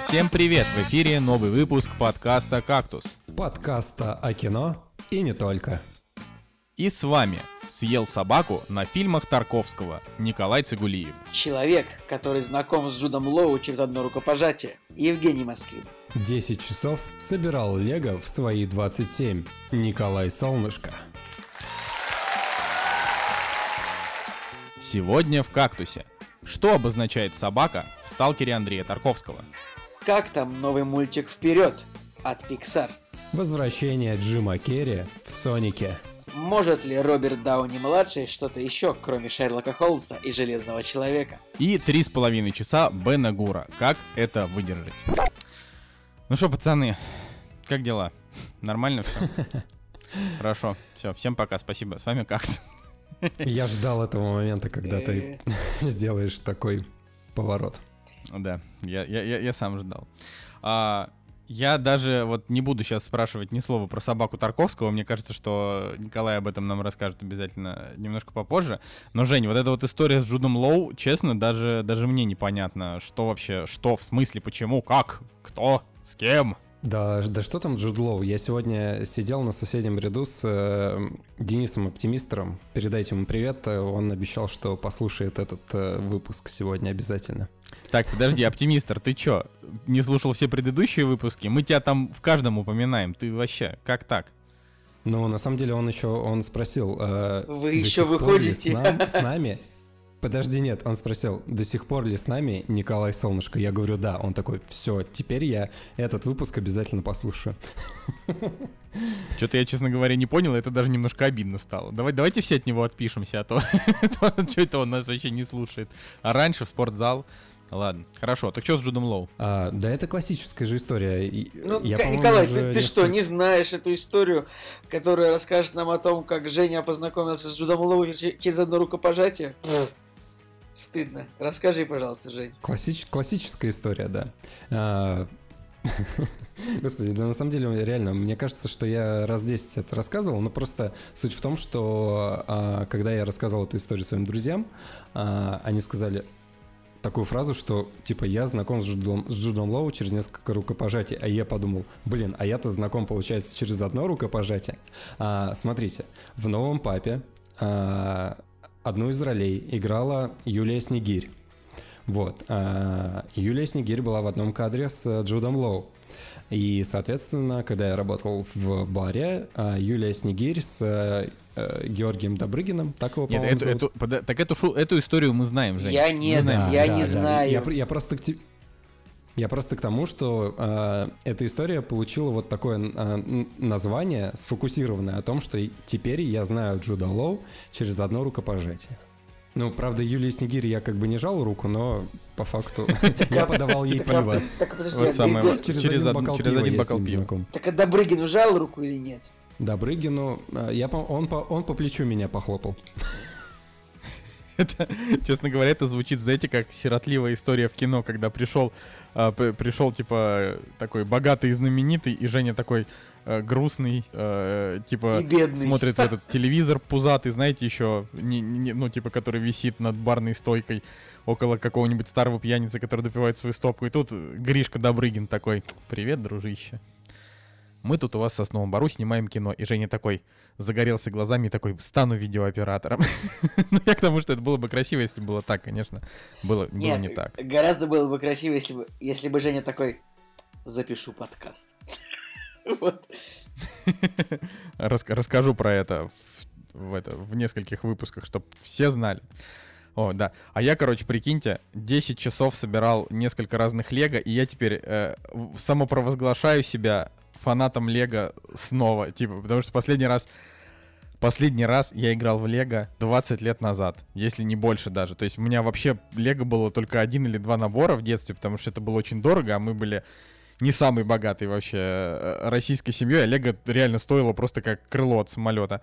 Всем привет! В эфире новый выпуск подкаста «Кактус». Подкаста о кино и не только. И с вами съел собаку на фильмах Тарковского Николай Цигулиев. Человек, который знаком с Джудом Лоу через одно рукопожатие. Евгений Москвин. 10 часов собирал Лего в свои 27. Николай Солнышко. Сегодня в «Кактусе». Что обозначает собака в «Сталкере» Андрея Тарковского? Как там новый мультик «Вперед» от Pixar? Возвращение Джима Керри в Сонике. Может ли Роберт Дауни-младший что-то еще, кроме Шерлока Холмса и Железного Человека? И три с половиной часа Бена Гура. Как это выдержать? Ну что, пацаны, как дела? Нормально все? Хорошо. Все, всем пока, спасибо. С вами как Я ждал этого момента, когда ты сделаешь такой поворот. Да, я, я, я, сам ждал. А, я даже вот не буду сейчас спрашивать ни слова про собаку Тарковского. Мне кажется, что Николай об этом нам расскажет обязательно немножко попозже. Но, Жень, вот эта вот история с Джудом Лоу, честно, даже, даже мне непонятно, что вообще, что, в смысле, почему, как, кто, с кем. Да, да что там Джуд Лоу? Я сегодня сидел на соседнем ряду с э, Денисом Оптимистером. Передайте ему привет. Он обещал, что послушает этот э, выпуск сегодня обязательно. Так, подожди, Оптимистер, ты чё, не слушал все предыдущие выпуски? Мы тебя там в каждом упоминаем. Ты вообще, как так? Ну, на самом деле, он еще, он спросил... Э, Вы еще выходите? С, нам, с нами? Подожди, нет, он спросил, до сих пор ли с нами Николай Солнышко? Я говорю, да. Он такой, все, теперь я этот выпуск обязательно послушаю. Что-то я, честно говоря, не понял, это даже немножко обидно стало. Давай, давайте все от него отпишемся, а то что это он нас вообще не слушает. А раньше в спортзал Ладно, хорошо. Так что с Джудом Лоу? А, да это классическая же история. Ну, я, Николай, ты, ты несколько... что, не знаешь эту историю, которая расскажет нам о том, как Женя познакомился с Джудом Лоу через одно рукопожатие? Стыдно. Расскажи, пожалуйста, Жень. Классич... Классическая история, да. А... Господи, да на самом деле, реально, мне кажется, что я раз 10 это рассказывал, но просто суть в том, что а, когда я рассказывал эту историю своим друзьям, а, они сказали, такую фразу, что типа я знаком с Джудом, с Джудом Лоу через несколько рукопожатий, а я подумал, блин, а я-то знаком, получается, через одно рукопожатие. А, смотрите, в новом папе а, одну из ролей играла Юлия Снегирь. Вот. А, Юлия Снегирь была в одном кадре с Джудом Лоу. И, соответственно, когда я работал в баре, а, Юлия Снегирь с э, Георгием Добрыгиным, так его, по-моему, эту, зовут. Эту, так эту, шу, эту историю мы знаем, Жень. Я не, знаем. я да, не да, знаю. Я, я просто к тебе... Я просто к тому, что э, эта история получила вот такое э, название сфокусированное о том, что теперь я знаю Джуда Лоу через одно рукопожатие. Ну, правда, Юлии Снегири я как бы не жал руку, но по факту я подавал ей пиво. Так, подожди, а через один бокал пива. Так а Добрыгину жал руку или нет? Добрыгину, э, я, он, по, он по плечу меня похлопал. Это, честно говоря, это звучит, знаете, как сиротливая история в кино, когда пришел, а, пришел типа такой богатый и знаменитый, и Женя такой а, грустный, а, типа смотрит в этот телевизор пузатый, знаете, еще, не, не, ну типа, который висит над барной стойкой около какого-нибудь старого пьяницы, который допивает свою стопку, и тут Гришка Добрыгин такой, привет, дружище мы тут у вас в Сосновом Бару снимаем кино. И Женя такой загорелся глазами и такой, стану видеооператором. ну, я к тому, что это было бы красиво, если было так, конечно. Было, было не так. гораздо было бы красиво, если бы, если бы Женя такой, запишу подкаст. вот. Расскажу про это в, в, это в нескольких выпусках, чтобы все знали. О, да. А я, короче, прикиньте, 10 часов собирал несколько разных лего, и я теперь э, самопровозглашаю себя фанатом Лего снова, типа, потому что последний раз, последний раз я играл в Лего 20 лет назад, если не больше даже. То есть у меня вообще Лего было только один или два набора в детстве, потому что это было очень дорого, а мы были не самой богатой вообще э, российской семьей, а Лего реально стоило просто как крыло от самолета.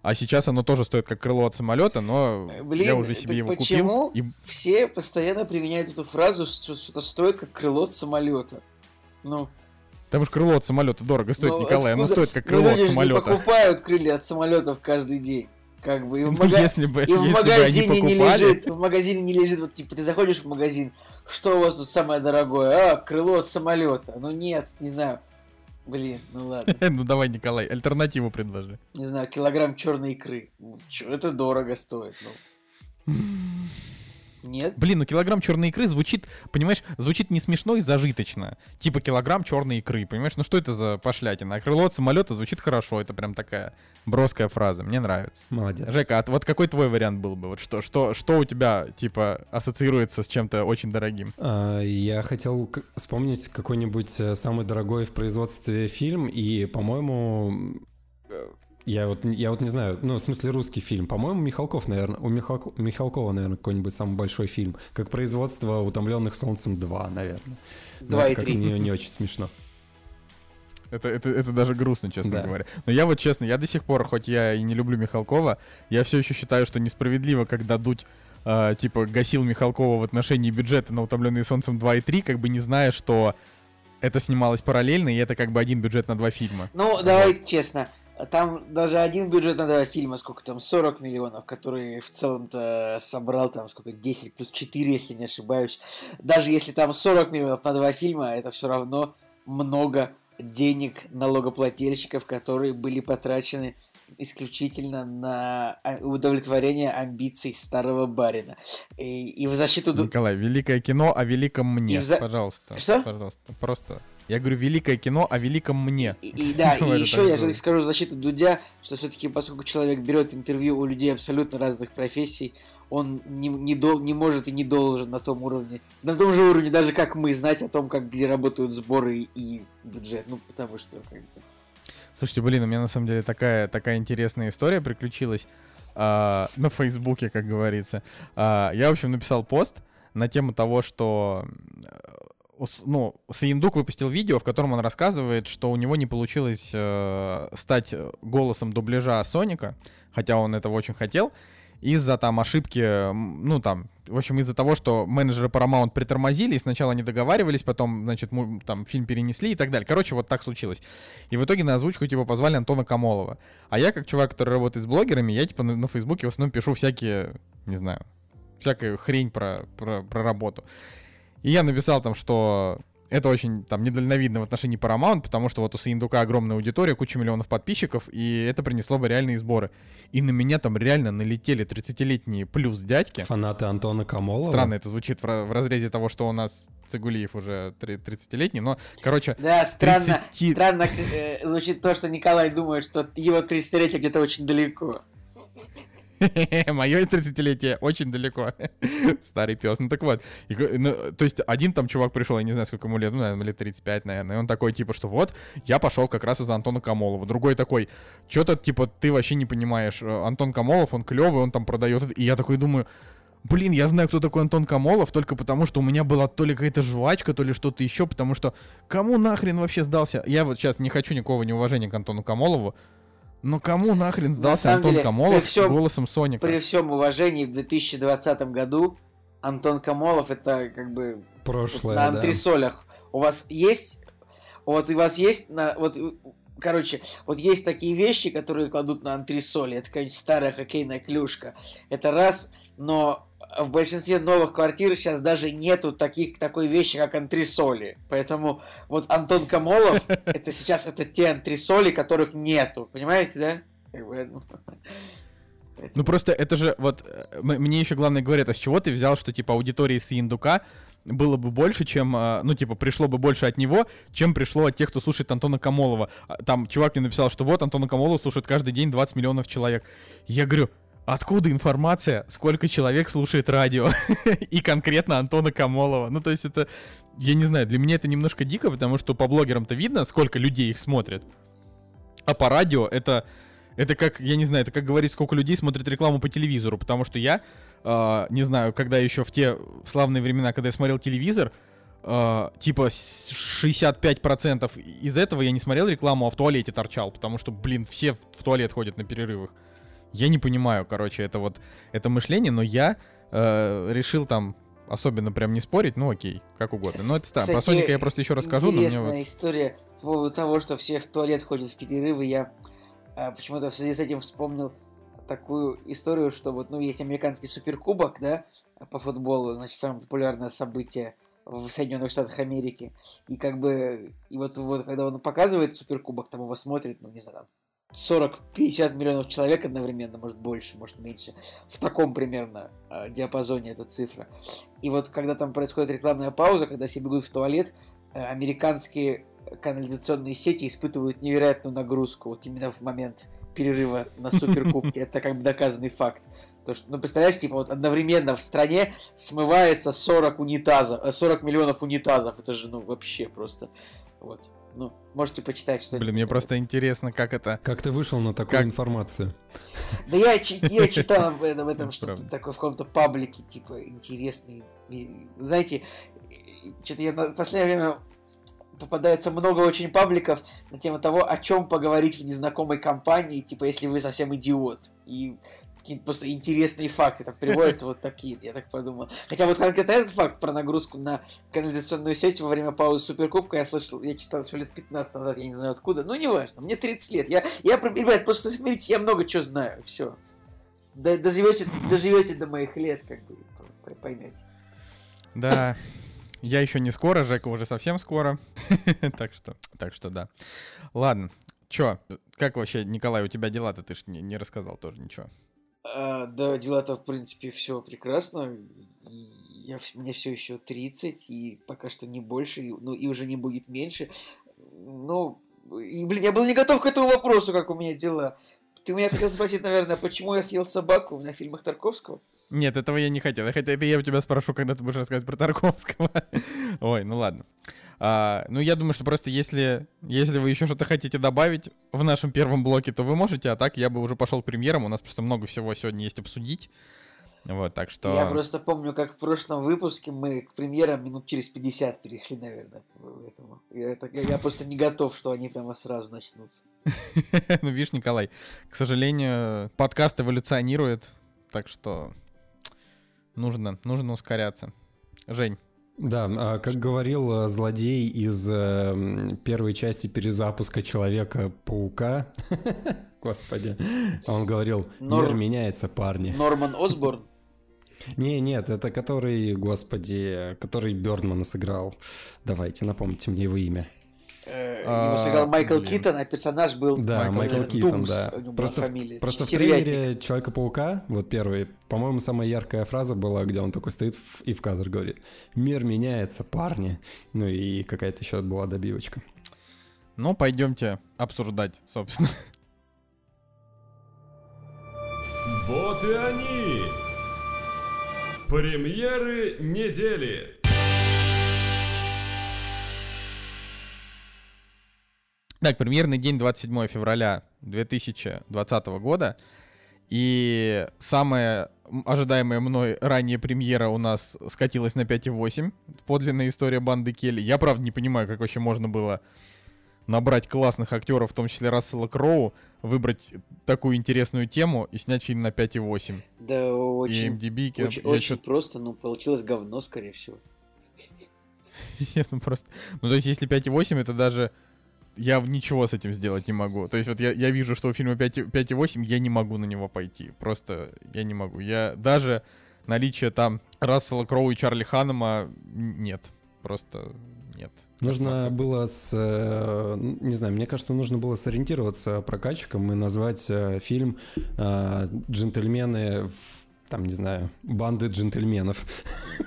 А сейчас оно тоже стоит как крыло от самолета, но Блин, я уже себе его почему купил. Почему и... все постоянно применяют эту фразу, что что-то стоит как крыло от самолета? Ну, Потому что крыло от самолета дорого стоит, ну, Николай. Оно стоит как крыло ну, от самолета. Не покупают крылья от самолетов каждый день. Как бы и в, мага... если бы, и в если магазине не лежит, в магазине не лежит, вот типа ты заходишь в магазин, что у вас тут самое дорогое? А, крыло от самолета. Ну нет, не знаю. Блин, ну ладно. ну давай, Николай, альтернативу предложи. Не знаю, килограмм черной икры. Ну, это дорого стоит. Ну. Нет? Блин, ну килограмм черной икры звучит, понимаешь, звучит не смешно и зажиточно. Типа килограмм черной икры, понимаешь? Ну что это за пошлятина? А крыло от самолета звучит хорошо, это прям такая броская фраза, мне нравится. Молодец. Жека, а вот какой твой вариант был бы? Вот что, что, что у тебя, типа, ассоциируется с чем-то очень дорогим? А, я хотел вспомнить какой-нибудь э, самый дорогой в производстве фильм, и, по-моему, э, я вот, я вот не знаю, ну, в смысле русский фильм. По-моему, Михалков, наверное, у Михал, Михалкова, наверное, какой-нибудь самый большой фильм. как производство «Утомленных солнцем 2», наверное. Два и три. Не, не очень смешно. Это, это, это даже грустно, честно да. говоря. Но я вот честно, я до сих пор, хоть я и не люблю Михалкова, я все еще считаю, что несправедливо, когда Дудь э, типа гасил Михалкова в отношении бюджета на «Утомленные солнцем 2 и 3», как бы не зная, что это снималось параллельно, и это как бы один бюджет на два фильма. Ну, вот. давай честно, там даже один бюджет на два фильма, сколько там, 40 миллионов, который в целом-то собрал там сколько, 10 плюс 4, если не ошибаюсь. Даже если там 40 миллионов на два фильма, это все равно много денег налогоплательщиков, которые были потрачены исключительно на а, удовлетворение амбиций старого барина. И, и в защиту... Николай, великое кино о великом мне, за... пожалуйста. Что? Пожалуйста, просто я говорю, великое кино о великом мне. И, и да, и еще я все-таки скажу защиту Дудя, что все-таки поскольку человек берет интервью у людей абсолютно разных профессий, он не, не, дол, не может и не должен на том уровне, на том же уровне даже как мы, знать о том, как где работают сборы и бюджет. Ну, потому что как бы... Слушайте, блин, у меня на самом деле такая, такая интересная история приключилась а, на Фейсбуке, как говорится. А, я, в общем, написал пост на тему того, что ну, Саиндук выпустил видео, в котором он рассказывает, что у него не получилось э, стать голосом дубляжа Соника, хотя он этого очень хотел, из-за там ошибки, ну там, в общем, из-за того, что менеджеры Paramount притормозили, и сначала не договаривались, потом, значит, мы, там фильм перенесли и так далее. Короче, вот так случилось. И в итоге на озвучку, типа, позвали Антона Камолова. А я, как чувак, который работает с блогерами, я, типа, на, на Фейсбуке в основном пишу всякие, не знаю, всякую хрень про, про, про работу. И я написал там, что это очень там недальновидно в отношении Paramount, потому что вот у Саиндука огромная аудитория, куча миллионов подписчиков, и это принесло бы реальные сборы. И на меня там реально налетели 30-летние плюс дядьки. Фанаты Антона Камолова? Странно это звучит в, в разрезе того, что у нас Цигулиев уже 30-летний, но, короче... Да, странно, 30... странно э, звучит то, что Николай думает, что его 30-летие где-то очень далеко. Мое 30-летие очень далеко. Старый пес. Ну так вот. И, ну, то есть один там чувак пришел, я не знаю, сколько ему лет, ну, наверное, лет 35, наверное. И он такой, типа, что вот, я пошел как раз из Антона Камолова. Другой такой, что-то, типа, ты вообще не понимаешь. Э, Антон Камолов, он клевый, он там продает. И я такой думаю, Блин, я знаю, кто такой Антон Камолов, только потому, что у меня была то ли какая-то жвачка, то ли что-то еще, потому что кому нахрен вообще сдался? Я вот сейчас не хочу никакого неуважения к Антону Камолову, ну кому нахрен сдался Антон деле, Камолов всем, голосом Соника? При всем уважении, в 2020 году Антон Камолов это как бы прошлое, на антресолях. Да. У вас есть, вот у вас есть на вот короче, вот есть такие вещи, которые кладут на антресоли. Это какая-нибудь старая хоккейная клюшка. Это раз, но в большинстве новых квартир сейчас даже нету таких, такой вещи, как антресоли. Поэтому вот Антон Камолов, это сейчас это те антресоли, которых нету. Понимаете, да? Ну, ну просто это же вот э, мне еще главное говорят, а с чего ты взял, что типа аудитории с Индука было бы больше, чем, э, ну, типа, пришло бы больше от него, чем пришло от тех, кто слушает Антона Камолова. А, там чувак мне написал, что вот Антона Камолова слушает каждый день 20 миллионов человек. Я говорю, откуда информация, сколько человек слушает радио, и конкретно Антона Камолова. Ну, то есть это, я не знаю, для меня это немножко дико, потому что по блогерам-то видно, сколько людей их смотрят. А по радио это, это как, я не знаю, это как говорить, сколько людей смотрят рекламу по телевизору, потому что я, э, не знаю, когда еще в те славные времена, когда я смотрел телевизор, Uh, типа 65% из этого я не смотрел рекламу, а в туалете торчал, потому что, блин, все в туалет ходят на перерывах. Я не понимаю, короче, это вот это мышление, но я э, решил там особенно прям не спорить, ну окей, как угодно. Но это странно. Про Соника я просто еще расскажу. Интересная но мне история по поводу того, что все в туалет ходят в перерывы. Я э, почему-то в связи с этим вспомнил такую историю, что вот, ну, есть американский суперкубок, да, по футболу, значит, самое популярное событие в Соединенных Штатах Америки. И как бы, и вот, вот когда он показывает суперкубок, там его смотрит, ну, не знаю, 40-50 миллионов человек одновременно, может больше, может меньше. В таком примерно э, диапазоне эта цифра. И вот когда там происходит рекламная пауза, когда все бегут в туалет, э, американские канализационные сети испытывают невероятную нагрузку вот именно в момент перерыва на суперкубке. Это как бы доказанный факт. То, что, ну, представляешь, типа вот одновременно в стране смывается 40 унитазов, 40 миллионов унитазов. Это же, ну, вообще просто. Вот. Ну, можете почитать что-нибудь. Блин, мне просто интересно, как это... Как ты вышел на такую Как- информацию? Да я, я читал об этом, этом что-то Правда. такое в каком-то паблике, типа, интересный. Знаете, что-то я на в последнее время попадается много очень пабликов на тему того, о чем поговорить в незнакомой компании, типа, если вы совсем идиот. И какие-то просто интересные факты там приводятся вот такие, я так подумал. Хотя вот конкретно этот факт про нагрузку на канализационную сеть во время паузы Суперкубка я слышал, я читал еще лет 15 назад, я не знаю откуда, ну неважно, мне 30 лет. Я, я ребят, просто смотрите, я много чего знаю, все. Доживете, доживете до моих лет, как бы, поймете. Да, я еще не скоро, Жека уже совсем скоро. Так что, так что да. Ладно, чё, как вообще, Николай, у тебя дела-то? Ты ж не, не рассказал тоже ничего. А, да, дела-то, в принципе, все прекрасно. И Я, мне все еще 30, и пока что не больше, и- ну и уже не будет меньше. Ну, и, блин, я был не готов к этому вопросу, как у меня дела. Ты меня хотел спросить, наверное, почему я съел собаку на фильмах Тарковского? Нет, этого я не хотел. Я хотел, это я у тебя спрошу, когда ты будешь рассказывать про Тарковского. Ой, ну ладно. А, ну, я думаю, что просто если, если вы еще что-то хотите добавить в нашем первом блоке, то вы можете, а так я бы уже пошел к премьерам. У нас просто много всего сегодня есть обсудить. Вот, так что... Я просто помню, как в прошлом выпуске мы к премьерам минут через 50 перешли, наверное. к этому. Я, это- я- я просто не готов, что они прямо сразу начнутся. ну, видишь, Николай, к сожалению, подкаст эволюционирует, так что нужно, нужно ускоряться. Жень, Да, а, как говорил э, злодей из э, первой части перезапуска Человека-паука, господи, он говорил, мир меняется, парни. Норман Осборн. Не, нет, это который, господи, который Бёрдмана сыграл. Давайте, напомните мне его имя. Э, А, Его сыграл Майкл блин. Китон, а персонаж был Да, Майкл Майкл, Китон, да. Просто, просто в трейлере Человека-паука, вот первый, по-моему, самая яркая фраза была, где он такой стоит и в кадр говорит «Мир меняется, парни». Ну и какая-то еще была добивочка. ну, пойдемте обсуждать, собственно. Вот и они! Премьеры недели! Так, премьерный день 27 февраля 2020 года. И самая ожидаемая мной ранее премьера у нас скатилась на 5,8. Подлинная история банды Келли. Я, правда, не понимаю, как вообще можно было набрать классных актеров, в том числе Рассела Кроу, выбрать такую интересную тему и снять фильм на 5,8. Да, И очень, MDB, я- очень, я очень чё- просто, но получилось говно, скорее всего. Я, ну, просто... Ну, то есть, если 5,8, это даже... Я ничего с этим сделать не могу. То есть, вот я, я вижу, что у фильма 5 и- 5,8, я не могу на него пойти. Просто я не могу. Я даже наличие там Рассела Кроу и Чарли Ханнема н- нет. Просто нет. Нужно было с... э, Не знаю, мне кажется, нужно было сориентироваться прокатчиком и назвать э, фильм э, «Джентльмены в там, не знаю, банды джентльменов.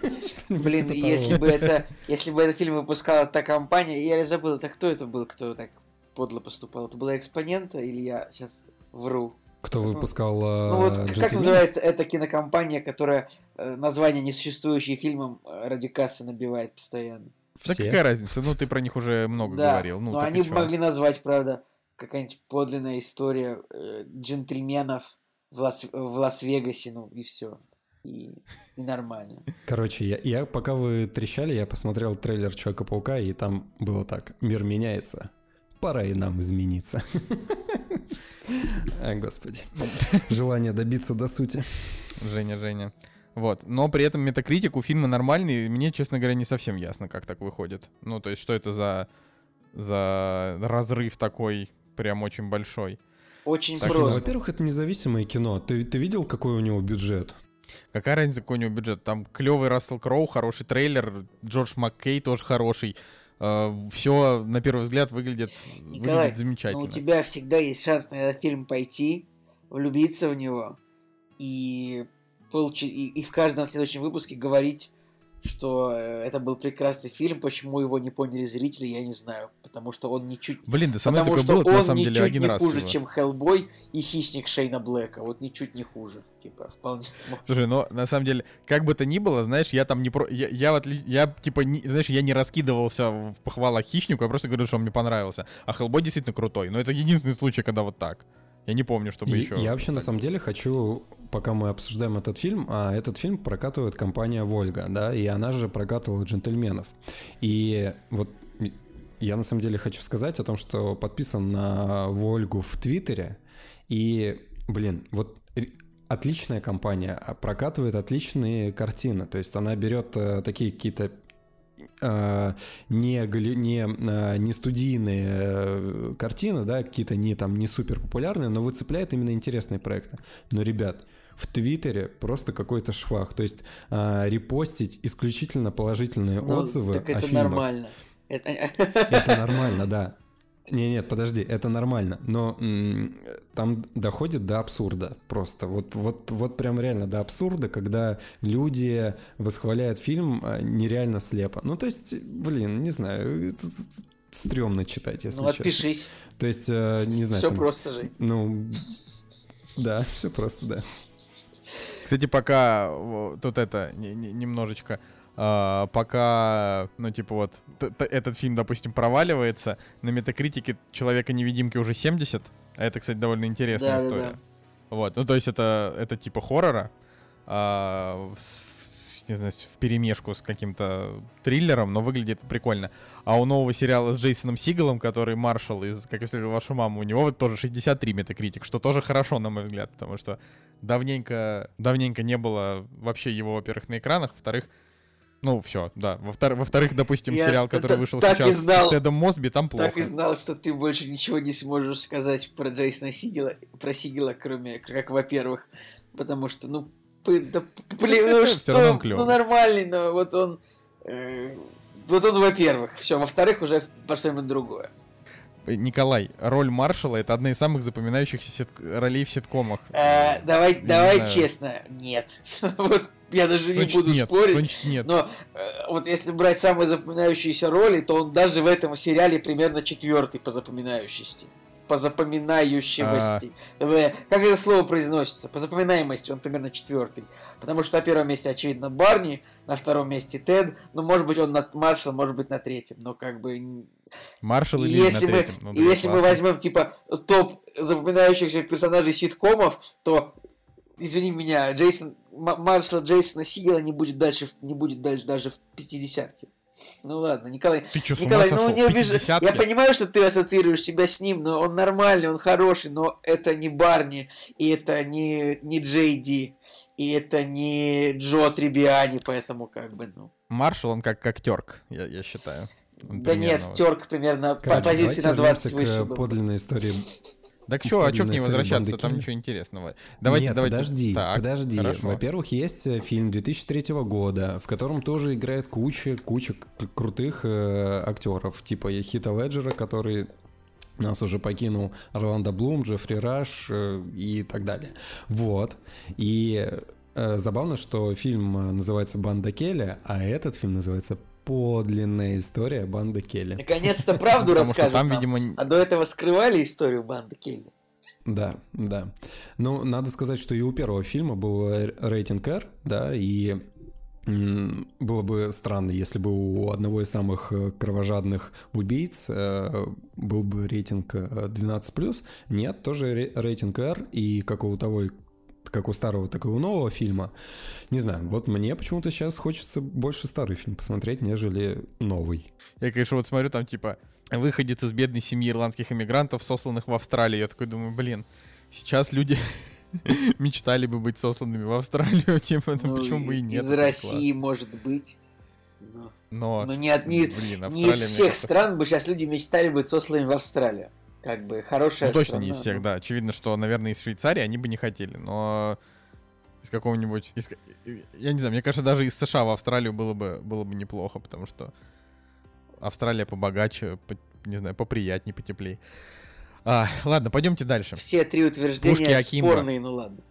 Блин, типа если бы это, если бы этот фильм выпускала та компания, я забыл, это кто это был, кто так подло поступал? Это была Экспонента или я сейчас вру? Кто выпускал Ну вот, э, как «Джентльменов»? называется эта кинокомпания, которая э, название несуществующие фильмом ради кассы набивает постоянно? Да Все? какая разница? Ну, ты про них уже много да, говорил. Ну, но и они чё? могли назвать, правда, какая-нибудь подлинная история э, джентльменов в, Лас- в Лас-Вегасе, ну и все. И, и нормально. Короче, я, я пока вы трещали, я посмотрел трейлер Человека-паука, и там было так. Мир меняется. Пора и нам измениться. А, господи. Желание добиться до сути. Женя, Женя. Вот. Но при этом метакритик у фильма нормальный, и мне, честно говоря, не совсем ясно, как так выходит. Ну, то есть, что это за, за разрыв такой прям очень большой. Очень Слушай, просто. ну, во-первых, это независимое кино. Ты, ты видел, какой у него бюджет? Какая разница, какой у него бюджет? Там клевый Рассел Кроу, хороший трейлер, Джордж Маккей тоже хороший. Все, на первый взгляд, выглядит, Николай, выглядит Но замечательно. у тебя всегда есть шанс на этот фильм пойти, влюбиться в него и, получи... и, и в каждом следующем выпуске говорить, что э, это был прекрасный фильм, почему его не поняли зрители, я не знаю. Потому что он ничуть... Блин, да со мной Потому такое что было, на он самом деле, ничуть один не раз хуже, всего. чем Хеллбой и Хищник Шейна Блэка. Вот ничуть не хуже. Типа, вполне... Слушай, но на самом деле, как бы то ни было, знаешь, я там не про... Я, я, в отли- я типа, не- знаешь, я не раскидывался в похвалах Хищнику, я просто говорю, что он мне понравился. А Хеллбой действительно крутой. Но это единственный случай, когда вот так. Я не помню, чтобы И еще... Я вообще на самом деле хочу, пока мы обсуждаем этот фильм, а этот фильм прокатывает компания Вольга, да, и она же прокатывала джентльменов. И вот я на самом деле хочу сказать о том, что подписан на Вольгу в Твиттере, и, блин, вот отличная компания, а прокатывает отличные картины, то есть она берет э, такие какие-то э, не, не, э, не студийные картины, да, какие-то не там не супер популярные, но выцепляет именно интересные проекты. Но, ребят, в Твиттере просто какой-то швах. То есть э, репостить исключительно положительные Ну, отзывы так о это фильмах. нормально. Это... Это нормально, да. Не, нет, подожди, это нормально, но м, там доходит до абсурда просто. Вот, вот, вот прям реально до абсурда, когда люди восхваляют фильм а, нереально слепо. Ну, то есть, блин, не знаю, это- стрёмно читать, если Ну, честно. отпишись. То есть, э, не знаю, Все там, просто же. ну, да, все просто, да. Кстати, пока э, тут это не- не- немножечко, а, пока, ну типа вот этот фильм, допустим, проваливается, на Метакритике Человека-невидимки уже 70, а это, кстати, довольно интересная Да-да-да. история. Вот, ну то есть это это типа хоррора, а, с- в- не знаю, в перемешку с каким-то триллером, но выглядит прикольно. А у нового сериала с Джейсоном Сигалом, который Маршал из «Как я встретил вашу маму», у него вот тоже 63 метакритик, что тоже хорошо, на мой взгляд, потому что давненько, давненько не было вообще его, во-первых, на экранах, во-вторых, ну, все, да. Во-втор- Во-вторых, допустим, Я сериал, который вышел сейчас знал. с Тедом Мосби, там плохо. Так и знал, что ты больше ничего не сможешь сказать про Джейсона Сигела, про Сигела, кроме как, во-первых, потому что, ну, да, ну он что, ну нормальный, но вот он, э, вот он, во-первых, все, во-вторых, уже пошло на другое. Николай, роль Маршала — это одна из самых запоминающихся сит- ролей в ситкомах. Э, давай, Не давай знаю. честно, нет. вот я даже не Значит, буду нет, спорить. значит, нет. Но э, вот если брать самые запоминающиеся роли, то он даже в этом сериале примерно четвертый по запоминающести. По запоминающемости. Э, Как это слово произносится? По запоминаемости он примерно четвертый. Потому что на первом месте, очевидно, Барни, на втором месте Тед, ну, может быть, он на Маршал, может быть, на третьем, но как бы... Маршал И или если, мы, третьем. Ну, да, если мы возьмем, типа, топ запоминающихся персонажей ситкомов, то, извини меня, Джейсон, М- Маршала Джейсона Сигела не будет дальше, не будет дальше даже в 50-ке. Ну ладно, Николай, Ты что, Николай, сошел? ну не обижай. Я 50-ки? понимаю, что ты ассоциируешь себя с ним, но он нормальный, он хороший, но это не Барни, и это не, не Джей Ди, и это не Джо Трибиани, поэтому как бы, ну... Маршал, он как коктерк, я, я считаю. Да нет, вот. терк примерно по Короче, позиции давайте на 20 вернемся выше к был. подлинной истории. Так что, а что к ней возвращаться? Там ничего интересного. Давайте, Нет, давайте. подожди, Так, подожди. хорошо. Во-первых, есть э, фильм 2003 года, в котором тоже играет куча, куча к- крутых э, актеров, типа Хита Леджера, который нас уже покинул Орландо Блум, Джеффри Раш э, и так далее. Вот. И э, забавно, что фильм э, называется «Банда Келли», а этот фильм называется «Подлинная история банды Келли». Наконец-то правду расскажут там, видимо, А до этого скрывали историю банды Келли. Да, да. Ну, надо сказать, что и у первого фильма был рейтинг R, да, и было бы странно, если бы у одного из самых э, кровожадных убийц э, был бы рейтинг э, 12+. Нет, тоже ре- рейтинг R, и как у того, и- как у старого, так и у нового фильма. Не знаю, вот мне почему-то сейчас хочется больше старый фильм посмотреть, нежели новый. Я, конечно, вот смотрю, там типа выходец из бедной семьи ирландских иммигрантов, сосланных в Австралию. Я такой думаю, блин, сейчас люди мечтали бы быть сосланными в Австралию, типа, ну, Ну, почему бы и нет? Из это России, может быть. Но. Но, но не, от, не, блин, не из всех стран бы сейчас люди мечтали быть сосланными в Австралию. Как бы хорошая Ну, точно страна, не из всех, ну. да. Очевидно, что, наверное, из Швейцарии они бы не хотели, но из какого-нибудь... из Я не знаю, мне кажется, даже из США в Австралию было бы, было бы неплохо, потому что Австралия побогаче, по- не знаю, поприятнее, потеплее. А, ладно, пойдемте дальше. Все три Пушки утверждения Акимба. спорные, ну ладно.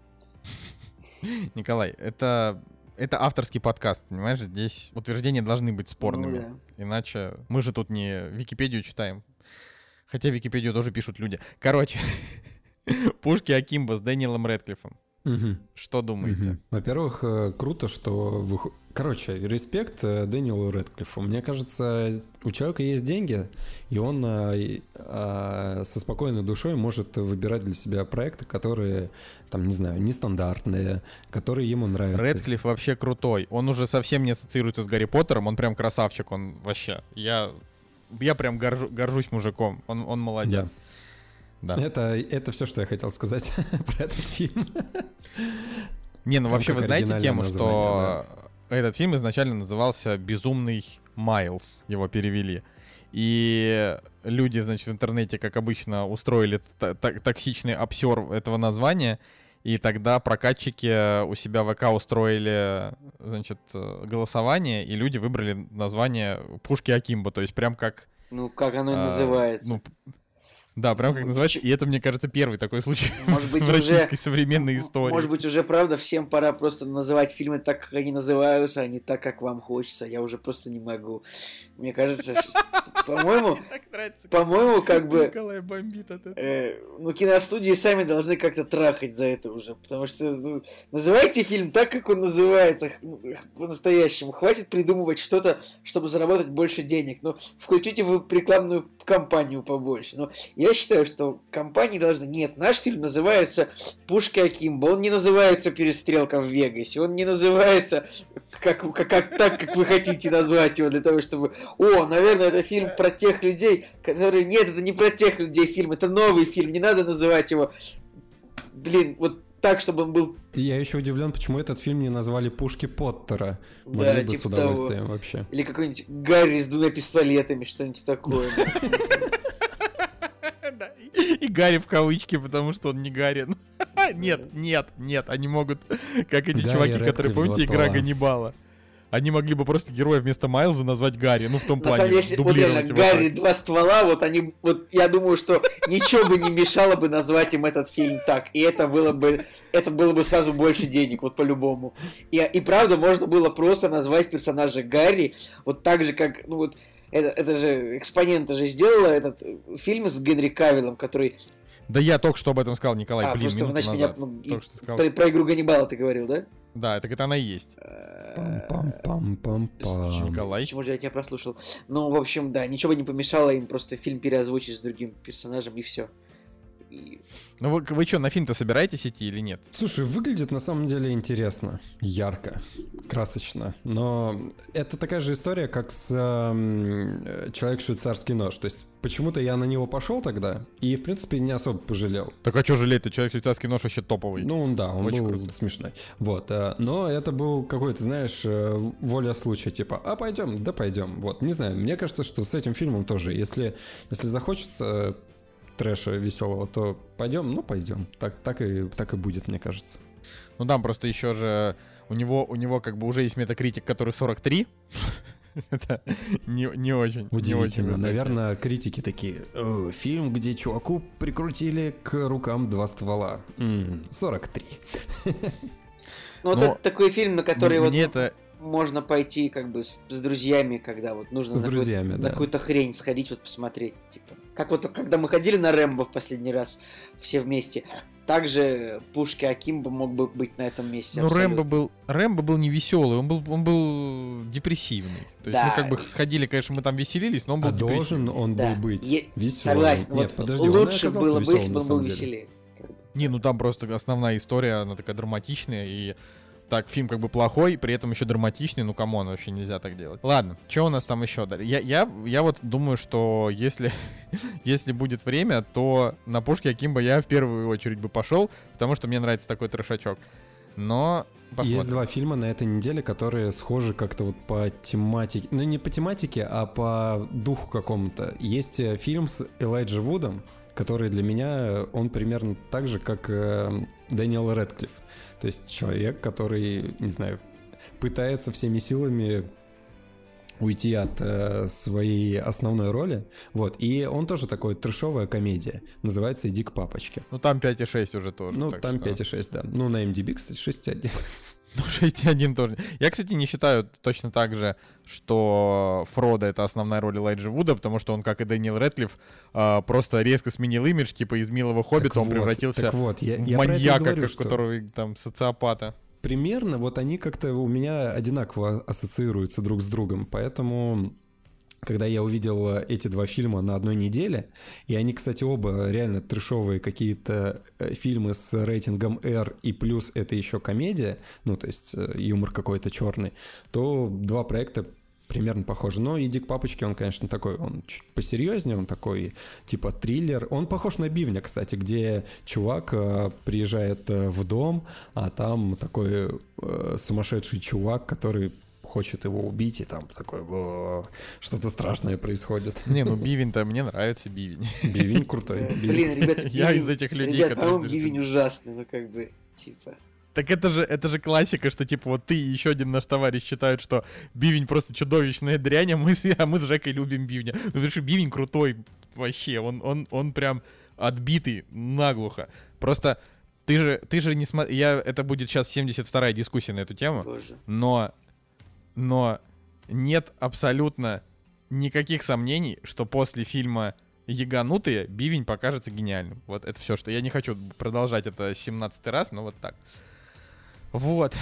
Николай, это, это авторский подкаст, понимаешь? Здесь утверждения должны быть спорными. Ну да. Иначе мы же тут не Википедию читаем. Хотя Википедию тоже пишут люди. Короче, пушки Акимба с Дэниелом Рэдклиффом. Мгм. Что думаете? Мгм. Во-первых, э, круто, что... выхо- Короче, респект э, Дэниелу Рэдклиффу. Мне кажется, у человека есть деньги, и он и, э, со спокойной душой может выбирать для себя проекты, которые, там, не знаю, нестандартные, которые ему нравятся. Рэдклифф вообще крутой. Он уже совсем не ассоциируется с Гарри Поттером. Он прям красавчик, он вообще. Я, я прям горжу- горжусь мужиком. Он, он молодец. Да. Это, это все, что я хотел сказать про этот фильм. Не, ну вообще вы знаете тему, что этот фильм изначально назывался «Безумный Майлз», его перевели. И люди, значит, в интернете, как обычно, устроили токсичный обсер этого названия, и тогда прокатчики у себя в ВК устроили, значит, э, голосование, и люди выбрали название «Пушки Акимба», то есть прям как... Ну, как оно и а, называется. ну, да, прям как Ну, называется, и это, мне кажется, первый такой случай Может быть, в уже- российской современной истории. Может быть, уже правда всем пора просто называть фильмы так, как они называются, а не так, как вам хочется. Я уже просто не могу. Мне кажется, по-моему, по-моему, как бы Николай бомбит от этого. э, ну, киностудии сами должны как-то трахать за это уже. Потому что ну, называйте фильм так, как он называется ну, по-настоящему. Хватит придумывать что-то, чтобы заработать больше денег. Ну, включите вы рекламную кампанию побольше. Но я считаю, что компании должны... Нет, наш фильм называется «Пушки Акимба». Он не называется «Перестрелка в Вегасе». Он не называется как, как, как- так, как вы хотите назвать его, для того, чтобы... О, наверное, это фильм про тех людей, которые... Нет, это не про тех людей фильм, это новый фильм. Не надо называть его... Блин, вот так, чтобы он был... Я еще удивлен, почему этот фильм не назвали «Пушки Поттера». Могли Да, бы типа с удовольствием вообще. Или какой-нибудь Гарри с двумя пистолетами, что-нибудь такое. И Гарри в кавычки, потому что он не Гарри. Нет, нет, нет, они могут, как эти чуваки, которые, помните, игра. Ганнибала? Они могли бы просто героя вместо Майлза назвать Гарри, ну в том На плане самом деле, если вот реально Гарри два ствола, вот они, вот я думаю, что ничего бы не мешало бы назвать им этот фильм так, и это было бы, это было бы сразу больше денег, вот по-любому. И, и правда, можно было просто назвать персонажа Гарри, вот так же, как, ну вот, это, это же экспонента же сделала этот фильм с Генри Кавиллом, который... Да я только что об этом сказал, Николай, а, блин, просто, минуту значит, меня... назад. ну, и Только что сказал. про, про игру Ганнибала ты говорил, да? Да, так это она и есть. Пам-пам-пам-пам-пам. Николай. Почему же я тебя прослушал? Ну, в общем, да, ничего бы не помешало им просто фильм переозвучить с другим персонажем, и все. Ну вы, вы что, на фильм-то собираетесь идти или нет? Слушай, выглядит на самом деле интересно, ярко, красочно. Но это такая же история, как с эм, э, «Человек швейцарский нож». То есть почему-то я на него пошел тогда и, в принципе, не особо пожалел. Так а что жалеть-то? Человек швейцарский нож вообще топовый. Ну, он, да, он Очень был круто. смешной. Вот. э, Но это был какой-то, знаешь, э, воля случая, типа, а пойдем, да пойдем. Вот, не знаю, мне кажется, что с этим фильмом тоже, если, если захочется трэша веселого, то пойдем, ну пойдем. Так, так, и, так и будет, мне кажется. Ну да, просто еще же у него, у него как бы уже есть метакритик, который 43. Это не, не очень. не очень Удивительно. Наверное, критики такие. «О, фильм, где чуваку прикрутили к рукам два ствола. М, 43. Ну, вот это такой фильм, на который вот это... можно пойти как бы с, с друзьями, когда вот нужно С на, друзьями, на да. какую-то хрень сходить, вот посмотреть. Типа. Как вот когда мы ходили на Рэмбо в последний раз все вместе, также Пушки Акимба мог бы быть на этом месте. Ну, абсолютно. Рэмбо был, Рэмбо был не веселый, он был, он был депрессивный. То есть Да. мы как бы сходили, конечно, мы там веселились, но он был А должен он Да. был быть Е- веселым. Согласен. Нет, вот подожди, лучше было бы, если бы он был веселее. Не, ну там просто основная история, она такая драматичная, и так, фильм как бы плохой, при этом еще драматичный, ну come on, вообще нельзя так делать. Ладно, что у нас там еще? Я, я, я вот думаю, что если, если будет время, то на Пушки Акимбо я в первую очередь бы пошел, потому что мне нравится такой трешачок. Но посмотрим. Есть два фильма на этой неделе, которые схожи как-то вот по тематике. Ну, не по тематике, а по духу какому-то. Есть э, фильм с Элайджа Вудом, который для меня, он примерно так же, как э, Дэниел Рэдклифф. То есть человек, который, не знаю, пытается всеми силами уйти от э, своей основной роли. Вот. И он тоже такой трешовая комедия. Называется «Иди к папочке». Ну, там 5,6 уже тоже. Ну, там что... 5,6, да. Ну, на MDB, кстати, 6,1. Ну, 6,1 тоже. Я, кстати, не считаю точно так же, что Фродо — это основная роль Элайджа Вуда, потому что он, как и Дэниел Рэдклифф, э, просто резко сменил имидж, типа из милого хоббита так он вот, превратился вот, я, в я маньяка, говорю, как, что... которого там социопата примерно вот они как-то у меня одинаково ассоциируются друг с другом, поэтому когда я увидел эти два фильма на одной неделе, и они, кстати, оба реально трешовые какие-то э, фильмы с рейтингом R, и плюс это еще комедия, ну, то есть э, юмор какой-то черный, то два проекта примерно похоже. Но «Иди к папочке», он, конечно, такой, он чуть посерьезнее, он такой, типа, триллер. Он похож на «Бивня», кстати, где чувак э, приезжает э, в дом, а там такой э, сумасшедший чувак, который хочет его убить, и там такое что-то страшное происходит. Не, ну Бивень-то мне нравится Бивень. Бивень крутой. Блин, ребят, я из этих людей, ребят, по-моему, Бивень ужасный, ну как бы, типа... Так это же, это же классика, что типа вот ты и еще один наш товарищ считают, что Бивень просто чудовищная дрянь, а мы, с, а мы с Жекой любим Бивня. Ну потому что Бивень крутой вообще, он, он, он прям отбитый наглухо. Просто ты же, ты же не смотри, я, это будет сейчас 72-я дискуссия на эту тему, Боже. но, но нет абсолютно никаких сомнений, что после фильма Яганутые Бивень покажется гениальным. Вот это все, что я не хочу продолжать это 17 раз, но вот так. Вот.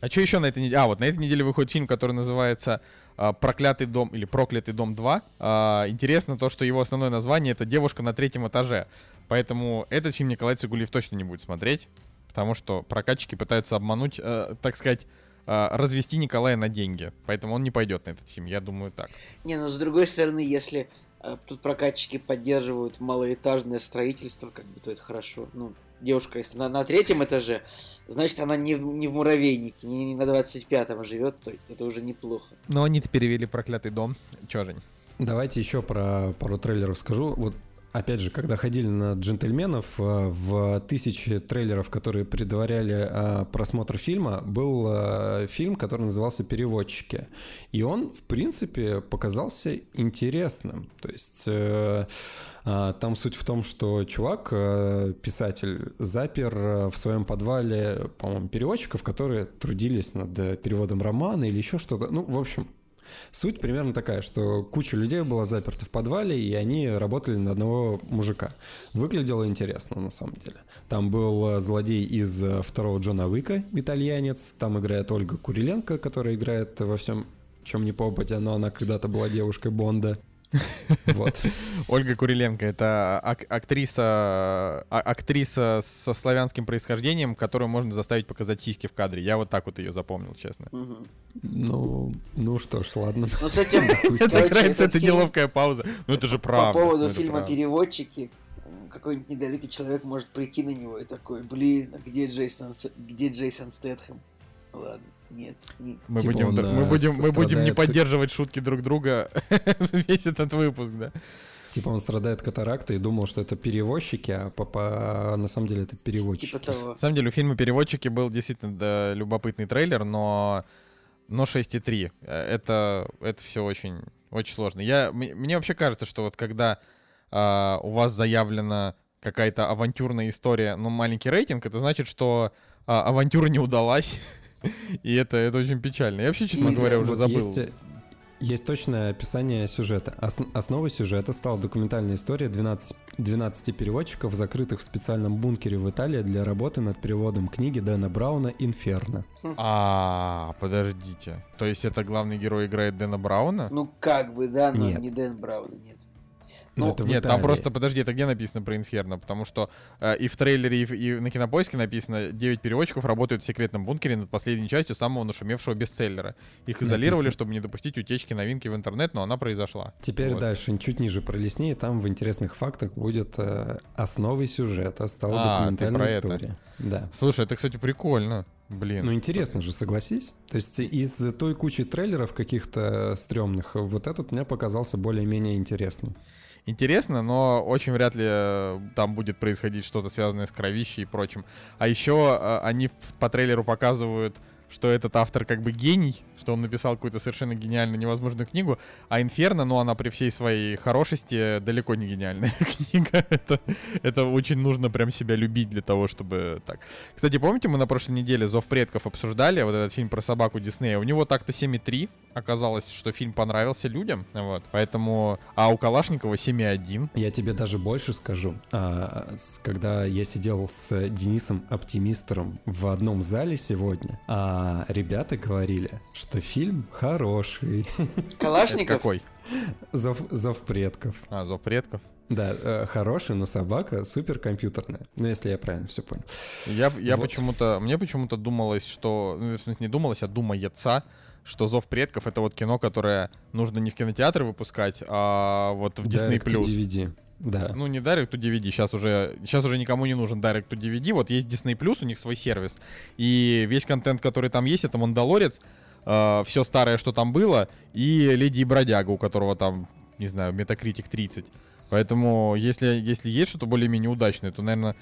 А что еще на этой неделе? А, вот на этой неделе выходит фильм, который называется а, «Проклятый дом» или «Проклятый дом 2». А, интересно то, что его основное название — это «Девушка на третьем этаже». Поэтому этот фильм Николай Цигулиев точно не будет смотреть, потому что прокатчики пытаются обмануть, э, так сказать, развести Николая на деньги. Поэтому он не пойдет на этот фильм, я думаю так. Не, но с другой стороны, если э, тут прокатчики поддерживают малоэтажное строительство, как бы, то это хорошо. Ну, девушка, если на, на третьем этаже, значит, она не, не в муравейнике, не, не на 25-м живет, то есть это уже неплохо. Но они-то перевели проклятый дом. Чё, Жень? Давайте еще про пару трейлеров скажу. Вот Опять же, когда ходили на джентльменов, э, в тысячи трейлеров, которые предваряли э, просмотр фильма, был э, фильм, который назывался «Переводчики». И он, в принципе, показался интересным. То есть там суть в том, что чувак, писатель, запер в своем подвале, по-моему, переводчиков, которые трудились над переводом романа или еще что-то. Ну, в общем, Суть примерно такая, что куча людей была заперта в подвале, и они работали на одного мужика. Выглядело интересно, на самом деле. Там был э, злодей из э, второго Джона Уика, итальянец. Там играет Ольга Куриленко, которая играет во всем чем не попадя, но она когда-то была девушкой Бонда. Вот. Ольга Куриленко — это ак- актриса, а- актриса со славянским происхождением, которую можно заставить показать сиськи в кадре. Я вот так вот ее запомнил, честно. Ну, ну что ж, ладно. Ну с этим... Это нравится, это неловкая пауза. Ну это же правда. По поводу фильма «Переводчики», какой-нибудь недалекий человек может прийти на него и такой, блин, а где Джейсон, где Джейсон Стэтхэм? Ладно. Нет, не... мы, типа будем, он, мы, будем, мы будем не поддерживать шутки друг друга весь этот выпуск, да. Типа он страдает катарактой и думал, что это перевозчики, а папа на самом деле это переводчики. Типа того. На самом деле у фильма «Переводчики» был действительно да, любопытный трейлер, но но 6.3. Э, это, это все очень, очень сложно. Я, мне вообще кажется, что вот когда а, у вас заявлена какая-то авантюрная история, но маленький рейтинг, это значит, что а, авантюра не удалась. И это, это очень печально. Я вообще, честно говоря, уже забыл. Есть, есть точное описание сюжета. Ос- основой сюжета стала документальная история 12, 12 переводчиков, закрытых в специальном бункере в Италии для работы над переводом книги Дэна Брауна «Инферно». А, подождите. То есть это главный герой играет Дэна Брауна? Ну, как бы, да, но нет. не Дэн Брауна, нет. Ну, это нет, там просто, подожди, это где написано про Инферно? Потому что э, и в трейлере, и, в, и на Кинопоиске написано, 9 переводчиков работают в секретном бункере над последней частью самого нашумевшего бестселлера. Их изолировали, написано... чтобы не допустить утечки новинки в интернет, но она произошла. Теперь вот. дальше, чуть ниже пролистни, там в интересных фактах будет э, основой сюжета, стала а, документальная история. Это. Да. Слушай, это, кстати, прикольно. Блин. Ну, интересно же, согласись. То есть из той кучи трейлеров каких-то стрёмных, вот этот мне показался более-менее интересным. Интересно, но очень вряд ли э, там будет происходить что-то связанное с кровищей и прочим. А еще э, они по трейлеру показывают что этот автор как бы гений, что он написал какую-то совершенно гениальную, невозможную книгу, а Инферно, ну, она при всей своей хорошести далеко не гениальная книга. это, это очень нужно прям себя любить для того, чтобы так. Кстати, помните, мы на прошлой неделе «Зов предков» обсуждали, вот этот фильм про собаку Диснея, у него так-то 7,3, оказалось, что фильм понравился людям, вот, поэтому, а у Калашникова 7,1. Я тебе даже больше скажу, а, когда я сидел с Денисом Оптимистером в одном зале сегодня, а ребята говорили, что фильм хороший. Калашников? какой? Зов, Зов предков. А, Зов предков. Да, э, хороший, но собака суперкомпьютерная. Ну, если я правильно все понял. Я, я вот. почему-то, мне почему-то думалось, что, ну, в смысле, не думалось, а думается, что «Зов предков» — это вот кино, которое нужно не в кинотеатры выпускать, а вот в Disney+. Direct to DVD. Да. Ну, не Direct to DVD, сейчас уже, сейчас уже никому не нужен Direct to DVD. Вот есть Disney+, у них свой сервис, и весь контент, который там есть, это «Мандалорец», э, все старое, что там было, и «Леди и бродяга», у которого там, не знаю, Metacritic 30. Поэтому, если, если есть что-то более-менее удачное, то, наверное,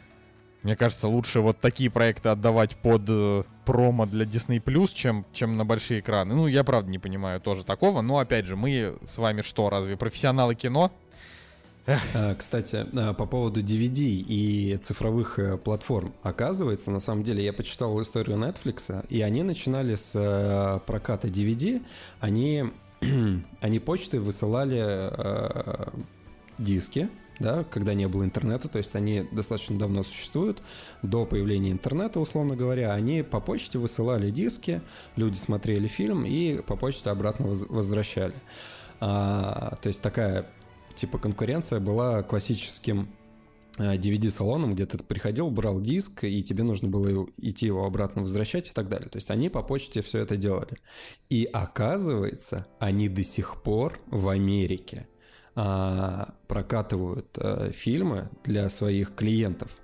мне кажется, лучше вот такие проекты отдавать под э, промо для Disney чем, чем на большие экраны. Ну, я правда не понимаю тоже такого. Но опять же, мы с вами что, разве профессионалы кино? А, кстати, а, по поводу DVD и цифровых э, платформ. Оказывается, на самом деле, я почитал историю Netflix, и они начинали с э, проката DVD. Они, они почтой высылали э, диски да, когда не было интернета, то есть они достаточно давно существуют, до появления интернета, условно говоря, они по почте высылали диски, люди смотрели фильм и по почте обратно возвращали. А, то есть такая типа конкуренция была классическим DVD-салоном, а, где ты приходил, брал диск, и тебе нужно было идти его обратно возвращать и так далее. То есть они по почте все это делали. И оказывается, они до сих пор в Америке а, прокатывают а, фильмы для своих клиентов.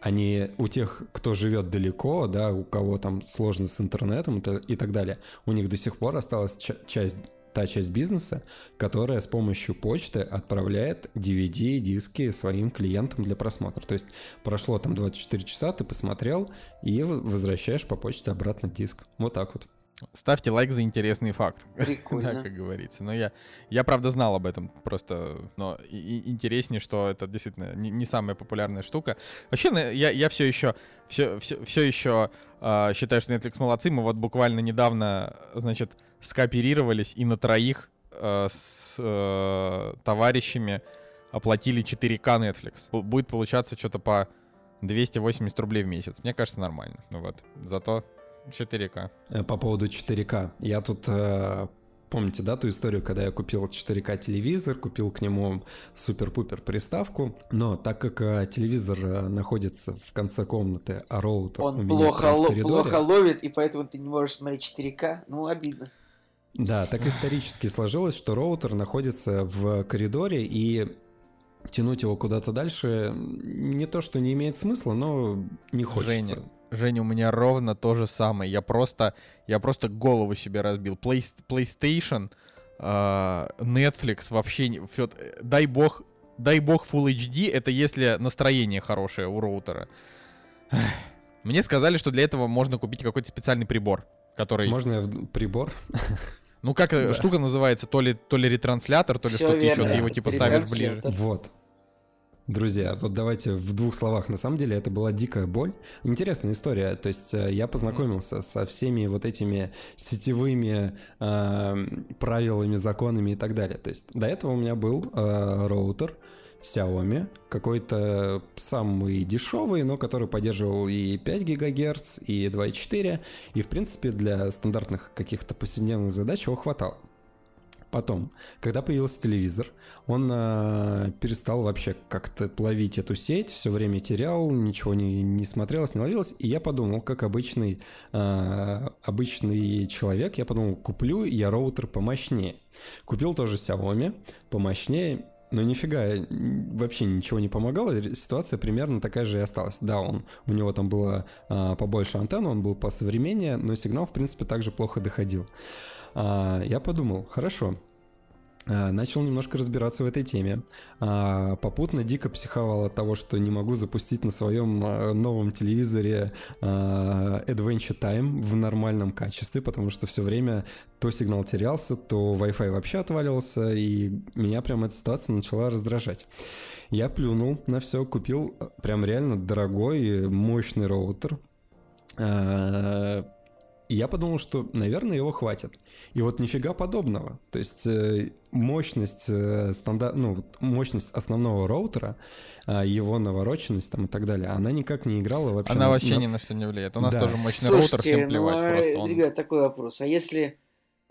Они у тех, кто живет далеко, да, у кого там сложно с интернетом и так далее, у них до сих пор осталась часть та часть бизнеса, которая с помощью почты отправляет DVD диски своим клиентам для просмотра. То есть прошло там 24 часа, ты посмотрел и возвращаешь по почте обратно диск. Вот так вот. Ставьте лайк за интересный факт. Прикольно. да, как говорится. Но я, я правда знал об этом, просто, но и, и интереснее, что это действительно не, не самая популярная штука. Вообще, я, я все еще, все, все, все еще э, считаю, что Netflix молодцы. Мы вот буквально недавно, значит, скооперировались и на троих э, с э, товарищами оплатили 4К Netflix. Будет получаться что-то по 280 рублей в месяц. Мне кажется, нормально. Вот. Зато 4К. Э, по поводу 4К. Я тут э, Помните, да, ту историю, когда я купил 4К телевизор, купил к нему супер-пупер приставку, но так как э, телевизор э, находится в конце комнаты, а роутер Он плохо, ло- плохо ловит, и поэтому ты не можешь смотреть 4К, ну, обидно. Да, так исторически сложилось, что роутер находится в коридоре, и тянуть его куда-то дальше не то, что не имеет смысла, но не хочется. Женя, Женя, у меня ровно то же самое. Я просто, я просто голову себе разбил. Play, PlayStation, э, Netflix вообще... Все, дай бог, дай бог Full HD, это если настроение хорошее у роутера. Мне сказали, что для этого можно купить какой-то специальный прибор, который... Можно прибор? Ну, как да. штука называется, то ли, то ли ретранслятор, то ли что-то еще, ты его типа ставишь ближе. Вот. Друзья, вот давайте в двух словах. На самом деле это была дикая боль. Интересная история. То есть э, я познакомился со всеми вот этими сетевыми э, правилами, законами и так далее. То есть до этого у меня был э, роутер Xiaomi, какой-то самый дешевый, но который поддерживал и 5 ГГц, и 2,4, и в принципе для стандартных каких-то повседневных задач его хватало. Потом, когда появился телевизор, он э, перестал вообще как-то плавить эту сеть, все время терял, ничего не, не смотрелось, не ловилось. И я подумал, как обычный, э, обычный человек, я подумал, куплю я роутер помощнее. Купил тоже Xiaomi помощнее, но нифига, вообще ничего не помогало, ситуация примерно такая же и осталась. Да, он, у него там было а, побольше антенн, он был посовременнее, но сигнал, в принципе, также плохо доходил. Я подумал, хорошо, а, начал немножко разбираться в этой теме. А, попутно дико психовал от того, что не могу запустить на своем а, новом телевизоре Adventure Time в нормальном качестве, потому что все время то сигнал терялся, то Wi-Fi вообще отваливался, и меня прям эта ситуация начала раздражать. Я плюнул на все, купил прям реально дорогой, мощный роутер, и я подумал, что, наверное, его хватит. И вот нифига подобного. То есть э, мощность, э, стандарт, ну, мощность основного роутера, э, его навороченность там и так далее, она никак не играла вообще. Она на, вообще на... ни на что не влияет. У нас да. тоже мощный Слушайте, роутер, всем плевать ну, просто. Он... Ребят, такой вопрос. А если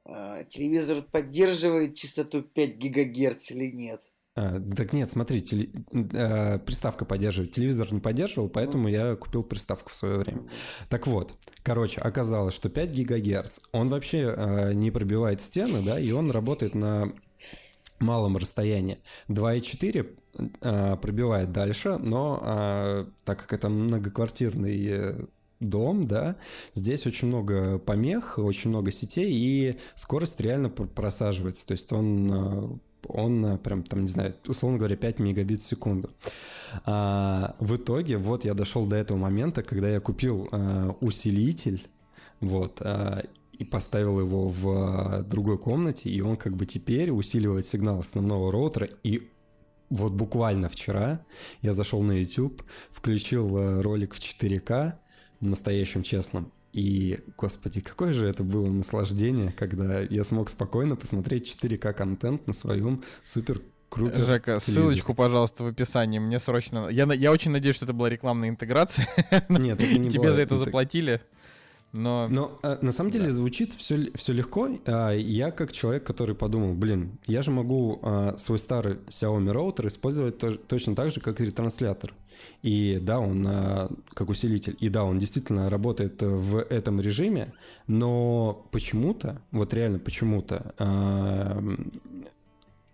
э, телевизор поддерживает частоту 5 гигагерц или нет? А, так нет, смотри, теле, э, приставка поддерживает, телевизор не поддерживал, поэтому я купил приставку в свое время. Так вот, короче, оказалось, что 5 гигагерц, он вообще э, не пробивает стены, да, и он работает на малом расстоянии. 2,4 э, пробивает дальше, но э, так как это многоквартирный дом, да, здесь очень много помех, очень много сетей, и скорость реально просаживается. То есть он э, он э, прям там, не знаю, условно говоря, 5 мегабит в секунду. А, в итоге вот я дошел до этого момента, когда я купил а, усилитель, вот, а, и поставил его в другой комнате, и он как бы теперь усиливает сигнал основного роутера, и вот буквально вчера я зашел на YouTube, включил ролик в 4К, настоящем честном, и, господи, какое же это было наслаждение, когда я смог спокойно посмотреть 4К контент на своем супер Крупер Жека, телевизор. ссылочку, пожалуйста, в описании. Мне срочно... Я, я очень надеюсь, что это была рекламная интеграция. Нет, это не Тебе за это заплатили но... Но а, на самом деле да. звучит все, все легко. А, я как человек, который подумал, блин, я же могу а, свой старый Xiaomi роутер использовать то, точно так же, как и ретранслятор. И да, он а, как усилитель. И да, он действительно работает в этом режиме, но почему-то, вот реально почему-то, а,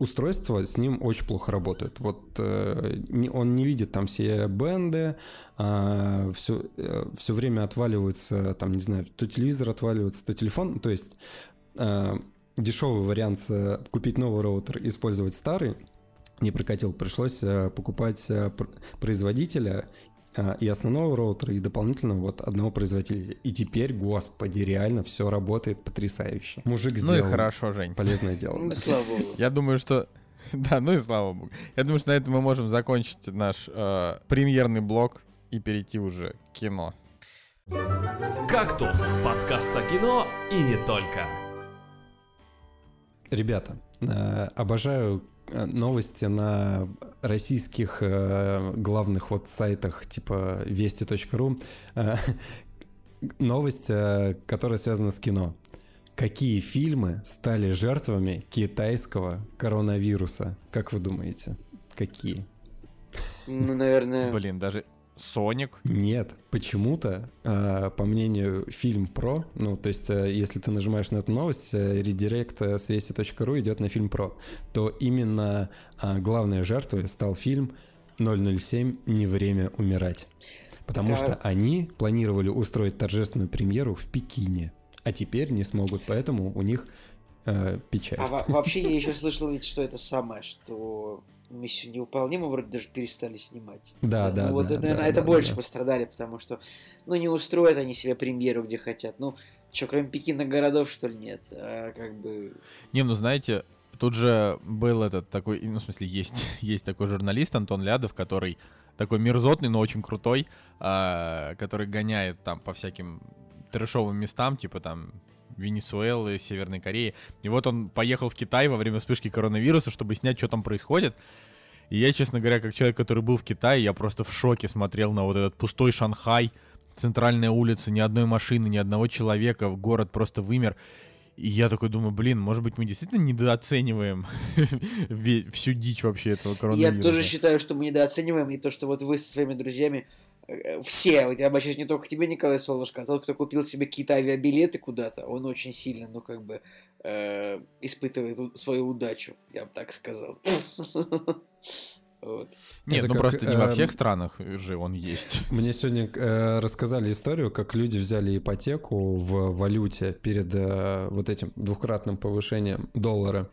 устройства с ним очень плохо работают. Вот э, он не видит там все бенды, а, все, э, все время отваливается, там, не знаю, то телевизор отваливается, то телефон. То есть э, дешевый вариант купить новый роутер, использовать старый, не прокатил. Пришлось покупать производителя и основного роутера, и дополнительно вот одного производителя. И теперь, господи, реально все работает потрясающе. Мужик сделал ну и хорошо, Жень. полезное дело. Ну, слава богу. Я думаю, что да, ну и слава богу. Я думаю, что на этом мы можем закончить наш э, премьерный блок и перейти уже к кино. «Кактус» — подкаст о кино и не только. Ребята, э, обожаю Э, новости на российских э, главных вот сайтах типа вести.ру. Э, новость, э, которая связана с кино. Какие фильмы стали жертвами китайского коронавируса? Как вы думаете? Какие? Ну, наверное... Блин, даже Соник? Нет, почему-то, э, по мнению фильм про, ну, то есть, э, если ты нажимаешь на эту новость, э, редирект с вести.ру идет на фильм про, то именно э, главной жертвой стал фильм 007 «Не время умирать». Потому что они планировали устроить торжественную премьеру в Пекине, а теперь не смогут, поэтому у них э, печаль. А вообще я еще слышал ведь, что это самое, что миссию невыполнима вроде даже перестали снимать. Да, да. Ну, вот, да, наверное, да, это да, больше да. пострадали, потому что, ну, не устроят они себе премьеру, где хотят. Ну, что, кроме Пекина городов, что ли, нет? А, как бы... Не, ну, знаете, тут же был этот такой, ну, в смысле, есть, есть такой журналист Антон Лядов, который такой мерзотный, но очень крутой, а, который гоняет там по всяким трэшовым местам, типа там Венесуэлы, Северной Кореи. И вот он поехал в Китай во время вспышки коронавируса, чтобы снять, что там происходит. И я, честно говоря, как человек, который был в Китае, я просто в шоке смотрел на вот этот пустой Шанхай, центральная улица, ни одной машины, ни одного человека, город просто вымер. И я такой думаю, блин, может быть, мы действительно недооцениваем всю дичь вообще этого коронавируса. Я тоже считаю, что мы недооцениваем, и то, что вот вы со своими друзьями все, вот я обращаюсь не только к тебе, Николай Солнышко, а тот, кто купил себе какие-то авиабилеты куда-то, он очень сильно, ну, как бы, э, испытывает свою удачу, я бы так сказал. Вот. Нет, Это ну как, просто не во всех э, странах же он есть. Мне сегодня э, рассказали историю, как люди взяли ипотеку в валюте перед э, вот этим двукратным повышением доллара.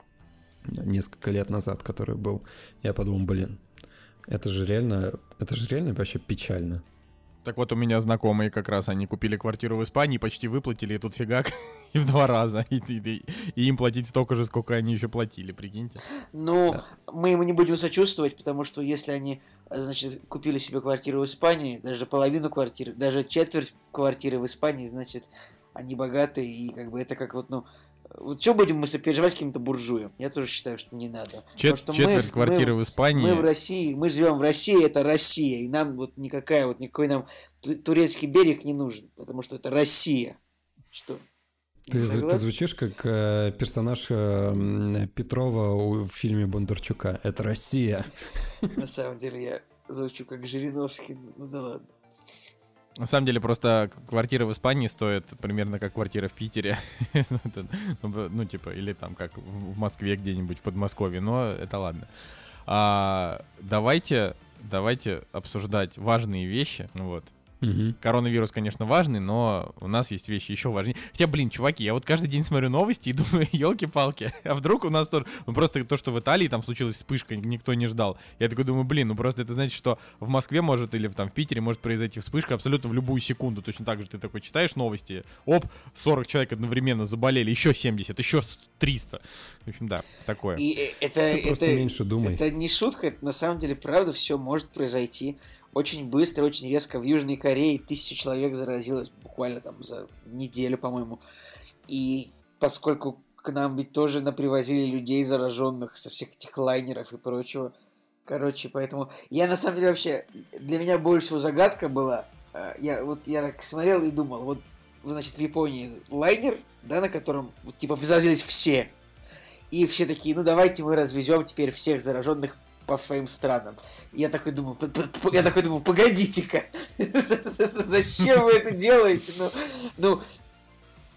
несколько лет назад, который был, я подумал, блин, это же реально, это же реально вообще печально. Так вот, у меня знакомые как раз, они купили квартиру в Испании, почти выплатили, и тут фигак, и в два раза. И, и, и им платить столько же, сколько они еще платили, прикиньте. Ну, да. мы им не будем сочувствовать, потому что если они, значит, купили себе квартиру в Испании, даже половину квартиры, даже четверть квартиры в Испании, значит, они богатые, и как бы это как вот, ну, вот что будем мы сопереживать с каким-то буржуем? Я тоже считаю, что не надо. Чет- что четверть мы, квартиры мы, в Испании. Мы в России, мы живем в России, это Россия, и нам вот никакая вот никакой нам турецкий берег не нужен, потому что это Россия. Что? Ты, ты звучишь как э, персонаж э, Петрова в фильме Бондарчука. Это Россия. На самом деле я звучу как Жириновский, ну да ладно. На самом деле, просто квартира в Испании стоит примерно как квартира в Питере. Ну, ну, типа, или там как в Москве где-нибудь, в Подмосковье, но это ладно. А, давайте, давайте обсуждать важные вещи. Вот. Угу. Коронавирус, конечно, важный, но у нас есть вещи еще важнее. Хотя, блин, чуваки, я вот каждый день смотрю новости и думаю, елки-палки, а вдруг у нас тоже... Ну, просто то, что в Италии там случилась вспышка, никто не ждал. Я такой думаю, блин, ну просто это значит, что в Москве может или там в Питере может произойти вспышка абсолютно в любую секунду. Точно так же ты такой читаешь новости, оп, 40 человек одновременно заболели, еще 70, еще 300. В общем, да, такое. И э, это, ты просто это, меньше думай. Это не шутка, это на самом деле правда все может произойти очень быстро, очень резко. В Южной Корее тысяча человек заразилось буквально там за неделю, по-моему. И поскольку к нам ведь тоже напривозили людей зараженных со всех этих лайнеров и прочего. Короче, поэтому я на самом деле вообще для меня больше загадка была. Э, я вот я так смотрел и думал, вот значит в Японии лайнер, да, на котором вот, типа заразились все. И все такие, ну давайте мы развезем теперь всех зараженных по своим странам. Я такой думаю, я такой думаю, погодите-ка, зачем вы это делаете? Ну, ну,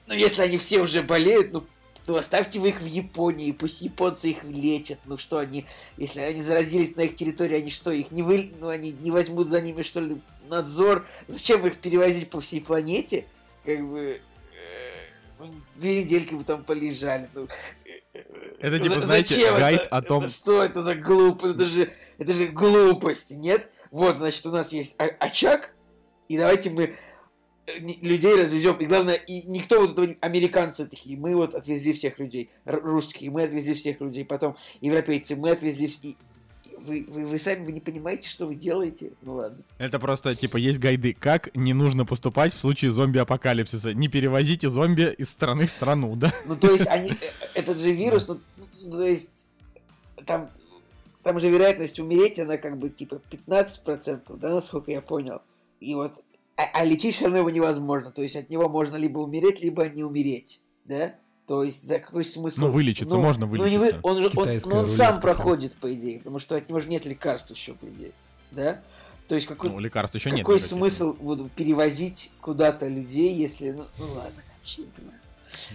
ну, если они все уже болеют, ну, ну, оставьте вы их в Японии, пусть японцы их лечат. Ну что они, если они заразились на их территории, они что, их не вы, ну они не возьмут за ними что ли надзор? Зачем их перевозить по всей планете? Как бы э, две недельки вы там полежали. Ну, это типа, знаете, Зачем гайд это? о том... Что это за глупость? Это же, это же глупость, нет? Вот, значит, у нас есть очаг, и давайте мы э, людей развезем. И главное, и никто вот этого, американцы такие, мы вот отвезли всех людей, русские, мы отвезли всех людей, потом европейцы, мы отвезли, и, вы, вы, вы сами вы не понимаете, что вы делаете? Ну ладно. Это просто, типа, есть гайды. Как не нужно поступать в случае зомби-апокалипсиса? Не перевозите зомби из страны в страну, да? Ну, то есть, они, э, этот же вирус, ну, то есть, там, там же вероятность умереть, она как бы, типа, 15%, да, насколько я понял. И вот, а, а лечить все равно его невозможно. То есть, от него можно либо умереть, либо не умереть, да? То есть за какой смысл? Ну, вылечиться, ну, можно вылечиться. Ну, не вы... Он же он, ну, он сам проходит, по идее, потому что от него же нет лекарств еще, по идее. Да? То есть какой, ну, лекарств еще какой нет, смысл вот, перевозить куда-то людей, если... Ну, ну ладно, вообще не понимаю.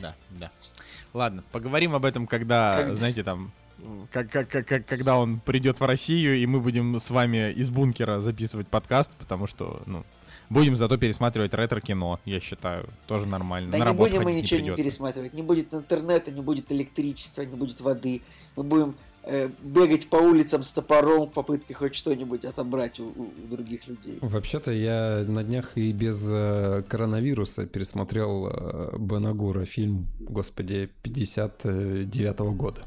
Да, да. Ладно, поговорим об этом, когда, как... знаете, там, как, как, как, когда он придет в Россию, и мы будем с вами из бункера записывать подкаст, потому что, ну, Будем зато пересматривать ретро-кино, я считаю. Тоже нормально. Да На не будем мы ничего не, не пересматривать. Не будет интернета, не будет электричества, не будет воды. Мы будем бегать по улицам с топором в попытке хоть что-нибудь отобрать у, у других людей. Вообще-то я на днях и без э, коронавируса пересмотрел э, Бенагура фильм, господи, 59-го года.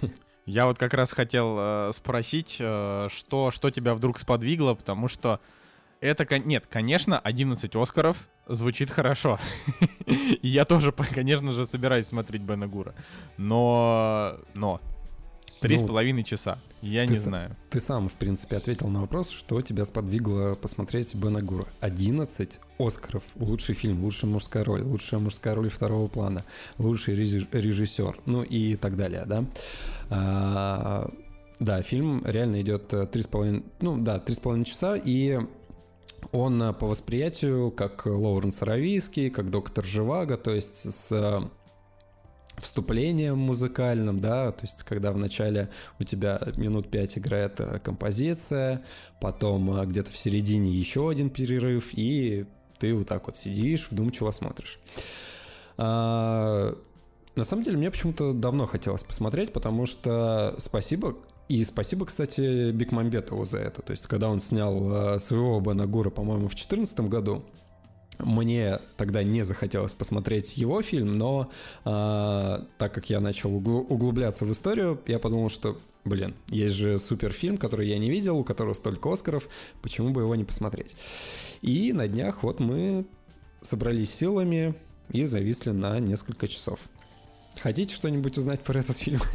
Я вот как раз хотел э, спросить, э, что, что тебя вдруг сподвигло, потому что это, нет, конечно, 11 Оскаров звучит хорошо. И я тоже, конечно же, собираюсь смотреть Бена Гура. Но, но, Три с ну, половиной часа. Я не знаю. Ты сам, в принципе, ответил на вопрос, что тебя сподвигло посмотреть Бена Гура. 11 Оскаров. Лучший фильм, лучшая мужская роль, лучшая мужская роль второго плана, лучший режиссер, ну и так далее, да. А, да, фильм реально идет три с половиной, ну да, три с половиной часа, и он э, по восприятию как Лоуренс Аравийский, как доктор Живаго, то есть с э, вступлением музыкальным, да, то есть когда вначале у тебя минут пять играет э, композиция, потом где-то в середине еще один перерыв, и ты вот так вот сидишь, вдумчиво смотришь. А, на самом деле мне почему-то давно хотелось посмотреть, потому что спасибо и спасибо, кстати, Бекмамбетову за это. То есть, когда он снял э, своего Бена Гура, по-моему, в 2014 году, мне тогда не захотелось посмотреть его фильм, но э, так как я начал углубляться в историю, я подумал, что, блин, есть же супер фильм, который я не видел, у которого столько Оскаров, почему бы его не посмотреть? И на днях вот мы собрались силами и зависли на несколько часов. Хотите что-нибудь узнать про этот фильм?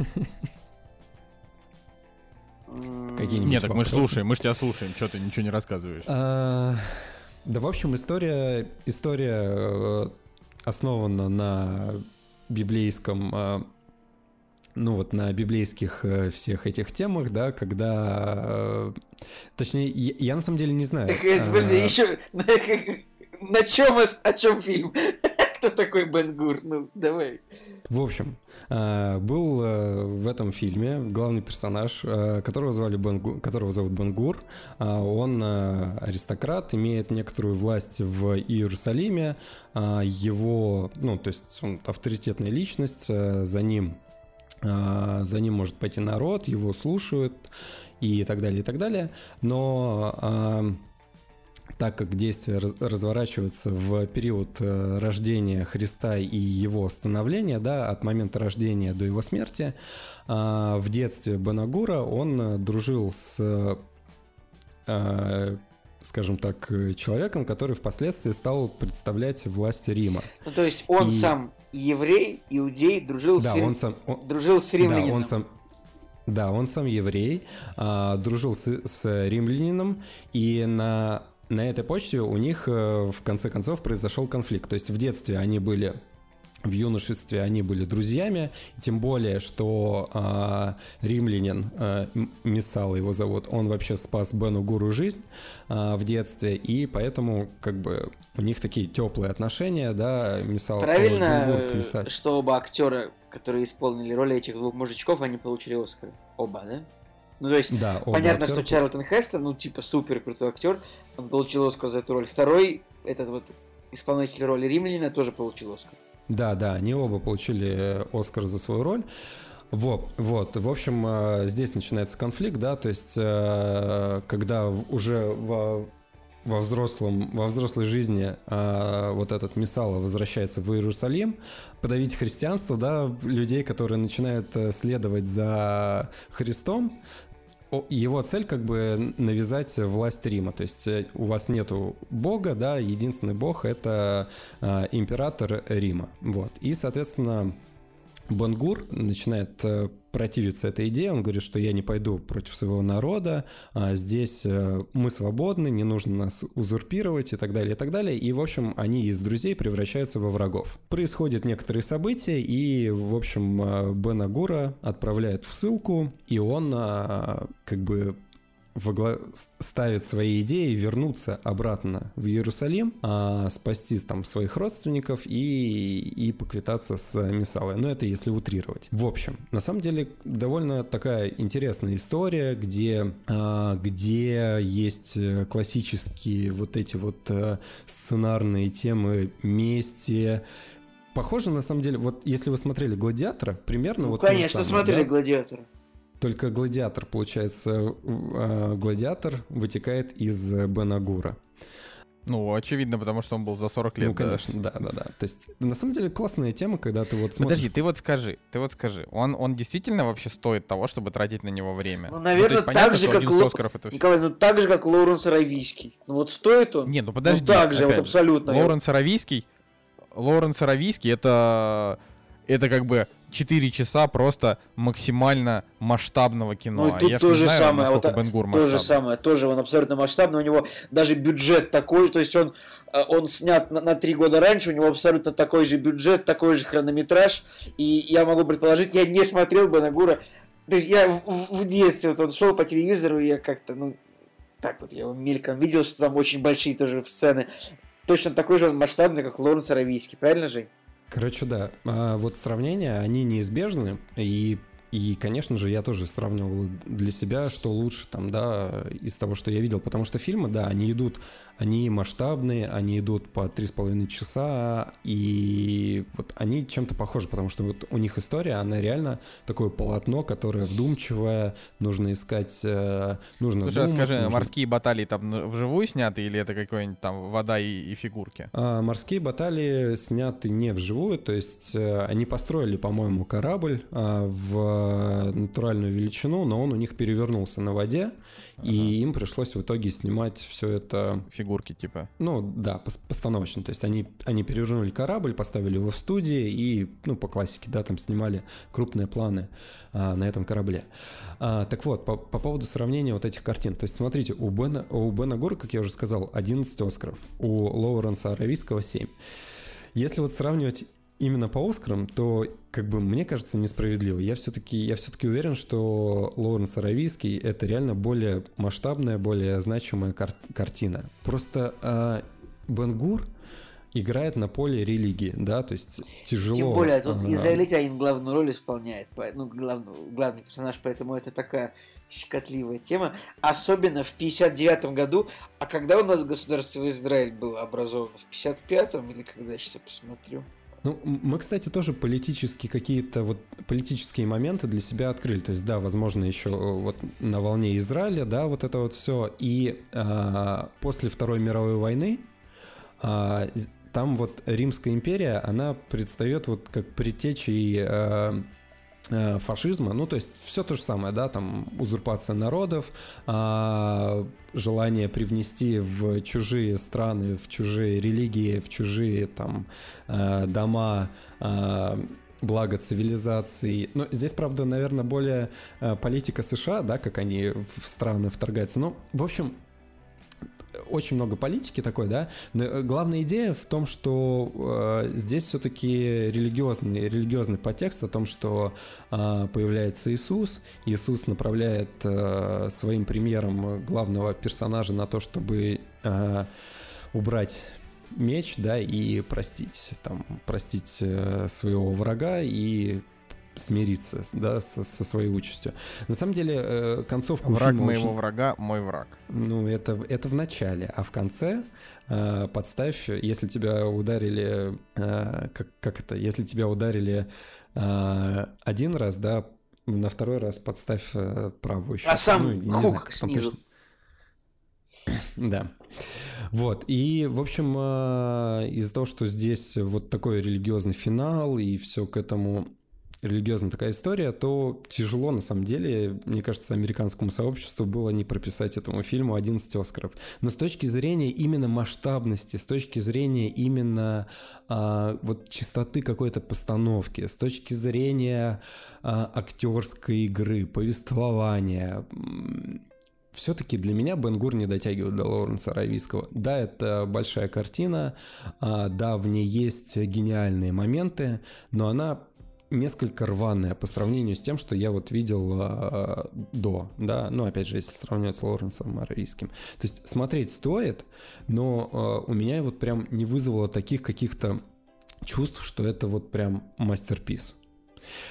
Какие-нибудь Нет, так мы же слушаем, мы же тебя слушаем, что ты ничего не рассказываешь. Да, в общем, история, история э, основана на библейском э, ну вот на библейских э, всех этих темах, да, когда, точнее, я, я на самом деле не знаю. Так, подожди, а... еще на чем, о чем фильм? Кто такой Бен Гур? Ну, давай. В общем, э, был э, в этом фильме главный персонаж, э, которого, звали Бен, которого зовут Бенгур. Он аристократ, имеет некоторую власть в Иерусалиме. Его, ну, то есть он авторитетная личность, за ним за ним может пойти народ, его слушают и так далее, и так далее. Но так как действие разворачивается в период э, рождения Христа и его становления, да, от момента рождения до его смерти, а, в детстве Банагура он э, дружил с э, скажем так, человеком, который впоследствии стал представлять власть Рима. Ну, то есть он и... сам еврей, иудей, дружил да, с Рим... он сам... он... дружил с римлянином. Да, он сам... Да, он сам еврей, а, дружил с, с римлянином, и на на этой почте у них э, в конце концов произошел конфликт. То есть в детстве они были в юношестве они были друзьями, тем более, что э, римлянин, э, Мисал его зовут, он вообще спас Бену Гуру жизнь э, в детстве, и поэтому как бы у них такие теплые отношения, да, Мисал... Правильно, что оба актера, которые исполнили роли этих двух мужичков, они получили Оскар. Оба, да? Ну, то есть, да, понятно, что Чарльтон Хестон, ну, типа, супер крутой актер, он получил Оскар за эту роль. Второй, этот вот исполнитель роли Римлянина, тоже получил Оскар. Да, да, они оба получили э, Оскар за свою роль. Вот, вот, в общем, э, здесь начинается конфликт, да, то есть, э, когда уже во, во взрослом, во взрослой жизни вот этот Мисала возвращается в Иерусалим, подавить христианство, да, людей, которые начинают следовать за Христом, его цель как бы навязать власть Рима. То есть э, у вас нету бога, да, единственный бог это э, император Рима. Вот. И, соответственно, Бангур начинает э, противиться этой идее, он говорит, что я не пойду против своего народа, а здесь э, мы свободны, не нужно нас узурпировать и так далее, и так далее. И, в общем, они из друзей превращаются во врагов. Происходят некоторые события, и, в общем, Бен Агура отправляет в ссылку, и он как бы вогла... ставит свои идеи вернуться обратно в Иерусалим, а, спасти там своих родственников и, и поквитаться с Мисалой. Но это если утрировать. В общем, на самом деле довольно такая интересная история, где, а, где есть классические вот эти вот а, сценарные темы мести, Похоже, на самом деле, вот если вы смотрели «Гладиатора», примерно ну, вот конечно, самое, смотрели да? «Гладиатора». Только гладиатор, получается, э, гладиатор вытекает из Бенагура. Ну, очевидно, потому что он был за 40 лет. Ну, конечно, да, да, да. То есть, на самом деле, классная тема, когда ты вот смотришь... Подожди, ты вот скажи, ты вот скажи, он, он действительно вообще стоит того, чтобы тратить на него время? Ну, наверное, ну, есть, так же, как... Ло... Это... Николай, ну так же, как Лоуренс Аравийский. Ну вот стоит он? Не, ну подожди. Ну так же, вот абсолютно. Лоуренс Аравийский, Лоуренс Аравийский, это... Это как бы 4 часа просто максимально масштабного кино. Ну и тут а то же знаю, самое, вот, то же самое, тоже он абсолютно масштабный, у него даже бюджет такой, то есть он э, он снят на, на 3 года раньше, у него абсолютно такой же бюджет, такой же хронометраж, и я могу предположить, я не смотрел Бенагура, то есть я в, в детстве, вот он шел по телевизору, и я как-то, ну, так вот, я его мельком видел, что там очень большие тоже сцены, точно такой же он масштабный, как Лоренс Аравийский, правильно, Жень? Короче, да. А вот сравнения, они неизбежны, и и, конечно же, я тоже сравнивал для себя, что лучше там, да, из того, что я видел. Потому что фильмы, да, они идут, они масштабные, они идут по три с половиной часа, и вот они чем-то похожи, потому что вот у них история, она реально такое полотно, которое вдумчивое, нужно искать, э, нужно Слушай, думать, а скажи, нужно... морские баталии там вживую сняты или это какой-нибудь там вода и, и фигурки? А, морские баталии сняты не вживую, то есть э, они построили, по-моему, корабль а, в натуральную величину, но он у них перевернулся на воде, ага. и им пришлось в итоге снимать все это... Фигурки типа? Ну да, постановочно. То есть они, они перевернули корабль, поставили его в студии и, ну, по классике, да, там снимали крупные планы а, на этом корабле. А, так вот, по, по поводу сравнения вот этих картин. То есть смотрите, у Бена, у Бена Гора, как я уже сказал, 11 Оскаров, у Лоуренса Аравийского 7. Если вот сравнивать именно по Оскарам, то, как бы, мне кажется, несправедливо. Я все-таки, я все-таки уверен, что Лоуренс Аравийский — это реально более масштабная, более значимая кар- картина. Просто э, Бенгур играет на поле религии, да, то есть тяжело. Тем более, тут ага. израильтянин главную роль исполняет, ну, главный, главный персонаж, поэтому это такая щекотливая тема. Особенно в 59 году, а когда у нас государство Израиль было образовано? В 55-м или когда, я сейчас посмотрю? Ну, мы, кстати, тоже политические какие-то вот политические моменты для себя открыли. То есть, да, возможно, еще э, вот на волне Израиля, да, вот это вот все. И а, после Второй мировой войны а, там вот Римская империя, она предстает вот как предтечей а, фашизма, ну то есть все то же самое, да, там узурпация народов, а, желание привнести в чужие страны, в чужие религии, в чужие там э, дома а, благо цивилизации. Но здесь, правда, наверное, более э, политика США, да, как они в страны вторгаются. Ну, в общем, очень много политики такой, да, но э, главная идея в том, что э, здесь все-таки религиозный, религиозный подтекст о том, что э, появляется Иисус, Иисус направляет э, своим примером главного персонажа на то, чтобы э, убрать меч, да, и простить, там, простить э, своего врага и смириться да, со, со своей участью. На самом деле, э, концовку Враг моего очень... врага — мой враг. Ну, это, это в начале, а в конце э, подставь, если тебя ударили... Э, как, как это? Если тебя ударили э, один раз, да, на второй раз подставь э, правую щеку. А сам ну, хук знаю, снизу. Да. Вот, и, в общем, э, из-за того, что здесь вот такой религиозный финал, и все к этому религиозная такая история, то тяжело, на самом деле, мне кажется, американскому сообществу было не прописать этому фильму 11 Оскаров. Но с точки зрения именно масштабности, с точки зрения именно а, вот чистоты какой-то постановки, с точки зрения а, актерской игры, повествования, все-таки для меня Бенгур не дотягивает до Лоуренса Аравийского. Да, это большая картина, а, да, в ней есть гениальные моменты, но она несколько рваная по сравнению с тем, что я вот видел э, до, да, ну, опять же, если сравнивать с Лоренсом Аравийским. То есть смотреть стоит, но э, у меня вот прям не вызвало таких каких-то чувств, что это вот прям мастерпис.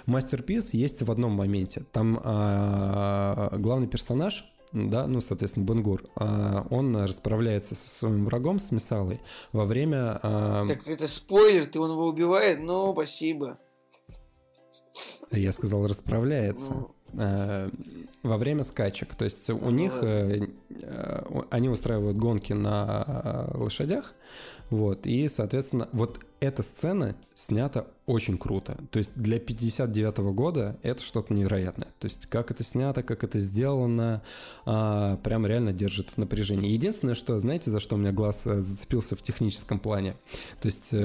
Мастерпис есть в одном моменте. Там э, главный персонаж, да, ну, соответственно, Бенгур, э, он расправляется со своим врагом, с Мисалой, во время... Э... Так это спойлер, ты он его убивает? Ну, спасибо. Я сказал, расправляется. Ну. Э, во время скачек. То есть у ну, них э, э, они устраивают гонки на лошадях. Вот, и, соответственно, вот эта сцена снята очень круто. То есть для 59 -го года это что-то невероятное. То есть как это снято, как это сделано, а, прям реально держит в напряжении. Единственное, что, знаете, за что у меня глаз зацепился в техническом плане? То есть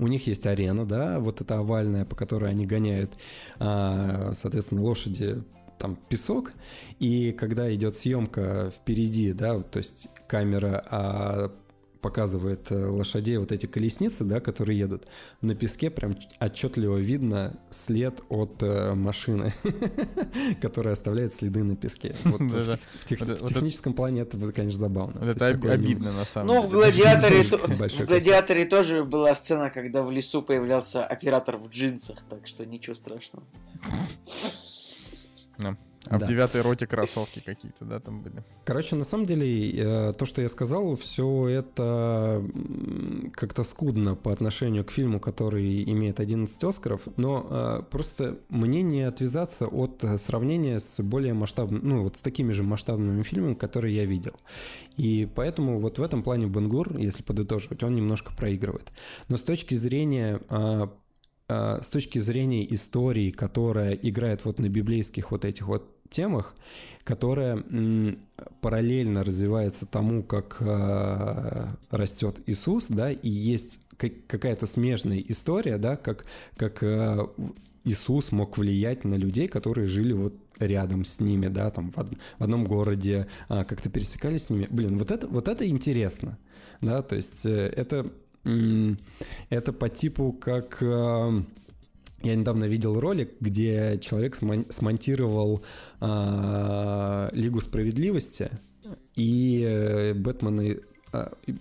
у них есть арена, да, вот эта овальная, по которой они гоняют, а, соответственно, лошади там песок, и когда идет съемка впереди, да, то есть камера а, показывает э, лошадей вот эти колесницы, да, которые едут, на песке прям отчетливо видно след от э, машины, которая оставляет следы на песке. Вот в техническом плане это, конечно, забавно. Это обидно, на самом деле. Ну, в «Гладиаторе» в «Гладиаторе» тоже была сцена, когда в лесу появлялся оператор в джинсах, так что ничего страшного. А да. в девятой роте кроссовки какие-то, да, там были. Короче, на самом деле, э, то, что я сказал, все это как-то скудно по отношению к фильму, который имеет 11 Оскаров, но э, просто мне не отвязаться от сравнения с более масштабным, ну, вот с такими же масштабными фильмами, которые я видел. И поэтому вот в этом плане Бенгур, если подытоживать, он немножко проигрывает. Но с точки зрения э, с точки зрения истории, которая играет вот на библейских вот этих вот темах, которая параллельно развивается тому, как э, растет Иисус, да, и есть какая-то смежная история, да, как, как э, Иисус мог влиять на людей, которые жили вот рядом с ними, да, там в, од- в одном городе, а, как-то пересекались с ними. Блин, вот это, вот это интересно, да, то есть э, это, это по типу как я недавно видел ролик, где человек смонтировал э, Лигу справедливости, и э, Бэтмен а,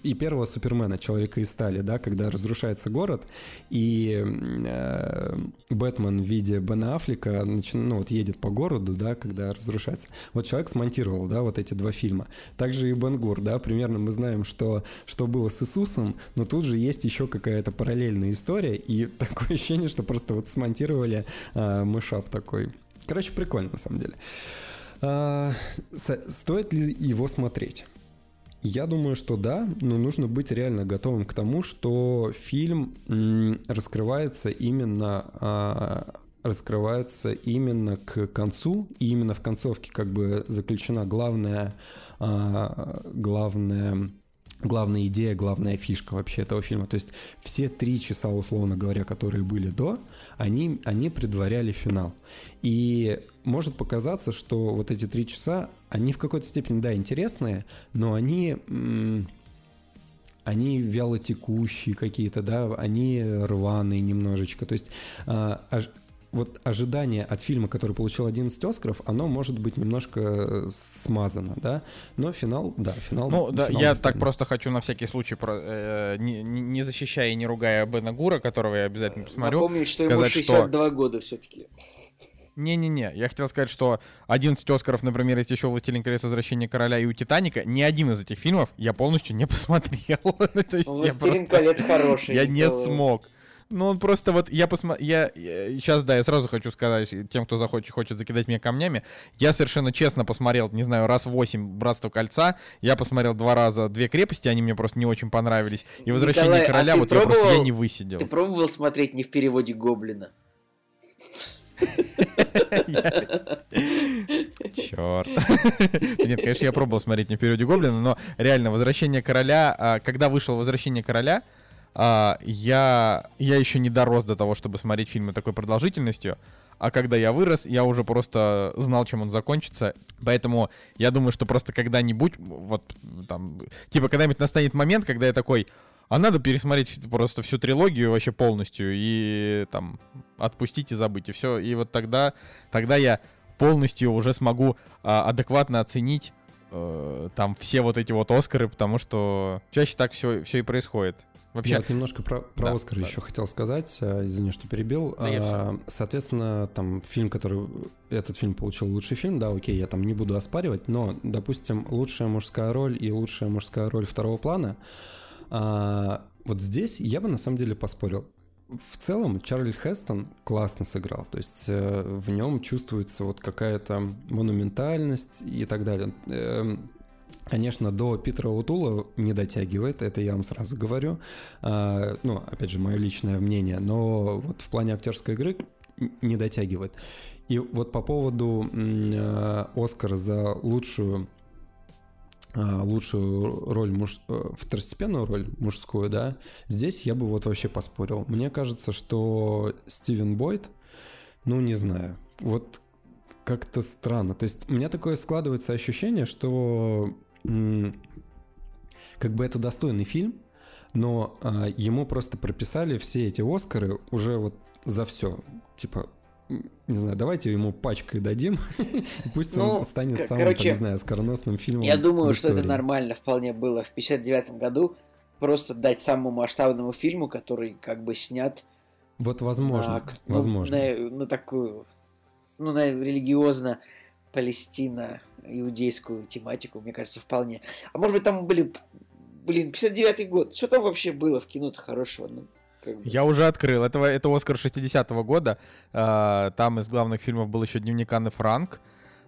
и первого Супермена, Человека из стали, да, когда разрушается город, и э, Бэтмен в виде Бена Аффлека начи... ну, вот едет по городу, да, когда разрушается. Вот человек смонтировал, да, вот эти два фильма. Также и Бен Гур, да, примерно мы знаем, что, что было с Иисусом, но тут же есть еще какая-то параллельная история, и такое ощущение, что просто вот смонтировали э, мышап такой. Короче, прикольно, на самом деле. А, стоит ли его смотреть? Я думаю, что да, но нужно быть реально готовым к тому, что фильм раскрывается именно а, раскрывается именно к концу, и именно в концовке как бы заключена главная, а, главная главная идея, главная фишка вообще этого фильма. То есть все три часа, условно говоря, которые были до, они, они предваряли финал. И может показаться, что вот эти три часа, они в какой-то степени, да, интересные, но они они вялотекущие какие-то, да, они рваные немножечко. То есть а, вот ожидание от фильма, который получил 11 Оскаров, оно может быть немножко э, смазано, да, но финал, да, финал. Ну, да, финал я так просто хочу на всякий случай, про, э, не, не защищая и не ругая Бена Гура, которого я обязательно посмотрю. Напомню, что сказать, ему 62 что... года все-таки. Не-не-не, я хотел сказать, что 11 Оскаров, например, есть еще «Властелин колец. Возвращение короля» и у «Титаника», ни один из этих фильмов я полностью не посмотрел. «Властелин колец» хороший. Я не смог. Ну, он просто вот, я посмотрел, я, я, сейчас, да, я сразу хочу сказать тем, кто захочет, хочет закидать меня камнями, я совершенно честно посмотрел, не знаю, раз восемь «Братство кольца», я посмотрел два раза «Две крепости», они мне просто не очень понравились, и «Возвращение Николай, а короля», а вот пробовал, я просто я не высидел. Ты пробовал смотреть не в переводе «Гоблина»? Черт. Нет, конечно, я пробовал смотреть не в периоде Гоблина, но реально, «Возвращение короля», а, когда вышел «Возвращение короля», а, я, я еще не дорос до того, чтобы смотреть фильмы такой продолжительностью. А когда я вырос, я уже просто знал, чем он закончится. Поэтому я думаю, что просто когда-нибудь, вот там, типа, когда-нибудь настанет момент, когда я такой, а надо пересмотреть просто всю трилогию вообще полностью и там отпустить и забыть, и все. И вот тогда, тогда я полностью уже смогу а, адекватно оценить э, там все вот эти вот Оскары, потому что чаще так все, все и происходит. Вообще... Я вот немножко про, про да, Оскар да. еще хотел сказать, э, извини, что перебил. Да, а, соответственно, там фильм, который... Этот фильм получил лучший фильм, да, окей, я там не буду оспаривать, но, допустим, лучшая мужская роль и лучшая мужская роль второго плана, а, вот здесь я бы на самом деле поспорил. В целом Чарли Хестон классно сыграл, то есть э, в нем чувствуется вот какая-то монументальность и так далее. Э, Конечно, до Питера Утула не дотягивает, это я вам сразу говорю. А, ну, опять же, мое личное мнение, но вот в плане актерской игры не дотягивает. И вот по поводу э, Оскара за лучшую а, лучшую роль муж... Э, второстепенную роль мужскую, да, здесь я бы вот вообще поспорил. Мне кажется, что Стивен Бойд, ну не знаю, вот как-то странно. То есть у меня такое складывается ощущение, что как бы это достойный фильм, но а, ему просто прописали все эти Оскары уже вот за все. Типа, не знаю, давайте ему пачкой дадим, пусть ну, он станет самым, короче, не знаю, скороносным фильмом. Я думаю, что это нормально вполне было в 59 году, просто дать самому масштабному фильму, который как бы снят вот возможно, на, возможно. На, на такую ну, на религиозно Палестина, иудейскую тематику, мне кажется, вполне. А может быть, там были, блин, 59-й год. Что там вообще было в кино-то хорошего? Ну, как бы. Я уже открыл. Это, это Оскар 60-го года. А, там из главных фильмов был еще «Дневник Анны Франк».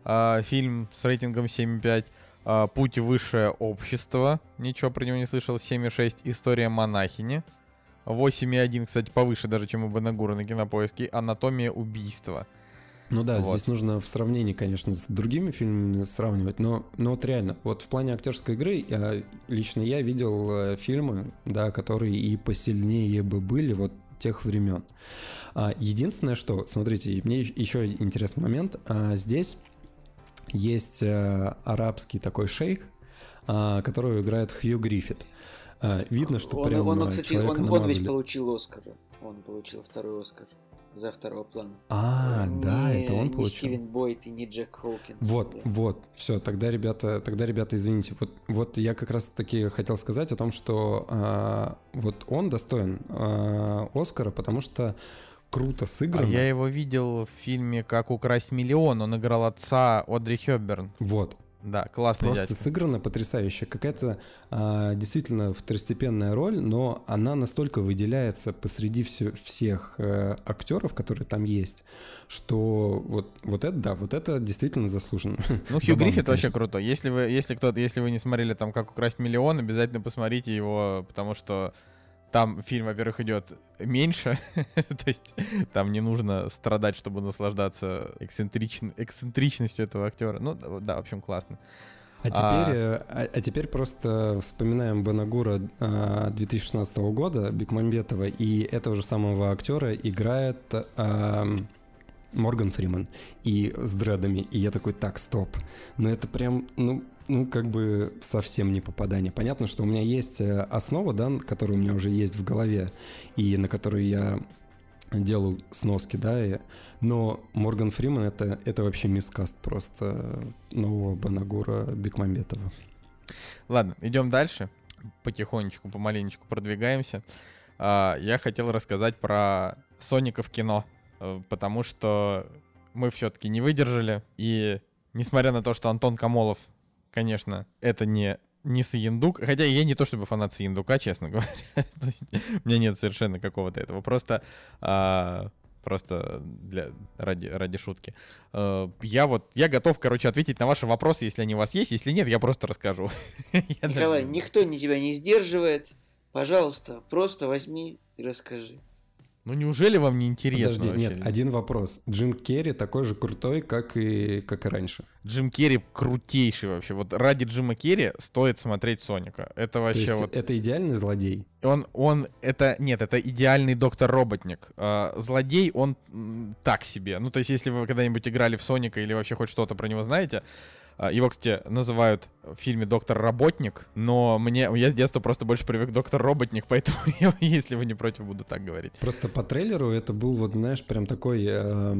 А, фильм с рейтингом 7,5. А, «Путь высшее общество». Ничего про него не слышал. 7,6. «История монахини». 8,1, кстати, повыше даже, чем у Бенагура на кинопоиске. «Анатомия убийства». Ну да, вот. здесь нужно в сравнении, конечно, с другими фильмами сравнивать, но, но вот реально, вот в плане актерской игры я, лично я видел э, фильмы, да, которые и посильнее бы были вот тех времен. А, единственное, что, смотрите, мне еще интересный момент, а, здесь есть а, арабский такой шейх, а, которого играет Хью Гриффит. А, видно, что он, прям он, он, кстати, он, он ведь получил Оскар. Он получил второй Оскар за второго плана. А, не, да, это он получил. Не Стивен Бойт и не Джек Хоукинс. Вот, да. вот, все, тогда, ребята, тогда, ребята, извините. Вот, вот я как раз таки хотел сказать о том, что а, вот он достоин а, Оскара, потому что круто сыграно. А я его видел в фильме «Как украсть миллион». Он играл отца Одри Хёбберн. Вот, да, классно. Просто дядька. сыграно потрясающе. Какая-то а, действительно второстепенная роль, но она настолько выделяется посреди все, всех э, актеров, которые там есть, что вот, вот это, да, вот это действительно заслуженно. Ну, Хью Гриффит вообще круто. Если вы, если кто-то, если вы не смотрели там «Как украсть миллион», обязательно посмотрите его, потому что там фильм, во-первых, идет меньше, то есть там не нужно страдать, чтобы наслаждаться эксцентричн... эксцентричностью этого актера. Ну, да, в общем, классно. А теперь, а... А, а теперь просто вспоминаем Банагура 2016 а, года, Бекмамбетова, и этого же самого актера играет а, Морган Фриман и с дредами. И я такой, так, стоп. Но это прям, ну, ну, как бы совсем не попадание. Понятно, что у меня есть э, основа, да, которая у меня уже есть в голове, и на которую я делаю сноски, да, и... но Морган Фриман это, это вообще мискаст просто нового Банагура Бекмамбетова. Ладно, идем дальше. Потихонечку, помаленечку продвигаемся. А, я хотел рассказать про Соника в кино, э, потому что мы все-таки не выдержали, и несмотря на то, что Антон Камолов конечно, это не не Саендук, хотя я не то чтобы фанат Саендука, честно говоря, у меня нет совершенно какого-то этого, просто а, просто для ради ради шутки. А, я вот я готов, короче, ответить на ваши вопросы, если они у вас есть, если нет, я просто расскажу. Николай, никто не тебя не сдерживает, пожалуйста, просто возьми и расскажи. Ну неужели вам не интересно? Подожди, вообще? нет, один вопрос. Джим Керри такой же крутой, как и, как и раньше. Джим Керри крутейший вообще. Вот ради Джима Керри стоит смотреть Соника. Это вообще То есть вот... это идеальный злодей? Он, он, это, нет, это идеальный доктор-роботник. А, злодей, он так себе. Ну, то есть, если вы когда-нибудь играли в Соника или вообще хоть что-то про него знаете, его, кстати, называют в фильме Доктор Работник, но мне я с детства просто больше привык Доктор Роботник, поэтому я, если вы не против, буду так говорить. Просто по трейлеру это был, вот знаешь, прям такой э,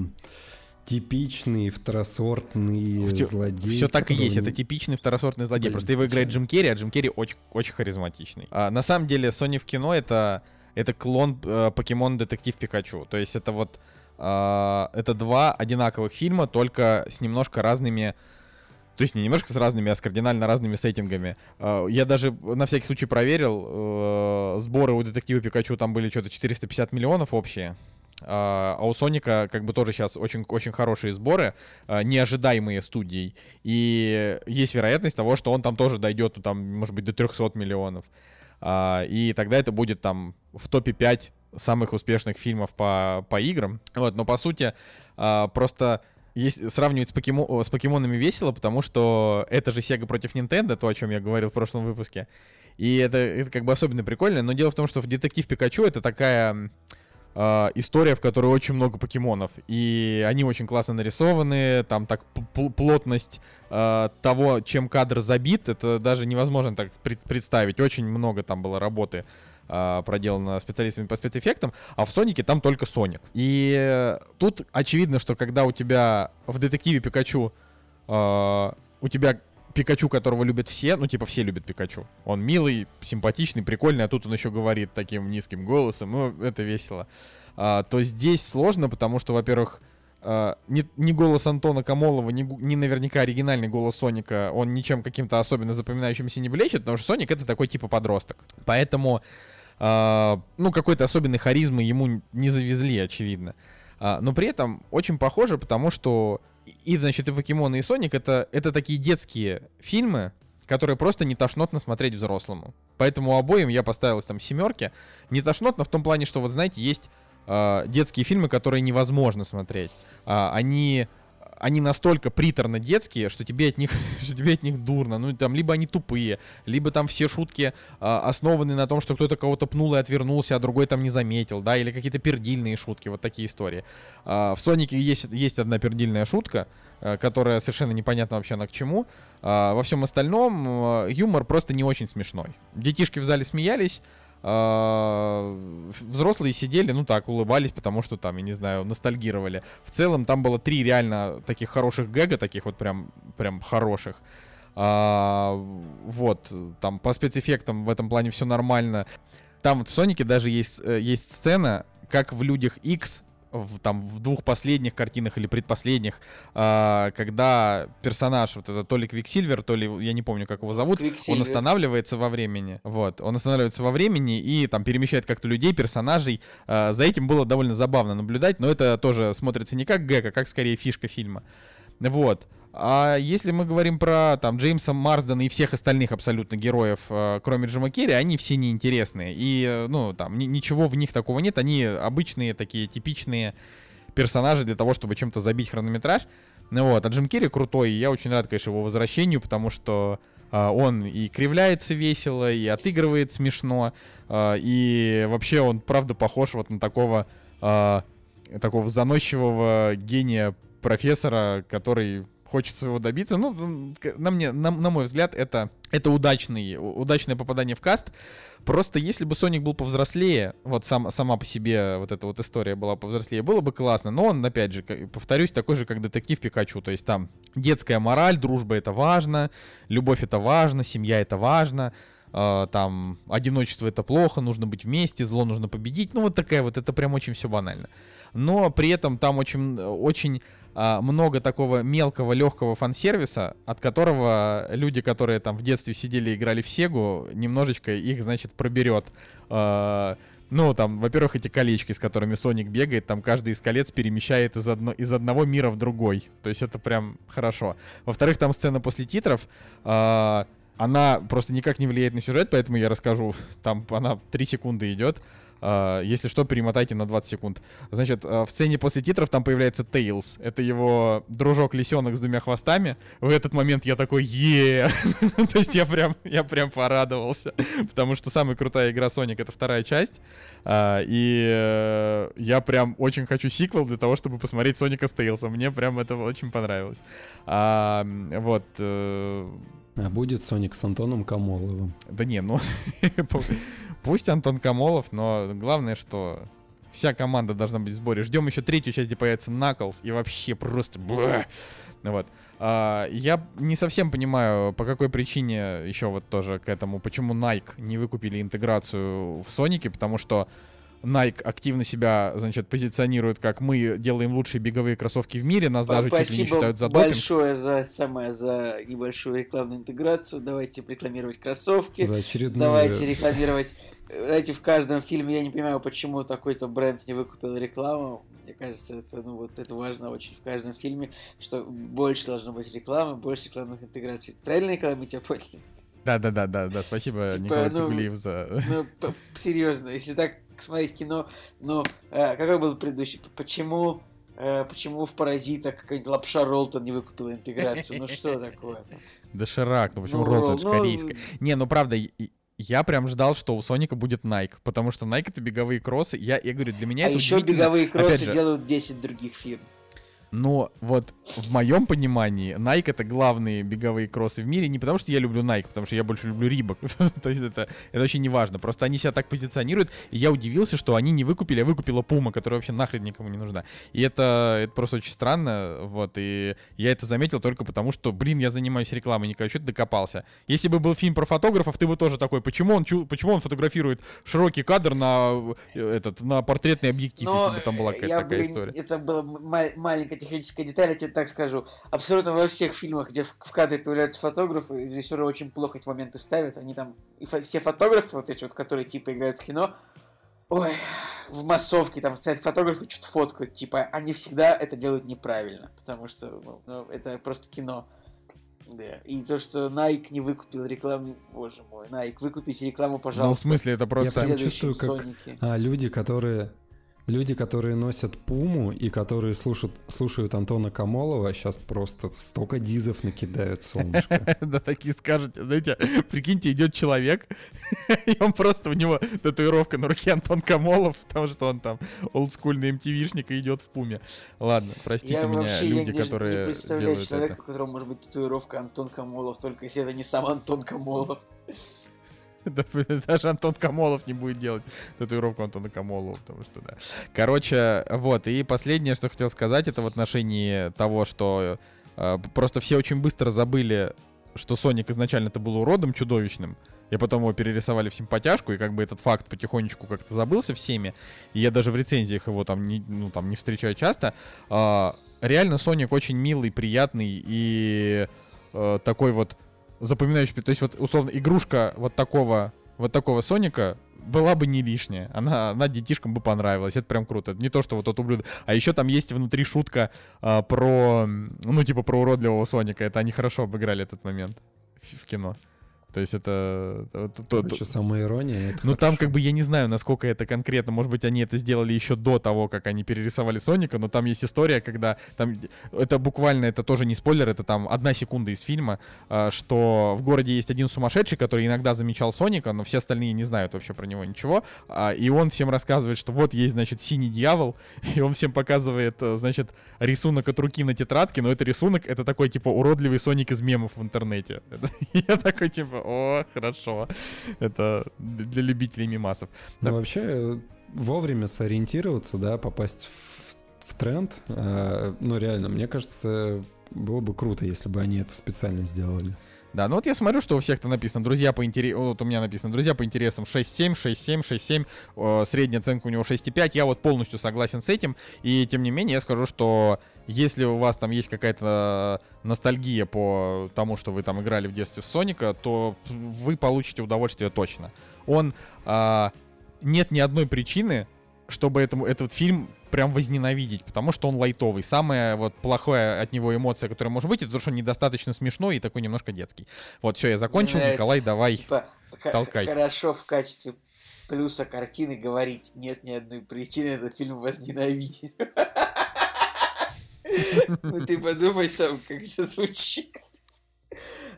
типичный второсортный все, злодей. Все так и есть, это типичный второсортный злодей. Блин, просто его играет Джим Керри, а Джим Керри очень, очень харизматичный. А, на самом деле, Sony в кино это, это клон э, Покемон Детектив Пикачу. То есть это вот э, это два одинаковых фильма, только с немножко разными то есть не немножко с разными, а с кардинально разными сеттингами. А, я даже на всякий случай проверил, э, сборы у детектива Пикачу там были что-то 450 миллионов общие. А, а у Соника как бы тоже сейчас очень, очень хорошие сборы, а, неожидаемые студией. И есть вероятность того, что он там тоже дойдет, ну, там, может быть, до 300 миллионов. И тогда это будет там в топе 5 самых успешных фильмов по, по играм. Вот, но по сути, просто есть, сравнивать с, покемо, с покемонами весело, потому что это же Sega против Nintendo, то, о чем я говорил в прошлом выпуске. И это, это как бы особенно прикольно. Но дело в том, что в Детектив Пикачу это такая э, история, в которой очень много покемонов. И они очень классно нарисованы. Там так плотность э, того, чем кадр забит, это даже невозможно так представить. Очень много там было работы а, проделано специалистами по спецэффектам, а в Сонике там только Соник. И тут очевидно, что когда у тебя в детективе Пикачу э, у тебя Пикачу, которого любят все, ну, типа, все любят Пикачу. Он милый, симпатичный, прикольный, а тут он еще говорит таким низким голосом, ну, это весело. А, то здесь сложно, потому что, во-первых, Uh, ни, ни голос Антона Камолова, ни, ни наверняка оригинальный голос Соника, он ничем каким-то особенно запоминающимся не блещет, потому что Соник это такой типа подросток. Поэтому, ну, какой-то особенной харизмы ему не завезли, очевидно. Uh, но при этом очень похоже, потому что и, значит, и Покемоны, и Соник это, это такие детские фильмы, которые просто не тошнотно смотреть взрослому. Поэтому обоим я поставил там семерки. Не тошнотно в том плане, что, вот знаете, есть э, детские фильмы, которые невозможно смотреть. Э, они они настолько приторно детские, что тебе от них, что тебе от них дурно. Ну, там, либо они тупые, либо там все шутки а, основаны на том, что кто-то кого-то пнул и отвернулся, а другой там не заметил, да, или какие-то пердильные шутки, вот такие истории. А, в Сонике есть, есть одна пердильная шутка, а, которая совершенно непонятна вообще на к чему. А, во всем остальном а, юмор просто не очень смешной. Детишки в зале смеялись, взрослые сидели, ну так, улыбались, потому что там, я не знаю, ностальгировали. В целом там было три реально таких хороших гэга, таких вот прям, прям хороших. А, вот, там по спецэффектам в этом плане все нормально. Там в Сонике даже есть, э, есть сцена, как в Людях X в, там в двух последних картинах или предпоследних, э, когда персонаж, вот это то ли Квиксильвер, то ли, я не помню, как его зовут, он останавливается во времени, вот, он останавливается во времени и там перемещает как-то людей, персонажей, э, за этим было довольно забавно наблюдать, но это тоже смотрится не как гэг, а как скорее фишка фильма, вот, а если мы говорим про там Джеймса Марсдена и всех остальных абсолютно героев, э, кроме Джима Керри, они все неинтересные. И, э, ну, там, ни, ничего в них такого нет. Они обычные такие типичные персонажи для того, чтобы чем-то забить хронометраж. Ну вот, а Джим Керри крутой, и я очень рад, конечно, его возвращению, потому что э, он и кривляется весело, и отыгрывает смешно, э, и вообще он, правда, похож вот на такого, э, такого заносчивого гения профессора, который хочется его добиться. Ну, на, мне, на, на мой взгляд, это, это удачный, удачное попадание в каст. Просто если бы Соник был повзрослее, вот сам, сама по себе вот эта вот история была повзрослее, было бы классно. Но он, опять же, повторюсь, такой же, как детектив Пикачу. То есть там детская мораль, дружба это важно, любовь это важно, семья это важно. Uh, там одиночество это плохо, нужно быть вместе, зло нужно победить. Ну вот такая вот, это прям очень все банально. Но при этом там очень, очень а, много такого мелкого, легкого фан-сервиса, от которого люди, которые там в детстве сидели и играли в Сегу, немножечко их, значит, проберет. А, ну, там, во-первых, эти колечки, с которыми Соник бегает, там каждый из колец перемещает из, одно, из одного мира в другой. То есть это прям хорошо. Во-вторых, там сцена после титров. Э, она просто никак не влияет на сюжет, поэтому я расскажу. Там она 3 секунды идет. Uh, если что, перемотайте на 20 секунд. Значит, uh, в сцене после титров там появляется Тейлз. Это его дружок-лисенок с двумя хвостами. В этот момент я такой, е То есть я прям, я прям порадовался. Потому что самая крутая игра Sonic — это вторая часть. Uh, и э, я прям очень хочу сиквел для того, чтобы посмотреть Соника с Тейлзом. Мне прям это очень понравилось. Вот. Э, а будет Соник с Антоном Камоловым? Да не, ну... Пусть Антон Камолов, но главное, что вся команда должна быть в сборе. Ждем еще третью часть, где появится Наклз, и вообще просто... Вот. А, я не совсем понимаю, по какой причине еще вот тоже к этому, почему Nike не выкупили интеграцию в Сонике, потому что Nike активно себя, значит, позиционирует, как мы делаем лучшие беговые кроссовки в мире, нас даже чуть ли не считают за допинг. большое за самое за небольшую рекламную интеграцию. Давайте рекламировать кроссовки. За очередную... Давайте рекламировать. Знаете, в каждом фильме я не понимаю, почему такой-то бренд не выкупил рекламу. Мне кажется, это, ну, вот это важно очень в каждом фильме, что больше должно быть рекламы, больше рекламных интеграций. Правильно, Николай, мы тебя поняли? Да, да, да, да, да. Спасибо, типа, Николай ну, Цигулиев, за. Ну, серьезно, если так смотреть кино, но э, какой был предыдущий? Почему, э, почему в «Паразитах» какая-нибудь лапша Ролтон не выкупила интеграцию? Ну что такое? Да Ширак, ну почему ну, Ролтон ну, корейская? Не, ну правда, я прям ждал, что у Соника будет Nike, потому что Nike это беговые кроссы. Я, я говорю, для меня а это еще беговые кроссы делают 10 других фирм. Но вот в моем понимании Nike это главные беговые кроссы в мире не потому, что я люблю Nike, потому что я больше люблю Рибок. То есть это, это вообще не важно. Просто они себя так позиционируют. И я удивился, что они не выкупили, а выкупила Puma, которая вообще нахрен никому не нужна. И это, это просто очень странно. Вот. И я это заметил только потому, что, блин, я занимаюсь рекламой, никогда что-то докопался. Если бы был фильм про фотографов, ты бы тоже такой, почему он, почему он фотографирует широкий кадр на, э, этот, на портретный объектив, Но если бы там была какая-то такая блин, история. Это была маленькая техническая деталь, я тебе так скажу. Абсолютно во всех фильмах, где в, кадре появляются фотографы, режиссеры очень плохо эти моменты ставят. Они там, и фо- все фотографы, вот эти вот, которые типа играют в кино, ой, в массовке там стоят фотографы, что-то фоткают, типа, они всегда это делают неправильно, потому что ну, ну, это просто кино. Да. И то, что Nike не выкупил рекламу, боже мой, Nike, выкупите рекламу, пожалуйста. Ну, в смысле, это просто... Я чувствую, как а, люди, которые Люди, которые носят пуму и которые слушают, слушают Антона Камолова, сейчас просто столько дизов накидают, солнышко. Да, такие скажете. Знаете, прикиньте, идет человек, и он просто, у него татуировка на руке Антон Камолов, потому что он там олдскульный MTV-шник и идет в пуме. Ладно, простите меня, люди, которые Я не представляю человека, у которого может быть татуировка Антон Камолов, только если это не сам Антон Камолов. Даже Антон Камолов не будет делать татуировку Антона Камолова, потому что, да. Короче, вот, и последнее, что хотел сказать, это в отношении того, что э, просто все очень быстро забыли, что Соник изначально-то был уродом чудовищным, и потом его перерисовали в симпатяшку, и как бы этот факт потихонечку как-то забылся всеми, и я даже в рецензиях его там не, ну, там не встречаю часто. Э, реально Соник очень милый, приятный и э, такой вот запоминающий. То есть вот условно игрушка вот такого вот такого Соника была бы не лишняя. Она, она детишкам бы понравилась. Это прям круто. Не то, что вот тот ублюдок. А еще там есть внутри шутка а, про, ну, типа, про уродливого Соника. Это они хорошо обыграли этот момент в, в кино. То есть это... Короче, то, самая ирония. ну там как бы я не знаю, насколько это конкретно. Может быть, они это сделали еще до того, как они перерисовали Соника, но там есть история, когда там... Это буквально, это тоже не спойлер, это там одна секунда из фильма, а, что в городе есть один сумасшедший, который иногда замечал Соника, но все остальные не знают вообще про него ничего. А, и он всем рассказывает, что вот есть, значит, синий дьявол, и он всем показывает, э, значит, рисунок от руки на тетрадке, но это рисунок, это такой, типа, уродливый Соник из мемов в интернете. Я такой, типа, о, хорошо. Это для любителей мимасов. Ну, так... вообще, вовремя сориентироваться, да, попасть в, в тренд, э, ну, реально, мне кажется, было бы круто, если бы они это специально сделали. Да, ну вот я смотрю, что у всех-то написано, друзья по интересам, вот у меня написано, друзья по интересам 6.7, 6.7, 6.7, э, средняя оценка у него 6.5, я вот полностью согласен с этим, и тем не менее я скажу, что если у вас там есть какая-то ностальгия по тому, что вы там играли в детстве с Соника, то вы получите удовольствие точно. Он, э, нет ни одной причины, чтобы этому, этот фильм прям возненавидеть, потому что он лайтовый. Самая вот плохая от него эмоция, которая может быть, это то, что он недостаточно смешной и такой немножко детский. Вот, все, я закончил. Николай, давай, типа, толкай. Хорошо в качестве плюса картины говорить нет ни одной причины этот фильм возненавидеть. Ну ты подумай сам, как это звучит.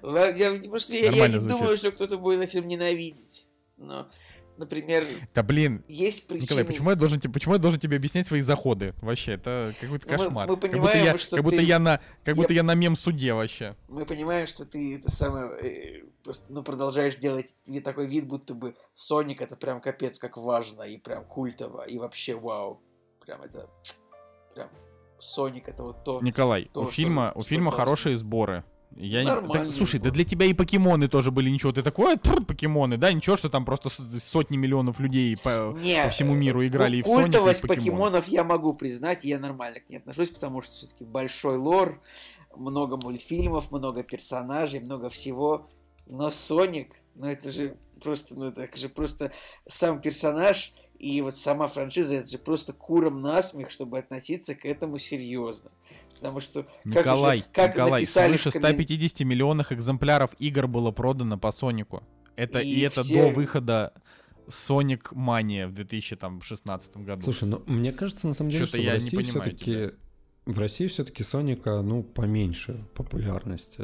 Я, я, я не думаю, что кто-то будет на фильм ненавидеть. Но например, да блин, есть причины... Николай, почему я должен, почему я должен тебе объяснять свои заходы? Вообще, это какой-то ну, кошмар. Мы, мы понимаем, как будто я, что как будто ты... я на, как будто я... я на мем суде вообще. Мы понимаем, что ты это самое э, просто, ну, продолжаешь делать такой вид, будто бы Соник это прям капец как важно и прям культово и вообще вау, прям это прям Соник это вот то. Николай, то, у фильма что, у фильма хорошие сборы. Я не... да, слушай, да для тебя и покемоны тоже были ничего. Ты такой, а, покемоны, да, ничего, что там просто сотни миллионов людей по, не, по всему миру играли ну, и в Соника, и в покемонов я могу признать, я нормально к ней отношусь, потому что все-таки большой лор, много мультфильмов, много персонажей, много всего. Но Соник, ну это же просто, ну это же просто сам персонаж и вот сама франшиза, это же просто куром насмех, чтобы относиться к этому серьезно. Потому что... Николай, как, уже, как Николай, свыше 150 миллионов экземпляров игр было продано по Сонику. Это, и, и это все... до выхода Sonic Mania в 2016 году. Слушай, ну мне кажется, на самом деле, что, что в России все-таки в России все-таки Соника, ну, поменьше популярности.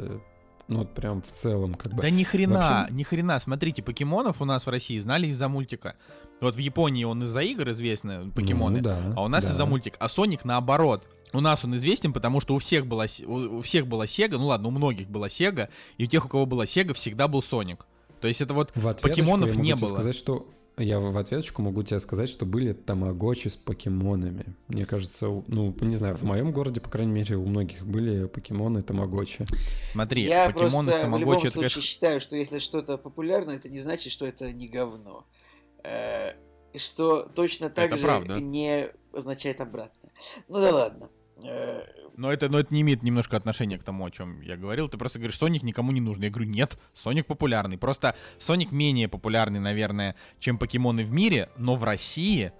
Ну, вот прям в целом, как бы. Да ни хрена, Вообще... ни хрена. Смотрите, покемонов у нас в России знали из-за мультика. Вот в Японии он из-за игр известный, покемоны, ну, да, а у нас да. из-за мультик. А Соник наоборот. у нас он известен, потому что у всех была, у всех была Sega, ну ладно, у многих была Sega, и у тех, у кого была Sega, всегда был Соник. То есть это вот в покемонов не было. сказать, что я в ответочку могу тебе сказать, что были тамагочи с покемонами. Мне кажется, ну, не знаю, в моем городе, по крайней мере, у многих были покемоны тамагочи. Смотри, я покемоны просто с тамагочи... в любом это, случае конечно... считаю, что если что-то популярно, это не значит, что это не говно. Э, что точно так Это же правда. не означает обратное. Ну да ладно. Э, Но это, но это не имеет немножко отношения к тому, о чем я говорил. Ты просто говоришь, Соник никому не нужен. Я говорю, нет, Соник популярный. Просто Соник менее популярный, наверное, чем покемоны в мире, но в России,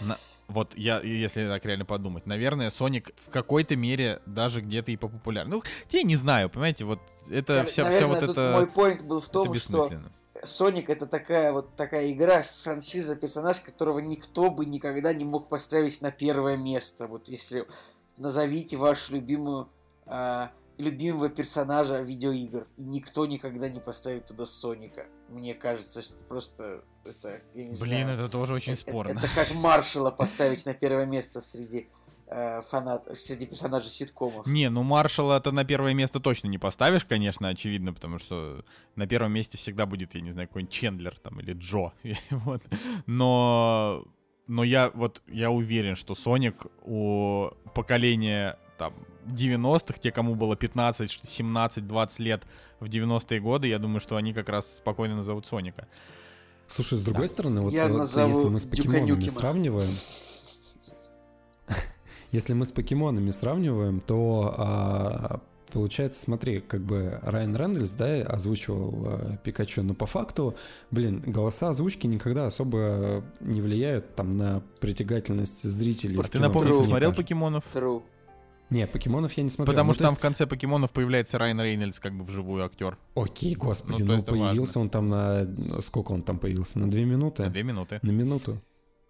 на- вот я, если так реально подумать, наверное, Соник в какой-то мере даже где-то и популярный. Ну, я не знаю, понимаете, вот это вся, вся наверное, вот тут это, мой поинт был в это том, что. Соник это такая вот такая игра, франшиза, персонаж, которого никто бы никогда не мог поставить на первое место. Вот если назовите вашу любимую а, любимого персонажа видеоигр, и никто никогда не поставит туда Соника. Мне кажется, что просто это, я не Блин, знаю, это тоже очень э- э- спорно. Это как Маршала поставить на первое место среди э, фанат, среди персонажей ситкомов. Не, ну Маршала ты на первое место точно не поставишь, конечно, очевидно, потому что на первом месте всегда будет, я не знаю, какой-нибудь Чендлер там или Джо. вот. Но, но я вот я уверен, что Соник у поколения там 90-х, те, кому было 15, 17, 20 лет в 90-е годы, я думаю, что они как раз спокойно назовут Соника. Слушай, с другой стороны, вот, Я вот назову если мы с покемонами сравниваем, если мы с покемонами сравниваем, то а, получается, смотри, как бы Райан Рэндальс, да, озвучивал а, Пикачу, но по факту, блин, голоса озвучки никогда особо не влияют там на притягательность зрителей. Ты кино, напомни, как ты смотрел кажется. покемонов? True. Не, покемонов я не смотрел. Потому Ну, что то там есть- в конце покемонов появляется Райан Рейнольдс, как бы вживую актер. Окей, господи, Ну, ну, появился он там на... Сколько он там появился? На две минуты? На две минуты. На минуту.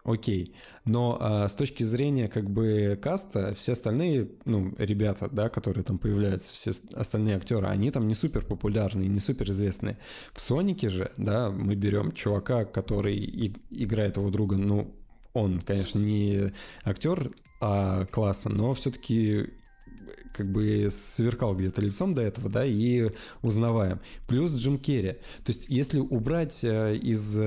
Окей. Но а, с точки зрения как бы каста, все остальные, ну, ребята, да, которые там появляются, все остальные актеры, они там не супер популярные, не супер известные. В Сонике же, да, мы берем чувака, который и- играет его друга, ну, он, конечно, не актер а, класса, но все-таки как бы сверкал где-то лицом до этого, да, и узнаваем. Плюс Джим Керри. То есть, если убрать э, из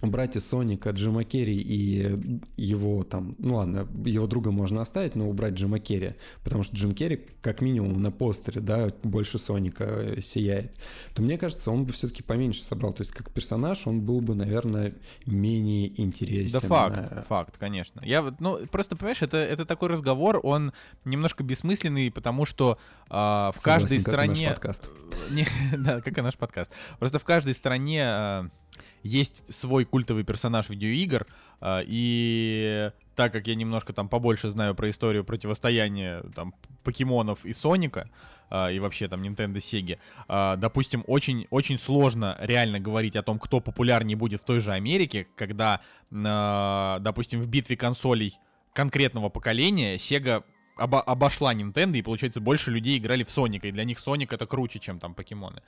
э, убрать из Соника Джима Керри и его там, ну ладно, его друга можно оставить, но убрать Джима Керри, потому что Джим Керри как минимум на постере, да, больше Соника э, сияет, то мне кажется, он бы все-таки поменьше собрал, то есть как персонаж он был бы, наверное, менее интересен. Да факт, Э, факт, конечно. Я вот, ну, просто, понимаешь, это, это такой разговор, он немножко бессмысленный, потому что а, в согласен, каждой как и наш стране... подкаст. Не, да, как и наш подкаст. Просто в каждой стране а, есть свой культовый персонаж видеоигр, а, и так как я немножко там побольше знаю про историю противостояния там покемонов и Соника, а, и вообще там Nintendo Sega, а, допустим, очень, очень сложно реально говорить о том, кто популярнее будет в той же Америке, когда, допустим, в битве консолей конкретного поколения Sega обо- обошла Nintendo, и, получается, больше людей играли в Соника, и для них Соник это круче, чем там покемоны.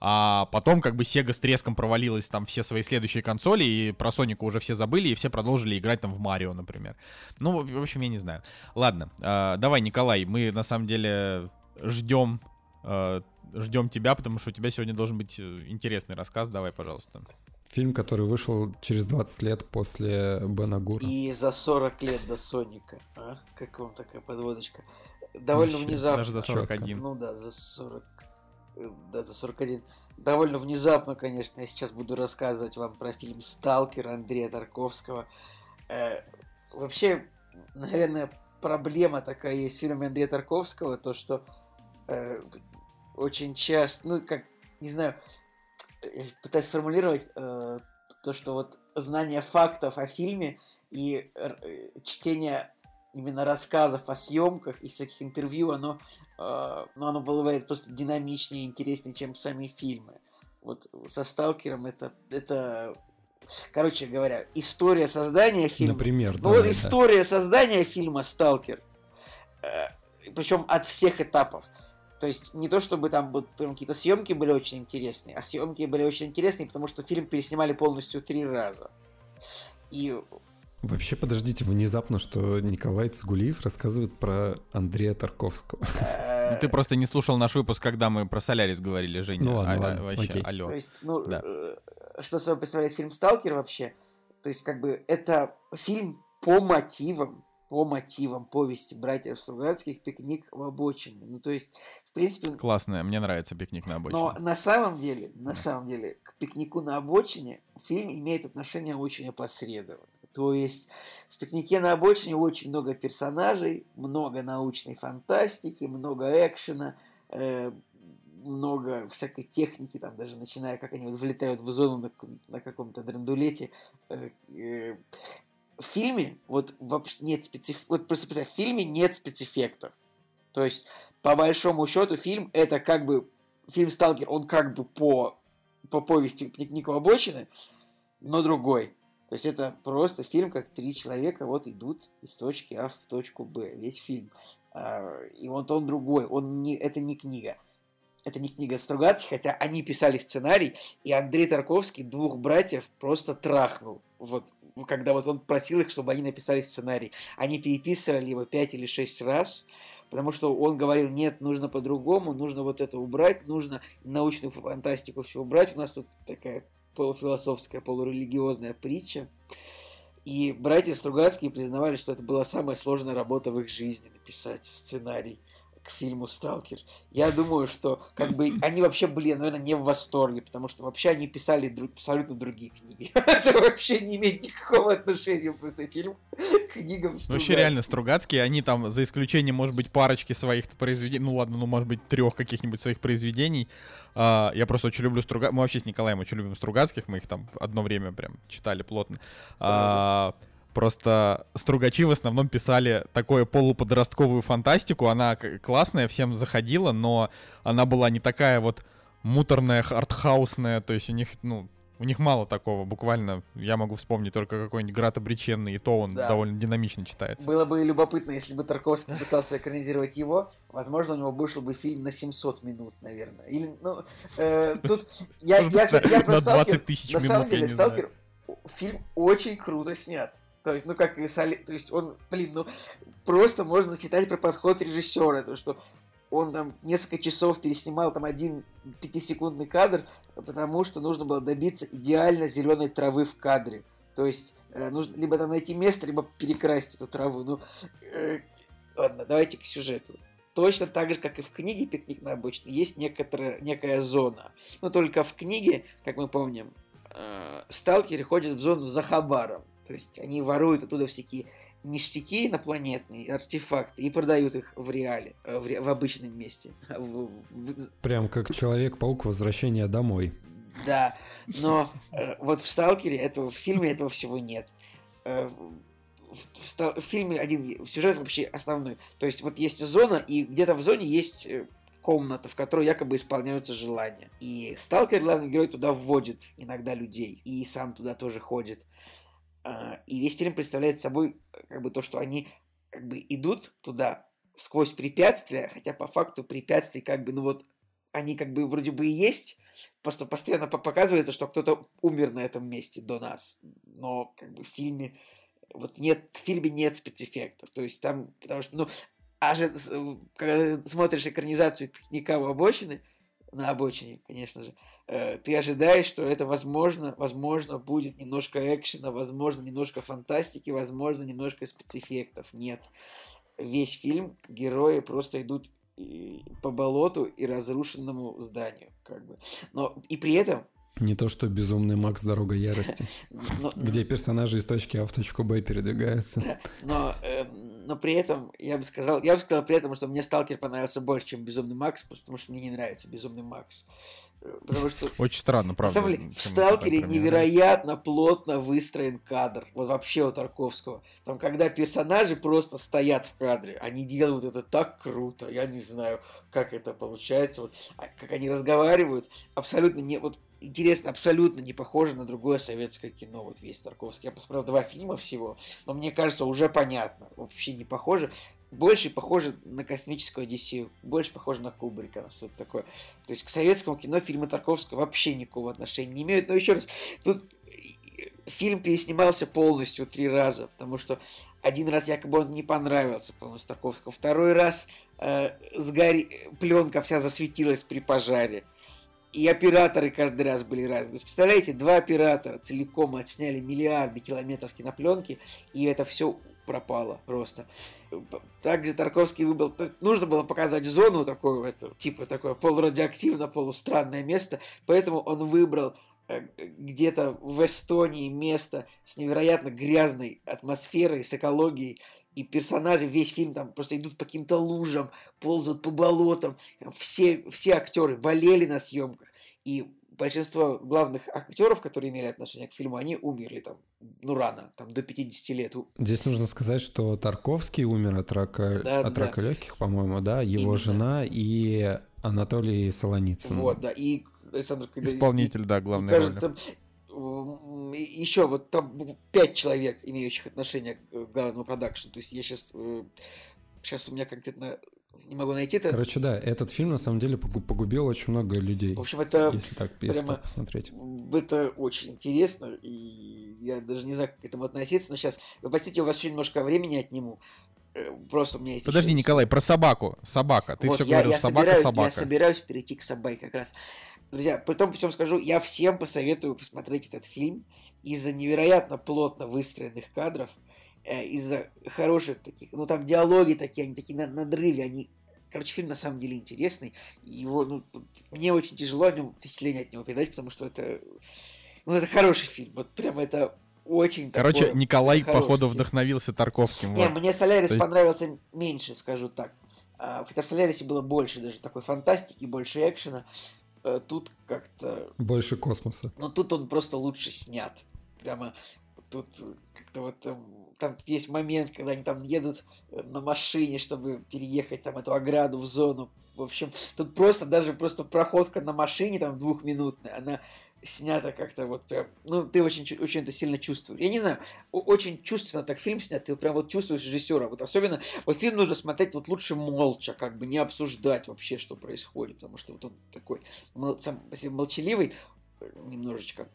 А потом, как бы, Sega с треском провалилась там все свои следующие консоли, и про Соника уже все забыли, и все продолжили играть там в Марио, например. Ну, в общем, я не знаю. Ладно, а, давай, Николай, мы на самом деле ждем а, ждем тебя, потому что у тебя сегодня должен быть э, интересный рассказ. Давай, пожалуйста. Фильм, который вышел через 20 лет после Бена Гура. И за 40 лет до Соника. А? Как вам такая подводочка? Довольно Вообще, внезапно. Даже за Чётко. 41. Ну да, за 40... э, Да, за 41. Довольно внезапно, конечно, я сейчас буду рассказывать вам про фильм «Сталкер» Андрея Тарковского. Э, вообще, наверное, проблема такая есть в фильме Андрея Тарковского, то, что э, очень часто, ну, как, не знаю, пытаюсь сформулировать э, то, что вот знание фактов о фильме и э, чтение именно рассказов о съемках и всяких интервью, оно, э, ну, оно бывает просто динамичнее и интереснее, чем сами фильмы. Вот со Сталкером это, это, короче говоря, история создания фильма. Например, Ну давай, вот да. история создания фильма Сталкер. Причем от всех этапов. То есть не то, чтобы там вот прям какие-то съемки были очень интересные, а съемки были очень интересные, потому что фильм переснимали полностью три раза. И Вообще, подождите, внезапно, что Николай Цгулиев рассказывает про Андрея Тарковского. Ну, ты просто не слушал наш выпуск, когда мы про Солярис говорили, Женя. Ну ладно, А, ладно, Вообще, окей. алло. То есть, ну, Да. э, что собой представляет фильм «Сталкер» вообще? То есть, как бы, это фильм по мотивам, по мотивам повести братьев Стругацких «Пикник в обочине». Ну, то есть, в принципе, Классная, мне нравится пикник на обочине. но на самом деле, на самом деле, к пикнику на обочине фильм имеет отношение очень опосредованно. То есть в пикнике на обочине очень много персонажей, много научной фантастики, много экшена, э, много всякой техники, там даже начиная, как они вот влетают в зону на, на каком-то драндулете. Э, э, в фильме вот вообще нет специф... Вот просто в фильме нет спецэффектов. То есть, по большому счету, фильм это как бы фильм Сталкер, он как бы по, по повести Пикник у обочины, но другой. То есть это просто фильм, как три человека вот идут из точки А в точку Б. Весь фильм. А, И вот он другой. Он не, это не книга. Это не книга Стругацких, хотя они писали сценарий, и Андрей Тарковский двух братьев просто трахнул. Вот когда вот он просил их, чтобы они написали сценарий. Они переписывали его пять или шесть раз, потому что он говорил, нет, нужно по-другому, нужно вот это убрать, нужно научную фантастику все убрать. У нас тут такая полуфилософская, полурелигиозная притча. И братья Стругацкие признавали, что это была самая сложная работа в их жизни написать сценарий к фильму «Сталкер». Я думаю, что как бы они вообще были, наверное, не в восторге, потому что вообще они писали друг- абсолютно другие книги. Это вообще не имеет никакого отношения просто фильм к книгам Ну, Вообще реально. Стругацкие, они там, за исключением, может быть, парочки своих произведений, ну ладно, ну, может быть, трех каких-нибудь своих произведений. а, я просто очень люблю Стругацких, мы вообще с Николаем очень любим Стругацких, мы их там одно время прям читали плотно. А, Просто Стругачи в основном писали такую полуподростковую фантастику, она классная, всем заходила, но она была не такая вот муторная, артхаусная, то есть у них, ну, у них мало такого, буквально, я могу вспомнить только какой-нибудь Град Обреченный, и то он Да. довольно динамично читается. Было бы любопытно, если бы Тарковский пытался экранизировать его, возможно, у него вышел бы фильм на 700 минут, наверное. Или, ну, э, тут... Я, я, я про На «Сталкер», 20 тысяч На самом деле. Сталкер фильм очень круто снят. То есть, ну как и Соли... То есть он, блин, ну просто можно читать про подход режиссера, то что он там несколько часов переснимал там один пятисекундный кадр, потому что нужно было добиться идеально зеленой травы в кадре. То есть э, нужно либо там найти место, либо перекрасить эту траву. Ну, э, ладно, давайте к сюжету. Точно так же, как и в книге «Пикник на обочине», есть некоторая, некая зона. Но только в книге, как мы помним, э, сталкеры ходят в зону за хабаром. То есть они воруют оттуда всякие ништяки инопланетные, артефакты, и продают их в реале, э, в, ре- в обычном месте. В- в- Прям как Человек-паук «Возвращение домой». да, но э, вот в Сталкере этого в фильме этого всего нет. Э, в, в Стал- в фильме один сюжет вообще основной. То есть вот есть зона, и где-то в зоне есть э, комната, в которой якобы исполняются желания. И Сталкер, главный герой, туда вводит иногда людей, и сам туда тоже ходит. А, И весь фильм представляет собой э, как бы то, что они как бы идут туда сквозь препятствия, хотя по факту препятствий как бы, ну вот, они как бы вроде бы и есть, просто постоянно по- показывается, что кто-то умер на этом месте до нас. Но как бы в фильме вот нет, в фильме нет спецэффектов. То есть там, потому что, ну, а же, в- когда смотришь экранизацию пикника у обочины, на обочине, конечно же, ты ожидаешь, что это возможно, возможно, будет немножко экшена, возможно, немножко фантастики, возможно, немножко спецэффектов. Нет. Весь фильм герои просто идут и- по болоту и разрушенному зданию, как бы. Но и при этом, Не то что «Безумный Макс. Дорога ярости», но, где персонажи из точки А в точку Б передвигаются. но, э, но при этом я бы сказал, я бы сказал при этом, что мне Сталкер понравился больше, чем Безумный Макс, потому что мне не нравится Безумный Макс. Э, Потому что Очень странно, правда. деле, в Сталкере невероятно плотно выстроен кадр. Вот вообще у Тарковского. Там, когда персонажи просто стоят в кадре, они делают это так круто. Я не знаю, как это получается. Вот, а как они разговаривают, абсолютно не... Вот, интересно, абсолютно не похоже на другое советское кино. Вот весь Тарковский. Я посмотрел два фильма всего, но мне кажется, уже понятно. Вообще не похоже. Больше похоже на космическую Одиссею, больше похоже на Кубрика, на что-то такое. То есть к советскому кино фильмы Тарковского вообще никакого отношения не имеют. Но еще раз, тут фильм переснимался полностью три раза, потому что один раз якобы он не понравился полностью Тарковскому, второй раз э, сгори... пленка вся засветилась при пожаре. И операторы каждый раз были разные. Представляете, два оператора целиком отсняли миллиарды километров кинопленки, и это все пропало просто. Также Тарковский выбрал... Нужно было показать зону такую, это, типа такое полурадиоактивно, полустранное место, поэтому он выбрал э, где-то в Эстонии место с невероятно грязной атмосферой, с экологией, и персонажи, весь фильм там просто идут по каким-то лужам, ползают по болотам. Все, все актеры болели на съемках. И большинство главных актеров, которые имели отношение к фильму, они умерли там, ну, рано, там, до 50 лет. Здесь нужно сказать, что Тарковский умер от рака, да, от да. рака легких, по-моему, да, его Именно. жена и Анатолий Солоницын. Вот, да, и Александр... Исполнитель, да, главный кажется, еще вот там пять человек, имеющих отношение к главному продакшну. То есть я сейчас... Сейчас э, у меня конкретно не могу найти это. Короче, да, этот фильм на самом деле погубил очень много людей. В общем, это если так, если так посмотреть. Это очень интересно, и я даже не знаю, как к этому относиться, но сейчас, вы простите, у вас еще немножко времени отниму. Э, просто у меня есть. Подожди, Николай, про собаку. Собака. Ты вот, все я, говорил, я собака, собираюсь, собака. Я собираюсь перейти к собаке как раз. Друзья, при том, при всем скажу, я всем посоветую посмотреть этот фильм из-за невероятно плотно выстроенных кадров, из-за хороших таких, ну там диалоги такие, они такие на надрыве, они Короче, фильм на самом деле интересный. Его, ну, мне очень тяжело о нем впечатление от него передать, потому что это, ну, это хороший фильм. Вот прямо это очень Короче, такой, Николай, походу, фильм. вдохновился Тарковским. Не, вот. мне Солярис есть... понравился меньше, скажу так. А, хотя в Солярисе было больше даже такой фантастики, больше экшена. Э, тут как-то... Больше космоса. Но тут он просто лучше снят. Прямо тут как-то вот там, есть момент, когда они там едут э, на машине, чтобы переехать там эту ограду в зону. В общем, тут просто даже просто проходка на машине там двухминутная, она снято как-то вот прям, ну, ты очень, очень это сильно чувствуешь. Я не знаю, очень чувственно так фильм снят, ты прям вот чувствуешь режиссера. Вот особенно, вот фильм нужно смотреть вот лучше молча, как бы не обсуждать вообще, что происходит, потому что вот он такой сам молчаливый немножечко.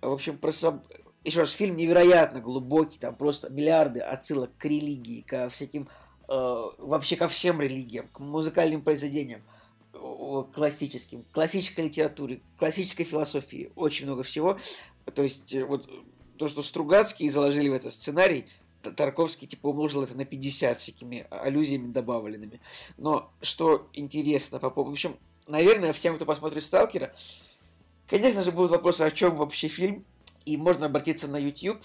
В общем, про сам... Еще раз, фильм невероятно глубокий, там просто миллиарды отсылок к религии, ко всяким, э, вообще ко всем религиям, к музыкальным произведениям классическим, классической литературе, классической философии, очень много всего. То есть, э, вот то, что Стругацкие заложили в этот сценарий, Тарковский типа умножил это на 50 всякими аллюзиями добавленными. Но что интересно по. В общем, наверное, всем, кто посмотрит «Сталкера», конечно же, будут вопросы, о чем вообще фильм, и можно обратиться на YouTube,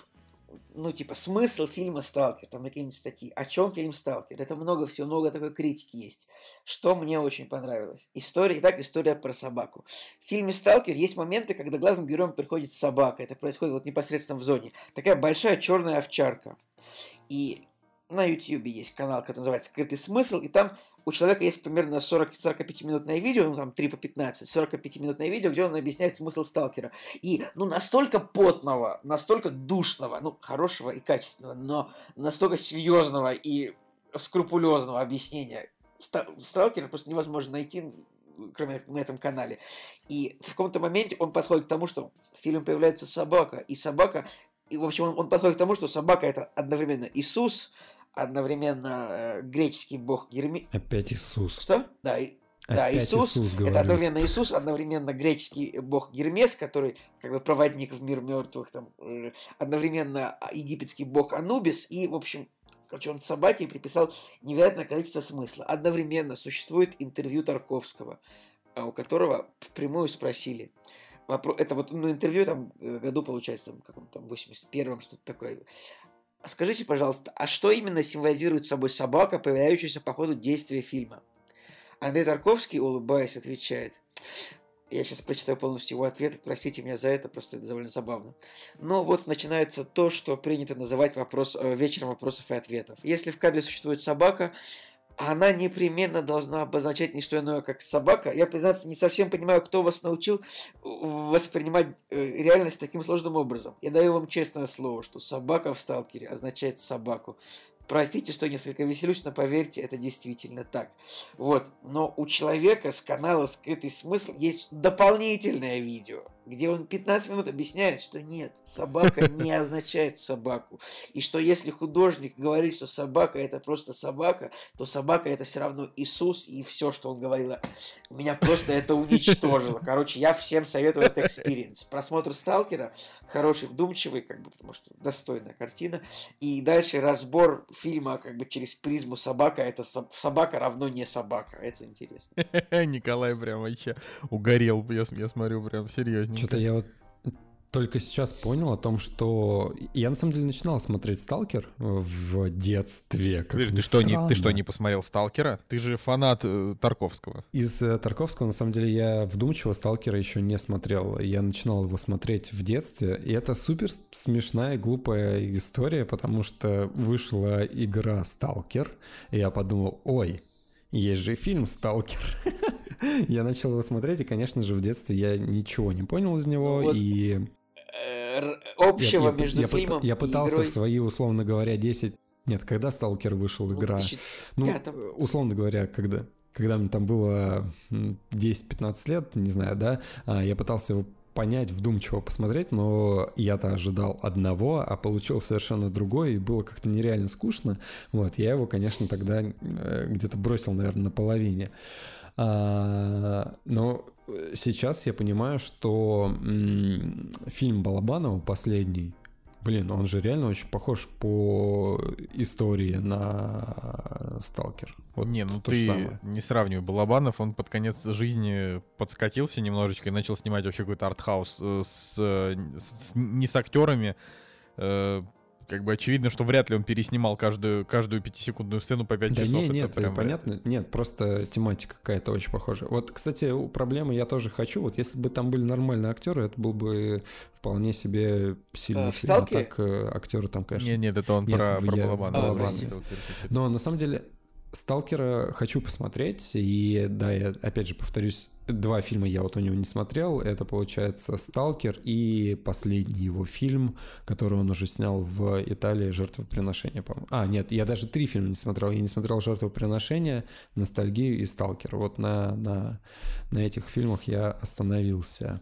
ну, типа, смысл фильма «Сталкер», там какие-нибудь статьи. О чем фильм «Сталкер»? Это много всего, много такой критики есть. Что мне очень понравилось. История, итак, история про собаку. В фильме «Сталкер» есть моменты, когда главным героем приходит собака. Это происходит вот непосредственно в зоне. Такая большая черная овчарка. И на YouTube есть канал, который называется «Скрытый смысл», и там у человека есть примерно 40-45-минутное видео, ну там 3 по 15, 45-минутное видео, где он объясняет смысл сталкера. И ну настолько потного, настолько душного, ну хорошего и качественного, но настолько серьезного и скрупулезного объяснения сталкера просто невозможно найти кроме на этом канале. И в каком-то моменте он подходит к тому, что в фильме появляется собака, и собака, и в общем он, он подходит к тому, что собака это одновременно Иисус, одновременно э, греческий бог Герми... Опять Иисус. Что? Да, и... Да, Иисус, Иисус это одновременно Иисус, одновременно греческий бог Гермес, который как бы проводник в мир мертвых, там, э, одновременно египетский бог Анубис, и, в общем, короче, он собаке приписал невероятное количество смысла. Одновременно существует интервью Тарковского, э, у которого впрямую спросили, это вот ну, интервью там году, получается, там, каком там, 81-м, что-то такое. Скажите, пожалуйста, а что именно символизирует собой собака, появляющаяся по ходу действия фильма? Андрей Тарковский, улыбаясь, отвечает. Я сейчас прочитаю полностью его ответ. Простите меня за это, просто это довольно забавно. Но вот начинается то, что принято называть вопрос, э, вечером вопросов и ответов. Если в кадре существует собака, она непременно должна обозначать не что иное, как собака. Я, признаться, не совсем понимаю, кто вас научил воспринимать э, реальность таким сложным образом. Я даю вам честное слово, что собака в сталкере означает собаку. Простите, что несколько веселюсь, но поверьте, это действительно так. Вот. Но у человека с канала «Скрытый смысл» есть дополнительное видео, где он 15 минут объясняет, что нет, собака не означает собаку. И что если художник говорит, что собака это просто собака, то собака это все равно Иисус и все, что он говорил. Меня просто это уничтожило. Короче, я всем советую этот experience. Просмотр Сталкера хороший, вдумчивый, как бы, потому что достойная картина. И дальше разбор фильма как бы через призму собака. Это собака равно не собака. Это интересно. Николай прям вообще угорел, я, я смотрю, прям серьезно. Что-то я вот только сейчас понял о том, что я на самом деле начинал смотреть Сталкер в детстве. Как ты, что, не, ты что, не посмотрел Сталкера? Ты же фанат э, Тарковского. Из э, Тарковского, на самом деле, я вдумчиво Сталкера еще не смотрел. Я начинал его смотреть в детстве, и это супер смешная и глупая история, потому что вышла игра Сталкер, и я подумал, ой, есть же фильм «Сталкер». я начал его смотреть, и, конечно же, в детстве я ничего не понял из него, вот. и... Э, общего я, между я, фильмом Я пытался игрой... в свои, условно говоря, 10... Нет, когда «Сталкер» вышел игра? Ну, условно говоря, когда когда мне там было 10-15 лет, не знаю, да, а, я пытался его понять, вдумчиво посмотреть, но я-то ожидал одного, а получил совершенно другой, и было как-то нереально скучно. Вот, я его, конечно, тогда э, где-то бросил, наверное, на половине. А, но сейчас я понимаю, что фильм Балабанова последний, Блин, он же реально очень похож по истории на Сталкер. Вот не, ну ты не сравнивай. Балабанов, он под конец жизни подскатился немножечко и начал снимать вообще какой-то артхаус э, с, с, с, не с актерами, э, как бы очевидно, что вряд ли он переснимал каждую, каждую пятисекундную сцену по 5 да часов. Не, нет, прям понятно. Вряд. Нет, просто тематика какая-то очень похожа. Вот, кстати, проблемы я тоже хочу. Вот если бы там были нормальные актеры, это был бы вполне себе сильный а, фильм. А так э, актеры там, конечно. Нет, нет, это он нет, про, про Балабанова. А, Но на самом деле Сталкера хочу посмотреть, и да, я опять же повторюсь, два фильма я вот у него не смотрел, это получается Сталкер и последний его фильм, который он уже снял в Италии, Жертвоприношение, по-моему. А, нет, я даже три фильма не смотрел, я не смотрел Жертвоприношение, Ностальгию и Сталкер, вот на, на, на этих фильмах я остановился.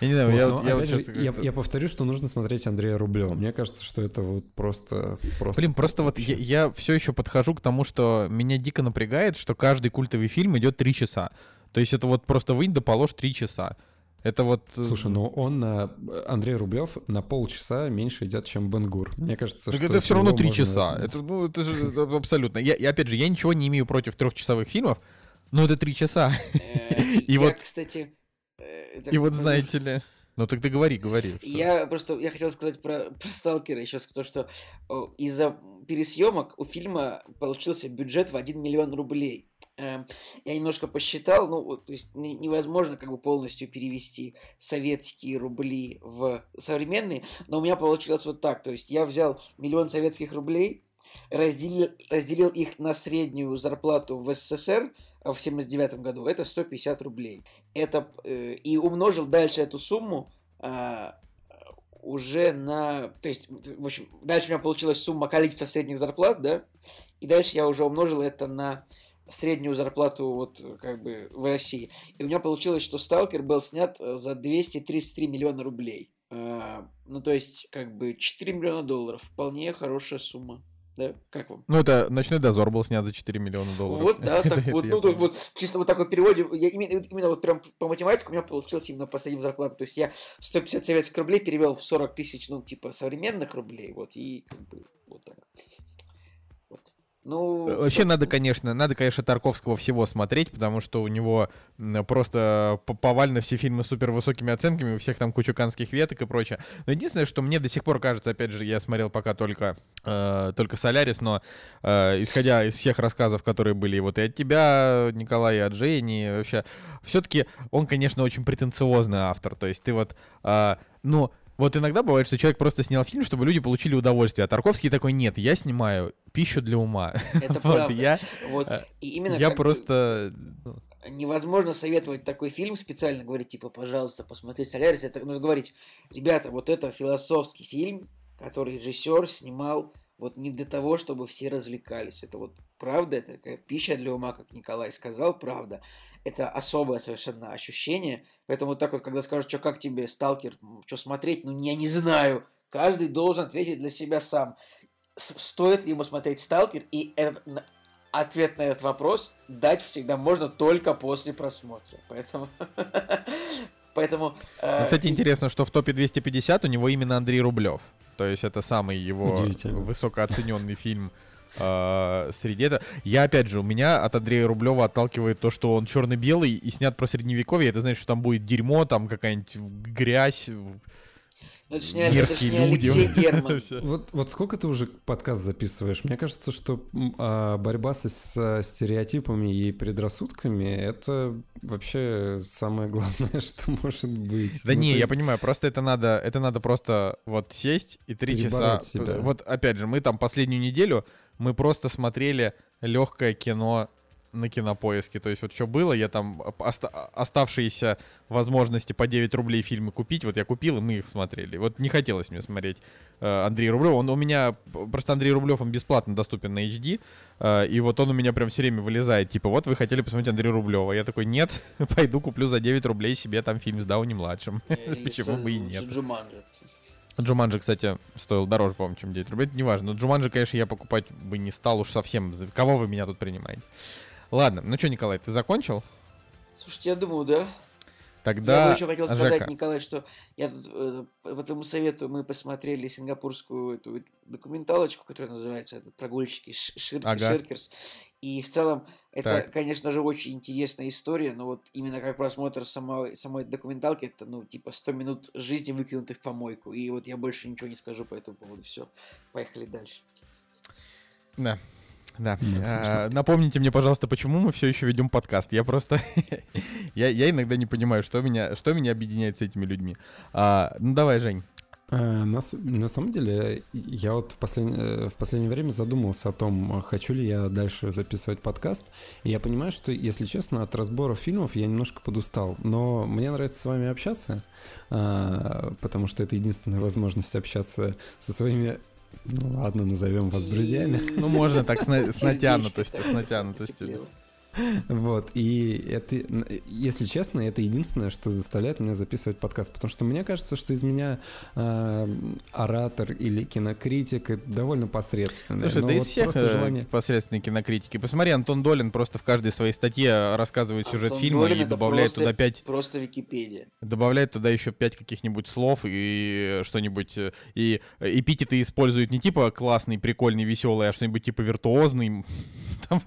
Я не знаю, вот, я, я, вот же, я, я повторю, что нужно смотреть Андрея Рублева. Мне кажется, что это вот просто... просто Блин, просто вот я, я все еще подхожу к тому, что меня дико напрягает, что каждый культовый фильм идет три часа. То есть это вот просто вынь да положь три часа. Это вот... Э, Слушай, ну он, на... Андрей Рублев, на полчаса меньше идет, чем Бенгур. Мне кажется, так что... это все равно три часа. Это, ну, это же это абсолютно. Я, и опять же, я ничего не имею против трехчасовых фильмов, но это три часа. Э, и вот, кстати, и вот знаете ли... Ну так ты говори, говори. Я просто я хотел сказать про, про Сталкера еще то, что из-за пересъемок у фильма получился бюджет в 1 миллион рублей. Эм, я немножко посчитал, ну, то есть невозможно как бы полностью перевести советские рубли в современные, но у меня получилось вот так, то есть я взял миллион советских рублей, разделил, разделил их на среднюю зарплату в СССР, в 79 году, это 150 рублей. Это, э, и умножил дальше эту сумму э, уже на... То есть, в общем, дальше у меня получилась сумма количества средних зарплат, да, и дальше я уже умножил это на среднюю зарплату вот как бы в России. И у меня получилось, что «Сталкер» был снят за 233 миллиона рублей. Э, ну, то есть, как бы 4 миллиона долларов. Вполне хорошая сумма. Да? Как вам? Ну, это «Ночной дозор» был снят за 4 миллиона долларов. Вот, да, так вот, ну, вот, чисто вот так вот переводе, я именно, именно вот прям по математике у меня получилось именно последним зарплатам. То есть я 150 советских рублей перевел в 40 тысяч, ну, типа, современных рублей, вот, и как бы вот так. Ну, Вообще собственно... надо, конечно, надо, конечно, Тарковского всего смотреть, потому что у него просто повально все фильмы с супер высокими оценками, у всех там куча канских веток и прочее. Но единственное, что мне до сих пор кажется, опять же, я смотрел пока только, э, только Солярис, но э, исходя из всех рассказов, которые были вот и от тебя, Николай, и от Жени, вообще, все-таки он, конечно, очень претенциозный автор. То есть ты вот, э, ну, вот иногда бывает, что человек просто снял фильм, чтобы люди получили удовольствие, а Тарковский такой, нет, я снимаю пищу для ума. Это правда. Я, вот, э, и именно я просто... Ну. Невозможно советовать такой фильм специально, говорить, типа, пожалуйста, посмотри «Солярис». Это нужно говорить, ребята, вот это философский фильм, который режиссер снимал вот не для того, чтобы все развлекались. Это вот правда, это такая пища для ума, как Николай сказал, правда. Это особое совершенно ощущение. Поэтому вот так вот, когда скажут, что как тебе, сталкер, что смотреть, ну я не знаю. Каждый должен ответить для себя сам. Стоит ли ему смотреть сталкер, и этот, ответ на этот вопрос дать всегда можно только после просмотра. Поэтому Поэтому... Э, кстати, интересно, что в топе 250 у него именно Андрей Рублев. То есть это самый его высокооцененный фильм э, среди этого. Я, опять же, у меня от Андрея Рублева отталкивает то, что он черно-белый и снят про средневековье. Это значит, что там будет дерьмо, там какая-нибудь грязь, ну, это ж не, Мерзкие это ж не люди. Алексей Герман. вот, вот сколько ты уже подкаст записываешь? Мне кажется, что а, борьба со, с стереотипами и предрассудками — это вообще самое главное, что может быть. Да ну, не, есть... я понимаю, просто это надо, это надо просто вот сесть и три часа... Себя. Вот опять же, мы там последнюю неделю, мы просто смотрели легкое кино на кинопоиске. То есть вот что было, я там оста- оставшиеся возможности по 9 рублей фильмы купить, вот я купил, и мы их смотрели. Вот не хотелось мне смотреть э, Андрей Рублев. Он у меня, просто Андрей Рублев, он бесплатно доступен на HD, э, и вот он у меня прям все время вылезает, типа, вот вы хотели посмотреть Андрея Рублева. Я такой, нет, пойду куплю за 9 рублей себе там фильм с Дауни-младшим. Почему бы и нет. Джуманджи, кстати, стоил дороже, по-моему, чем 9 рублей. Это неважно. Но Джуманджи, конечно, я покупать бы не стал уж совсем. Кого вы меня тут принимаете? Ладно, ну что, Николай, ты закончил? Слушайте, я думаю, да. Тогда... Я бы еще хотел сказать, Жека. Николай, что я э, по твоему совету мы посмотрели сингапурскую эту документалочку, которая называется «Прогульщики Шир... ага. Ширкерс». И в целом это, так. конечно же, очень интересная история, но вот именно как просмотр самой, самой документалки, это, ну, типа 100 минут жизни, выкинутых в помойку. И вот я больше ничего не скажу по этому поводу. Все, поехали дальше. Да, да. а, напомните мне, пожалуйста, почему мы все еще ведем подкаст. Я просто... я, я иногда не понимаю, что меня, что меня объединяет с этими людьми. А, ну давай, Жень. Э, на, на самом деле, я вот в, послед... Э, в последнее время задумался о том, хочу ли я дальше записывать подкаст. И я понимаю, что, если честно, от разбора фильмов я немножко подустал. Но мне нравится с вами общаться, а, потому что это единственная возможность общаться со своими ну ладно, назовем вас друзьями. Ну можно так с натянутостью, с натянутостью. Вот, и это, если честно, это единственное, что заставляет меня записывать подкаст, потому что мне кажется, что из меня э, оратор или кинокритик довольно посредственный. Слушай, да вот из всех э, желание... посредственные кинокритики. Посмотри, Антон Долин просто в каждой своей статье рассказывает сюжет Антон фильма Долин и добавляет просто, туда пять... Просто Википедия. Добавляет туда еще пять каких-нибудь слов и что-нибудь... И эпитеты используют не типа классный, прикольный, веселый, а что-нибудь типа виртуозный, там,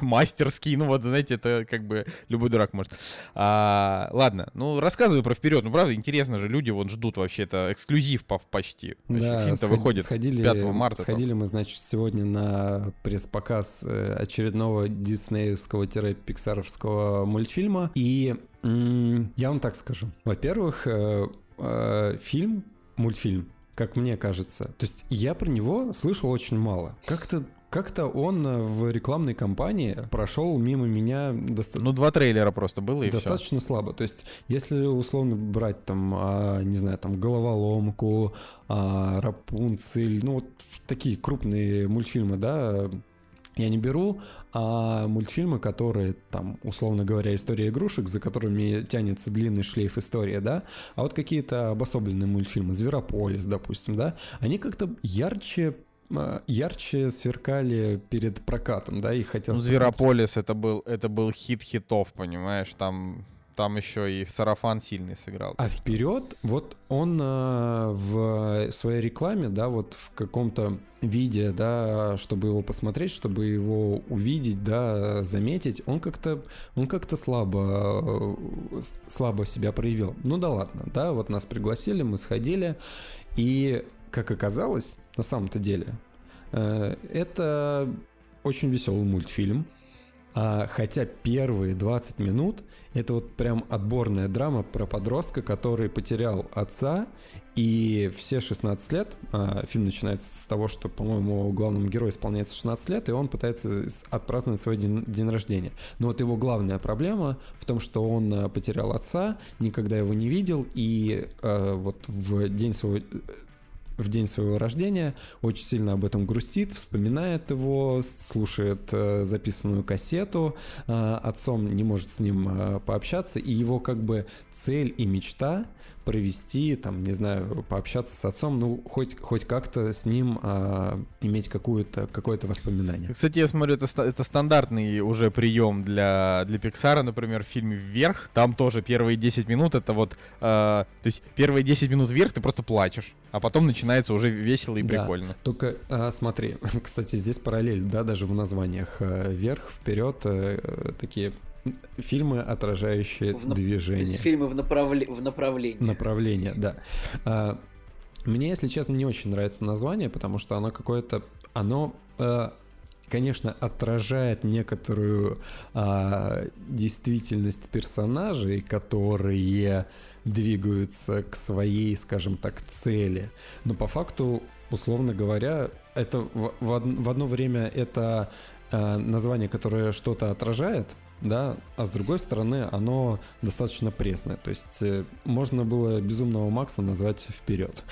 мастерский ски, ну вот, знаете, это как бы любой дурак может. А, ладно, ну рассказывай про вперед, ну правда интересно же, люди вот ждут вообще, это эксклюзив почти. Да, Фильм-то сходи, выходит сходили, 5 марта. Сходили мы, значит, сегодня на пресс-показ э, очередного диснеевского-пиксаровского мультфильма, и я вам так скажу. Во-первых, э, э, фильм, мультфильм, как мне кажется. То есть я про него слышал очень мало. Как-то как-то он э, в рекламной кампании прошел мимо меня достаточно... Ну, два трейлера просто было и Достаточно все. слабо. То есть, если условно брать там, а, не знаю, там, Головоломку, а, Рапунцель, ну, вот такие крупные мультфильмы, да, я не беру, а мультфильмы, которые там, условно говоря, история игрушек, за которыми тянется длинный шлейф истории, да, а вот какие-то обособленные мультфильмы, Зверополис, допустим, да, они как-то ярче ярче сверкали перед прокатом, да, и хотел... Ну, Зверополис это был, это был хит хитов, понимаешь, там там еще и сарафан сильный сыграл. А вперед, вот он э, в своей рекламе, да, вот в каком-то виде, да, чтобы его посмотреть, чтобы его увидеть, да, заметить, он как-то, он как-то слабо, слабо себя проявил. Ну да ладно, да, вот нас пригласили, мы сходили, и как оказалось, на самом-то деле, э, это очень веселый мультфильм. А, хотя первые 20 минут это вот прям отборная драма про подростка, который потерял отца, и все 16 лет, а, фильм начинается с того, что, по-моему, главному герою исполняется 16 лет, и он пытается отпраздновать свой день, день рождения. Но вот его главная проблема в том, что он а, потерял отца, никогда его не видел, и вот в день своего в день своего рождения, очень сильно об этом грустит, вспоминает его, слушает э, записанную кассету, э, отцом не может с ним э, пообщаться, и его как бы цель и мечта провести, там, не знаю, пообщаться с отцом, ну, хоть, хоть как-то с ним а, иметь какое-то какое воспоминание. Кстати, я смотрю, это, это стандартный уже прием для, для Pixar, например, в фильме «Вверх». Там тоже первые 10 минут это вот... Э, то есть первые 10 минут вверх ты просто плачешь, а потом начинается уже весело и да, прикольно. Только а, смотри, кстати, здесь параллель, да, даже в названиях. Э, вверх, вперед, э, такие фильмы, отражающие в движение. Фильмы в, направле... в направлении. Направление, да. А, мне, если честно, не очень нравится название, потому что оно какое-то... Оно а, конечно, отражает некоторую а, действительность персонажей, которые двигаются к своей, скажем так, цели. Но по факту, условно говоря, это в, в, в одно время это а, название, которое что-то отражает, да, а с другой стороны оно достаточно пресное. То есть э, можно было безумного Макса назвать вперед.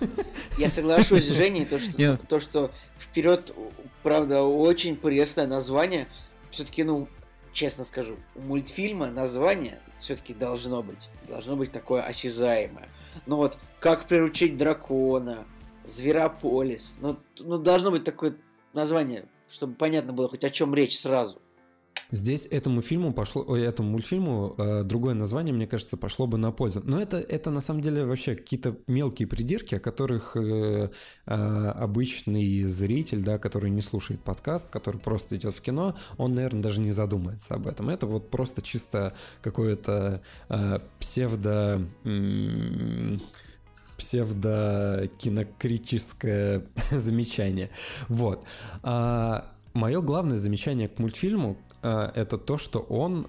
Я соглашусь с Женей, то, что, Нет. то, что вперед, правда, очень пресное название. Все-таки, ну, честно скажу, у мультфильма название все-таки должно быть. Должно быть такое осязаемое. Ну вот, как приручить дракона, Зверополис. Ну, ну должно быть такое название, чтобы понятно было хоть о чем речь сразу. Здесь этому фильму пошло, ой, этому мультфильму э, другое название, мне кажется, пошло бы на пользу. Но это, это на самом деле вообще какие-то мелкие придирки, о которых э, э, обычный зритель, да, который не слушает подкаст, который просто идет в кино, он, наверное, даже не задумается об этом. Это вот просто чисто какое-то э, псевдо... М- псевдокинокритическое замечание. Вот. А, мое главное замечание к мультфильму, Э, это то, что он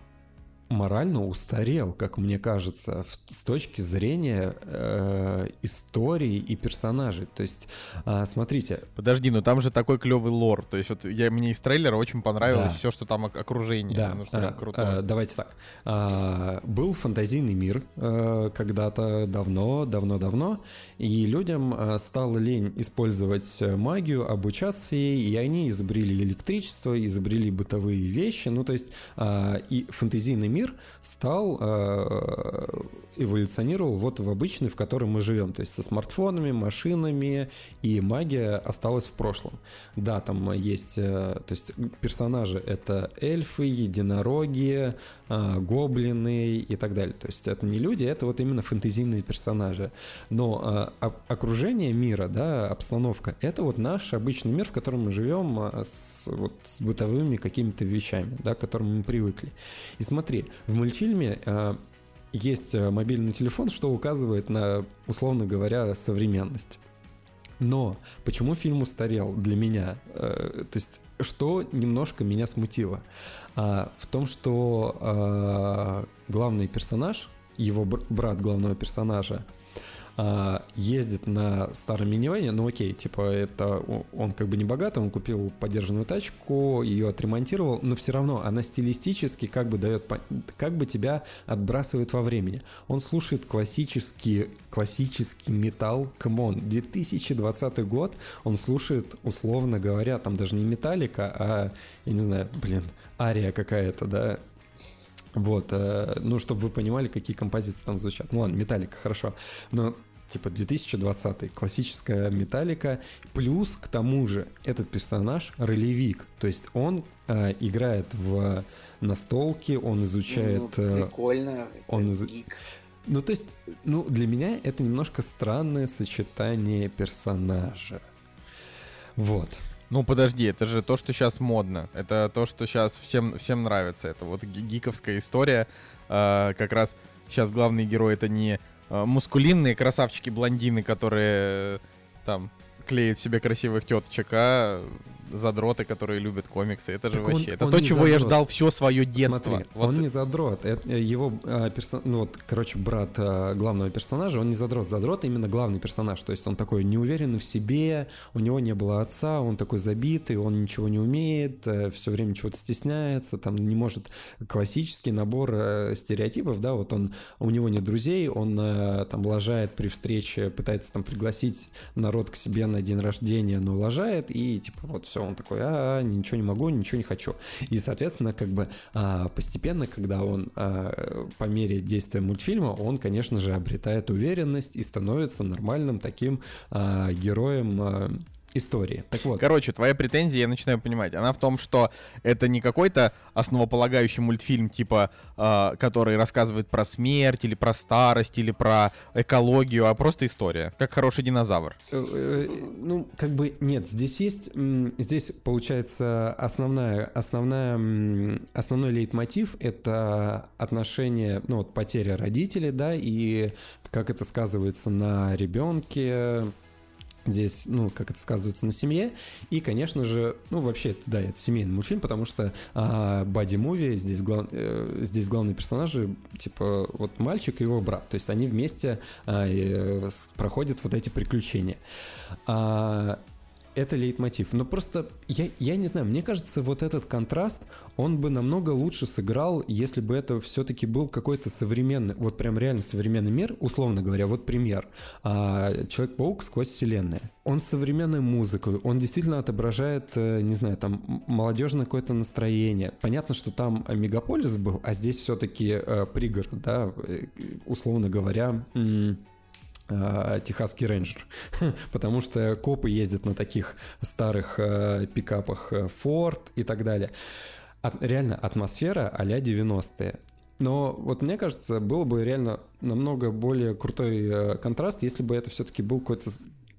морально устарел, как мне кажется, в, с точки зрения э, истории и персонажей. То есть, э, смотрите. Подожди, но там же такой клевый лор. То есть, вот я, мне из трейлера очень понравилось да. все, что там окружение. Да, ну, что а, а, давайте так. А, был фантазийный мир а, когда-то давно, давно, давно, и людям а, стало лень использовать магию, обучаться ей, и они изобрели электричество, изобрели бытовые вещи. Ну, то есть, а, и фантазийный мир мир стал, э, эволюционировал вот в обычный, в котором мы живем. То есть со смартфонами, машинами, и магия осталась в прошлом. Да, там есть, э, то есть персонажи это эльфы, единороги, э, гоблины и так далее. То есть это не люди, это вот именно фэнтезийные персонажи. Но окружение мира, да, обстановка, это вот наш обычный мир, в котором мы живем с, вот, с бытовыми какими-то вещами, да, к которым мы привыкли. И смотри, в мультфильме э, есть э, мобильный телефон, что указывает на, условно говоря, современность. Но почему фильм устарел для меня? Э, то есть, что немножко меня смутило? А, в том, что а, главный персонаж, его брат главного персонажа, а, ездит на старом минивэне, ну окей, типа это он как бы не богатый, он купил подержанную тачку, ее отремонтировал, но все равно она стилистически как бы дает, как бы тебя отбрасывает во времени. Он слушает классический, классический металл, come on, 2020 год, он слушает, условно говоря, там даже не металлика, а, я не знаю, блин, ария какая-то, да, вот, э, ну, чтобы вы понимали, какие композиции там звучат. Ну ладно, металлика, хорошо. Но типа 2020 классическая металлика плюс к тому же этот персонаж ролевик то есть он э, играет в настолки он изучает ну, прикольно он из... ну то есть ну для меня это немножко странное сочетание персонажа вот ну подожди, это же то, что сейчас модно. Это то, что сейчас всем, всем нравится. Это вот гиковская история. Э, как раз сейчас главный герой это не э, мускулинные красавчики-блондины, которые э, там клеят себе красивых теточек, а задроты, которые любят комиксы. Это же так вообще. Он, это он то, чего задрот. я ждал все свое детство. Смотри, вот. он не задрот. Это его э, персон... ну вот, короче, брат э, главного персонажа, он не задрот. Задрот именно главный персонаж. То есть он такой неуверенный в себе, у него не было отца, он такой забитый, он ничего не умеет, э, все время чего-то стесняется, там не может классический набор э, стереотипов, да, вот он, у него нет друзей, он э, там лажает при встрече, пытается там пригласить народ к себе на день рождения, но лажает, и типа вот все, он такой, а, ничего не могу, ничего не хочу. И, соответственно, как бы а, постепенно, когда он а, по мере действия мультфильма, он, конечно же, обретает уверенность и становится нормальным таким а, героем истории. Так вот. Короче, твоя претензия, я начинаю понимать, она в том, что это не какой-то основополагающий мультфильм, типа, э, который рассказывает про смерть, или про старость, или про экологию, а просто история, как хороший динозавр. Э, э, ну, как бы нет, здесь есть, здесь получается основная, основная, основной лейтмотив — это отношение, ну вот потеря родителей, да, и как это сказывается на ребенке, здесь, ну, как это сказывается на семье. И, конечно же, ну, вообще, это, да, это семейный мультфильм, потому что а, боди-муви, здесь, глав, э, здесь главные персонажи, типа, вот мальчик и его брат. То есть они вместе а, э, проходят вот эти приключения. А, это лейтмотив. Но просто, я, я не знаю, мне кажется, вот этот контраст, он бы намного лучше сыграл, если бы это все-таки был какой-то современный, вот прям реально современный мир, условно говоря, вот пример. А, Человек-паук сквозь вселенные. Он современной музыкой, он действительно отображает, э, не знаю, там, молодежное какое-то настроение. Понятно, что там мегаполис был, а здесь все-таки э, пригород, да, э, условно говоря, техасский рейнджер, потому что копы ездят на таких старых э, пикапах э, Ford и так далее. От, реально атмосфера а-ля 90-е. Но вот мне кажется, было бы реально намного более крутой э, контраст, если бы это все-таки был какой-то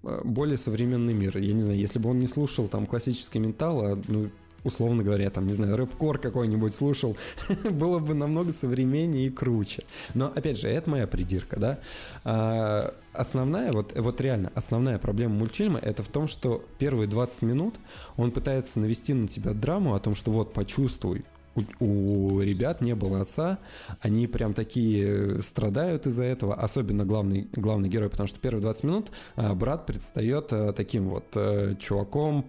э, более современный мир. Я не знаю, если бы он не слушал там классический ментал, а ну условно говоря, там, не знаю, рэп-кор какой-нибудь слушал, было бы намного современнее и круче. Но, опять же, это моя придирка, да. А, основная, вот, вот реально, основная проблема мультфильма это в том, что первые 20 минут он пытается навести на тебя драму о том, что вот, почувствуй, у, у ребят не было отца, они прям такие страдают из-за этого, особенно главный, главный герой, потому что первые 20 минут а, брат предстает а, таким вот чуваком,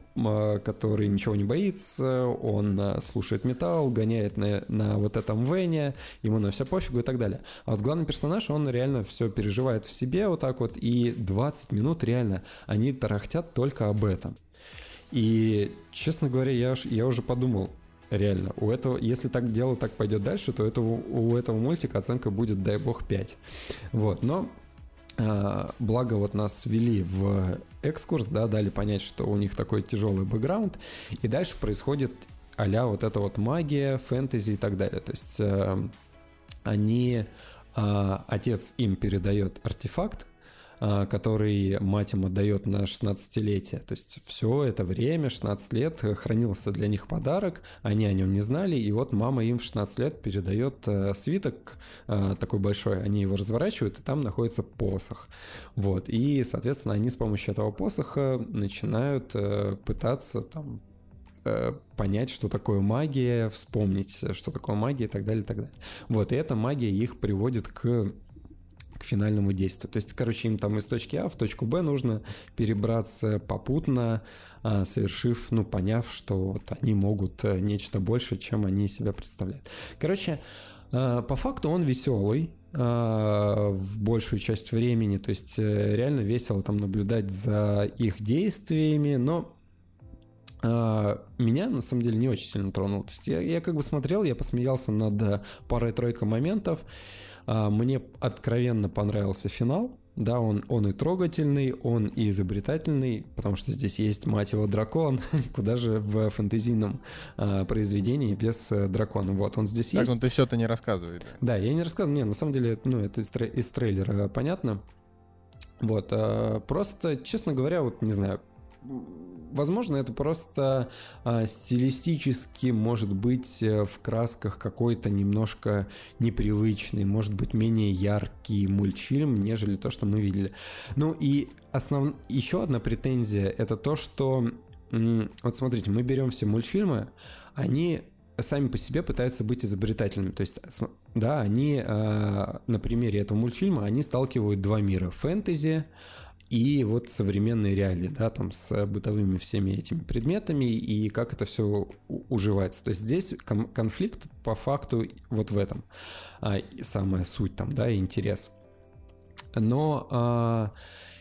который ничего не боится, он слушает металл, гоняет на, на вот этом Вене, ему на все пофигу и так далее. А вот главный персонаж, он реально все переживает в себе вот так вот, и 20 минут реально они тарахтят только об этом. И, честно говоря, я, я уже подумал, Реально. У этого, если так дело так пойдет дальше, то этого, у этого мультика оценка будет, дай бог, 5. Вот. Но э, благо вот нас ввели в экскурс, да, дали понять, что у них такой тяжелый бэкграунд, и дальше происходит а вот эта вот магия, фэнтези и так далее. То есть э, они, э, отец им передает артефакт, который мать им отдает на 16-летие. То есть все это время, 16 лет, хранился для них подарок, они о нем не знали, и вот мама им в 16 лет передает э, свиток э, такой большой, они его разворачивают, и там находится посох. Вот, и, соответственно, они с помощью этого посоха начинают э, пытаться там понять, что такое магия, вспомнить, что такое магия и так далее, и так далее. Вот, и эта магия их приводит к к финальному действию. То есть, короче, им там из точки А в точку Б нужно перебраться попутно, а, совершив, ну, поняв, что вот они могут э, нечто больше, чем они себя представляют. Короче, а, по факту он веселый, а, в большую часть времени, то есть э, реально весело там наблюдать за их действиями, но меня на самом деле не очень сильно тронул. То есть я, я как бы смотрел, я посмеялся над э, парой-тройкой моментов, а, мне откровенно понравился финал. Да, он, он и трогательный, он и изобретательный, потому что здесь есть, мать его, дракон. Куда же в фэнтезийном а, произведении без а, дракона? Вот, он здесь так, есть. Так, ну ты все это не рассказывай. Да, я не рассказываю. Не, на самом деле, ну, это из, из трейлера понятно. Вот, а, просто, честно говоря, вот, не знаю, возможно, это просто а, стилистически может быть э, в красках какой-то немножко непривычный, может быть менее яркий мультфильм, нежели то, что мы видели. Ну и основ... еще одна претензия это то, что вот смотрите, мы берем все мультфильмы, они сами по себе пытаются быть изобретательными. То есть, да, они э, на примере этого мультфильма, они сталкивают два мира. Фэнтези и вот современные реалии, да, там с бытовыми всеми этими предметами и как это все уживается. То есть здесь конфликт по факту вот в этом. А, самая суть там, да, и интерес. Но а,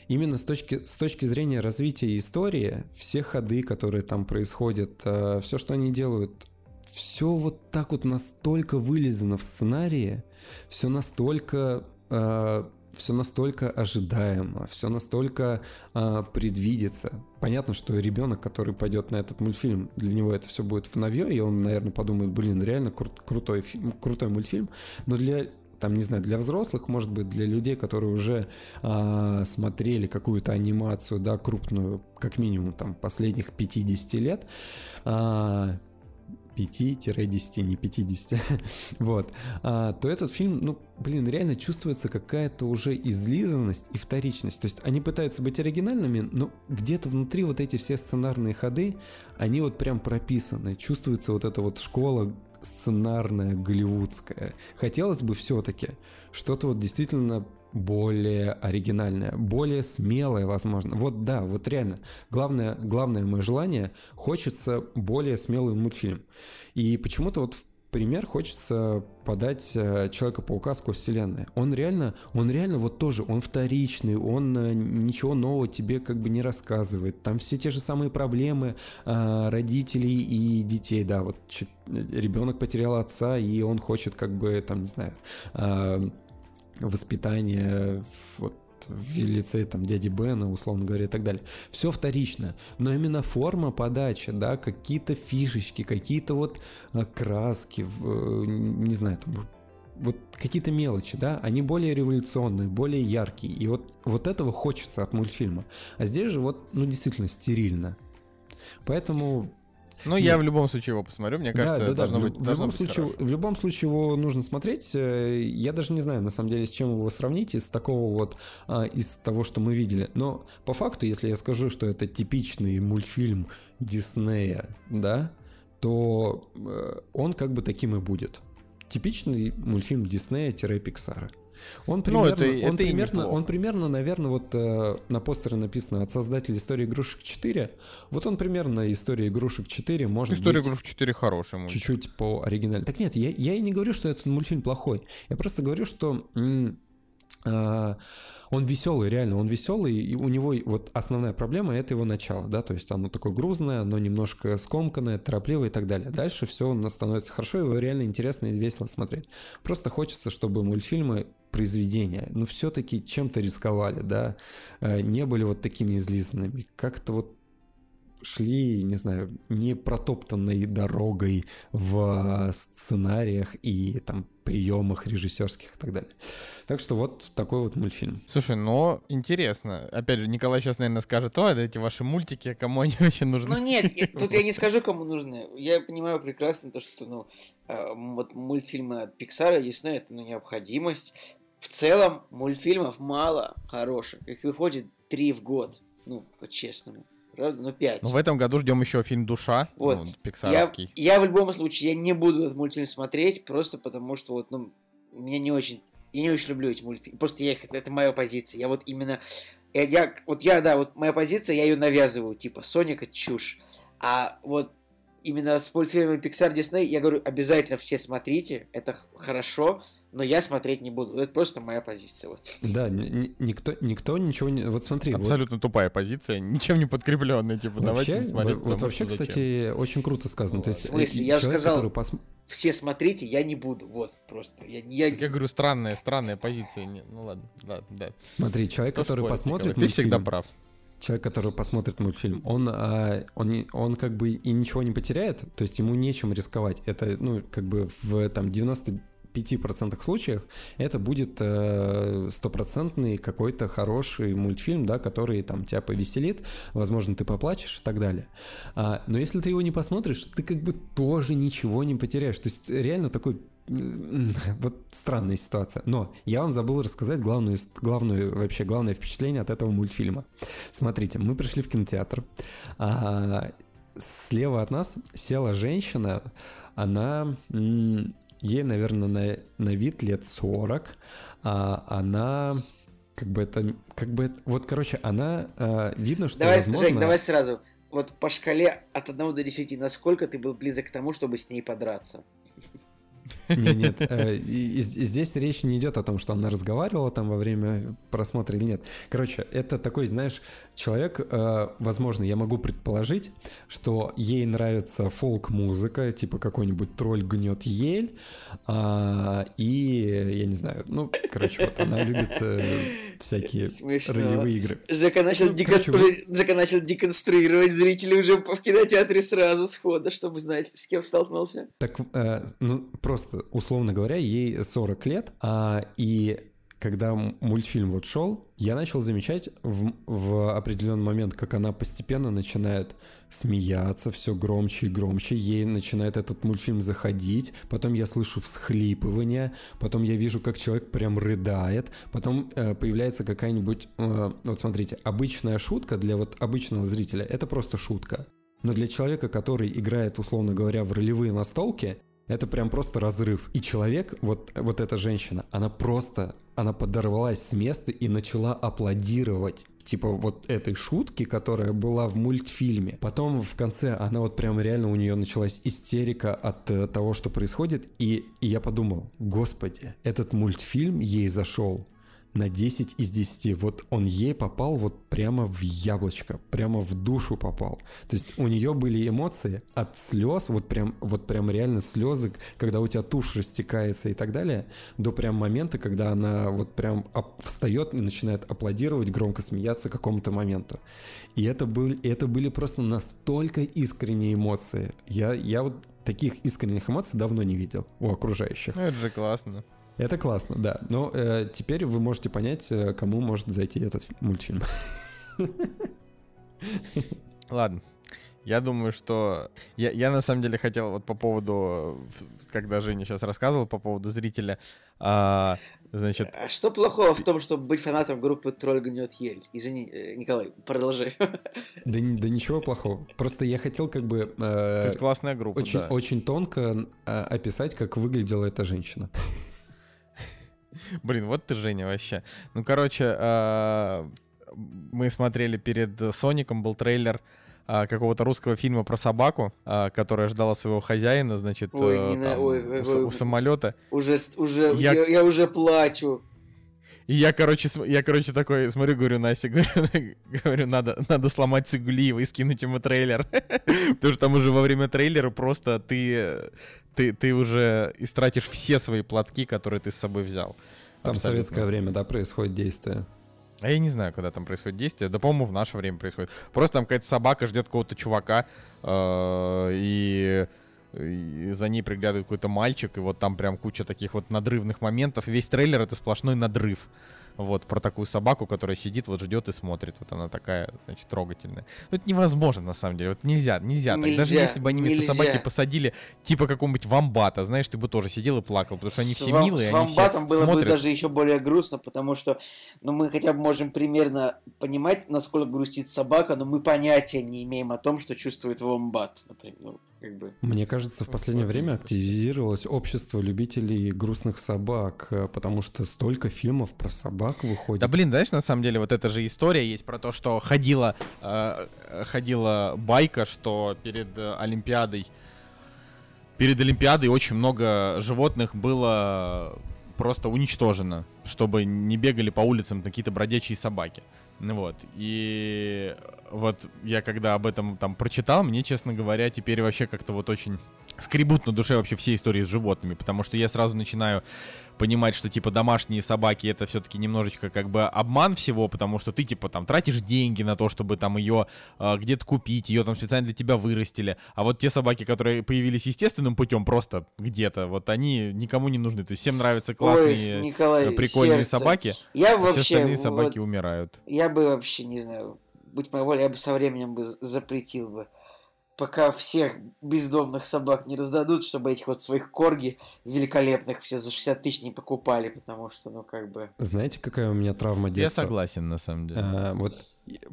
именно с точки, с точки зрения развития истории, все ходы, которые там происходят, а, все, что они делают, все вот так вот настолько вылезано в сценарии, все настолько а, все настолько ожидаемо, все настолько а, предвидится. Понятно, что ребенок, который пойдет на этот мультфильм, для него это все будет в новье, и он, наверное, подумает, блин, реально кру- крутой, фильм, крутой мультфильм. Но для там, не знаю, для взрослых, может быть, для людей, которые уже а, смотрели какую-то анимацию, да, крупную, как минимум, там, последних 50 лет, а, 5-10, не 50, вот, а, то этот фильм, ну, блин, реально чувствуется какая-то уже излизанность и вторичность. То есть они пытаются быть оригинальными, но где-то внутри вот эти все сценарные ходы, они вот прям прописаны. Чувствуется вот эта вот школа сценарная, голливудская. Хотелось бы все-таки что-то вот действительно более оригинальное, более смелое, возможно. Вот да, вот реально. Главное, главное мое желание, хочется более смелый мультфильм. И почему-то вот в пример хочется подать э, Человека-паука сквозь вселенной. Он реально, он реально вот тоже, он вторичный, он э, ничего нового тебе как бы не рассказывает. Там все те же самые проблемы э, родителей и детей, да, вот ребенок потерял отца, и он хочет как бы, там, не знаю, воспитание вот, в лице там дяди Бена, условно говоря, и так далее. Все вторично, но именно форма подачи, да, какие-то фишечки, какие-то вот э, краски, э, не знаю, там, вот какие-то мелочи, да, они более революционные, более яркие, и вот, вот этого хочется от мультфильма. А здесь же вот, ну, действительно стерильно. Поэтому ну, Нет. я в любом случае его посмотрю, мне кажется, да, да, да. Быть, в, любом случае, в любом случае его нужно смотреть. Э, я даже не знаю, на самом деле, с чем его сравнить из такого вот, а, из того, что мы видели. Но по факту, если я скажу, что это типичный мультфильм Диснея, да, то э, он как бы таким и будет. Типичный мультфильм Диснея-Пиксара. Он примерно, ну, это, он, это примерно он примерно, наверное, вот э, на постере написано от создателя истории игрушек 4. Вот он примерно история игрушек 4 может история быть... игрушек 4 хорошая. Чуть-чуть по оригиналу. Так нет, я, я и не говорю, что этот мультфильм плохой. Я просто говорю, что... М- он веселый, реально, он веселый, и у него вот основная проблема это его начало, да, то есть оно такое грузное, оно немножко скомканное, торопливое и так далее. Дальше все становится хорошо, его реально интересно и весело смотреть. Просто хочется, чтобы мультфильмы произведения, ну, все-таки чем-то рисковали, да, э, не были вот такими излизанными. Как-то вот шли, не знаю, не протоптанной дорогой в сценариях и там приемах режиссерских и так далее. Так что вот такой вот мультфильм. Слушай, но интересно. Опять же, Николай сейчас, наверное, скажет, о, эти ваши мультики, кому они вообще нужны? Ну нет, тут я не скажу, кому нужны. Я понимаю прекрасно то, что ну, а, вот мультфильмы от Pixar, Disney, это ну, необходимость. В целом, мультфильмов мало хороших. Их выходит три в год. Ну, по-честному? Ну, 5. Ну, в этом году ждем еще фильм «Душа», вот. ну, пиксаровский. Я, я в любом случае, я не буду этот мультфильм смотреть, просто потому что вот, ну, меня не очень... Я не очень люблю эти мультфильмы. Просто я их... Это моя позиция. Я вот именно... Я, я, вот я, да, вот моя позиция, я ее навязываю. Типа, Соника чушь. А вот именно с мультфильмами Pixar Disney я говорю, обязательно все смотрите, это хорошо, но я смотреть не буду. Это просто моя позиция. Вот. Да, никто, никто ничего не... Вот смотри. Абсолютно вот... тупая позиция, ничем не подкрепленная. Типа, вообще, давайте смотреть. Вот вообще, кстати, очень круто сказано. То есть, в смысле, я человек, сказал, который пос... все смотрите, я не буду. Вот, просто. Я, я... я говорю, странная, странная позиция. Не, ну ладно, да, да. Смотри, человек, Кто который спорит, посмотрит Ты всегда прав человек, который посмотрит мультфильм, он, а, он, он как бы и ничего не потеряет, то есть ему нечем рисковать. Это, ну, как бы в там 90 5% случаях это будет э, стопроцентный какой-то хороший мультфильм, да, который там тебя повеселит, возможно, ты поплачешь и так далее. А, но если ты его не посмотришь, ты как бы тоже ничего не потеряешь. То есть реально такой вот странная ситуация. Но я вам забыл рассказать главную, главную, вообще главное впечатление от этого мультфильма. Смотрите, мы пришли в кинотеатр. А, слева от нас села женщина, она ей, наверное, на, на вид лет 40, а она как бы это, как бы, вот, короче, она, э, видно, что, давай, возможно... Жень, давай сразу, вот по шкале от 1 до 10, насколько ты был близок к тому, чтобы с ней подраться? Нет, нет. Э, здесь речь не идет о том, что она разговаривала там во время просмотра или нет. Короче, это такой, знаешь, человек, э, возможно, я могу предположить, что ей нравится фолк-музыка, типа какой-нибудь тролль гнет ель, а, и я не знаю, ну, короче, вот она любит э, всякие Смешно. ролевые игры. Жека начал, ну, декон... короче, уже... Жека начал деконструировать зрителей уже в кинотеатре сразу схода, чтобы знать, с кем столкнулся. Так, ну, просто условно говоря, ей 40 лет, а, и когда мультфильм вот шел, я начал замечать в, в определенный момент, как она постепенно начинает смеяться все громче и громче, ей начинает этот мультфильм заходить, потом я слышу всхлипывание, потом я вижу, как человек прям рыдает, потом э, появляется какая-нибудь, э, вот смотрите, обычная шутка для вот обычного зрителя, это просто шутка. Но для человека, который играет, условно говоря, в ролевые настолки, это прям просто разрыв. И человек, вот, вот эта женщина, она просто, она подорвалась с места и начала аплодировать типа вот этой шутки, которая была в мультфильме. Потом в конце она вот прям реально у нее началась истерика от э, того, что происходит, и, и я подумал, господи, этот мультфильм ей зашел на 10 из 10. Вот он ей попал вот прямо в яблочко, прямо в душу попал. То есть у нее были эмоции от слез, вот прям, вот прям реально слезы, когда у тебя тушь растекается и так далее, до прям момента, когда она вот прям встает и начинает аплодировать, громко смеяться какому-то моменту. И это, был, это были просто настолько искренние эмоции. Я, я вот таких искренних эмоций давно не видел у окружающих. Это же классно. Это классно, да. Но э, теперь вы можете понять, э, кому может зайти этот мультфильм. Ладно. Я думаю, что... Я, я на самом деле хотел вот по поводу... Когда Женя сейчас рассказывал по поводу зрителя, а, значит... А что плохого в том, чтобы быть фанатом группы «Тролль гнет ель»? Извини, э, Николай, продолжай. Да, да ничего плохого. Просто я хотел как бы... Э, Это классная группа, очень, да. очень тонко э, описать, как выглядела эта женщина. Блин, вот ты, Женя, вообще. Ну, короче, а, мы смотрели перед Соником, был трейлер а, какого-то русского фильма про собаку, а, которая ждала своего хозяина, значит, ой, э, там, на... ой, ой, у, у самолета. Уже, уже, я... Я, я уже плачу. И я, короче, я, короче, такой смотрю, говорю, Настя, говорю, говорю надо, надо сломать Цигулиева и скинуть ему трейлер. Потому что там уже во время трейлера просто ты, ты, ты уже истратишь все свои платки, которые ты с собой взял. Там Абсолютно. советское время, да, происходит действие? А я не знаю, когда там происходит действие. Да, по-моему, в наше время происходит. Просто там какая-то собака ждет какого-то чувака, э, и и за ней приглядывает какой-то мальчик, и вот там прям куча таких вот надрывных моментов. Весь трейлер — это сплошной надрыв. Вот, про такую собаку, которая сидит, вот ждет и смотрит. Вот она такая, значит, трогательная. Ну, это невозможно, на самом деле. Вот нельзя, нельзя. нельзя Даже если бы они вместо нельзя. собаки посадили, типа какого-нибудь вамбата, знаешь, ты бы тоже сидел и плакал, потому что они с все вам, милые, С вамбатом было смотрят. бы даже еще более грустно, потому что, ну, мы хотя бы можем примерно понимать, насколько грустит собака, но мы понятия не имеем о том, что чувствует вамбат, например. Как бы. Мне кажется, в последнее время активизировалось общество любителей грустных собак, э, потому что столько фильмов про собак выходит. Да блин, знаешь, на самом деле вот эта же история есть про то, что ходила, э, ходила байка, что перед э, Олимпиадой, перед Олимпиадой очень много животных было просто уничтожено, чтобы не бегали по улицам какие-то бродячие собаки. Вот, и вот я когда об этом там прочитал, мне, честно говоря, теперь вообще как-то вот очень скребут на душе вообще все истории с животными, потому что я сразу начинаю понимать, что типа домашние собаки это все-таки немножечко как бы обман всего, потому что ты типа там тратишь деньги на то, чтобы там ее э, где-то купить, ее там специально для тебя вырастили, а вот те собаки, которые появились естественным путем просто где-то, вот они никому не нужны, то есть всем нравятся классные, Ой, Николай, прикольные сердце. собаки, я а вообще, все остальные собаки вот, умирают. Я бы вообще не знаю, будь моя воля, я бы со временем бы запретил бы пока всех бездомных собак не раздадут, чтобы этих вот своих корги великолепных все за 60 тысяч не покупали, потому что, ну, как бы... Знаете, какая у меня травма детства? Я согласен, на самом деле. А, вот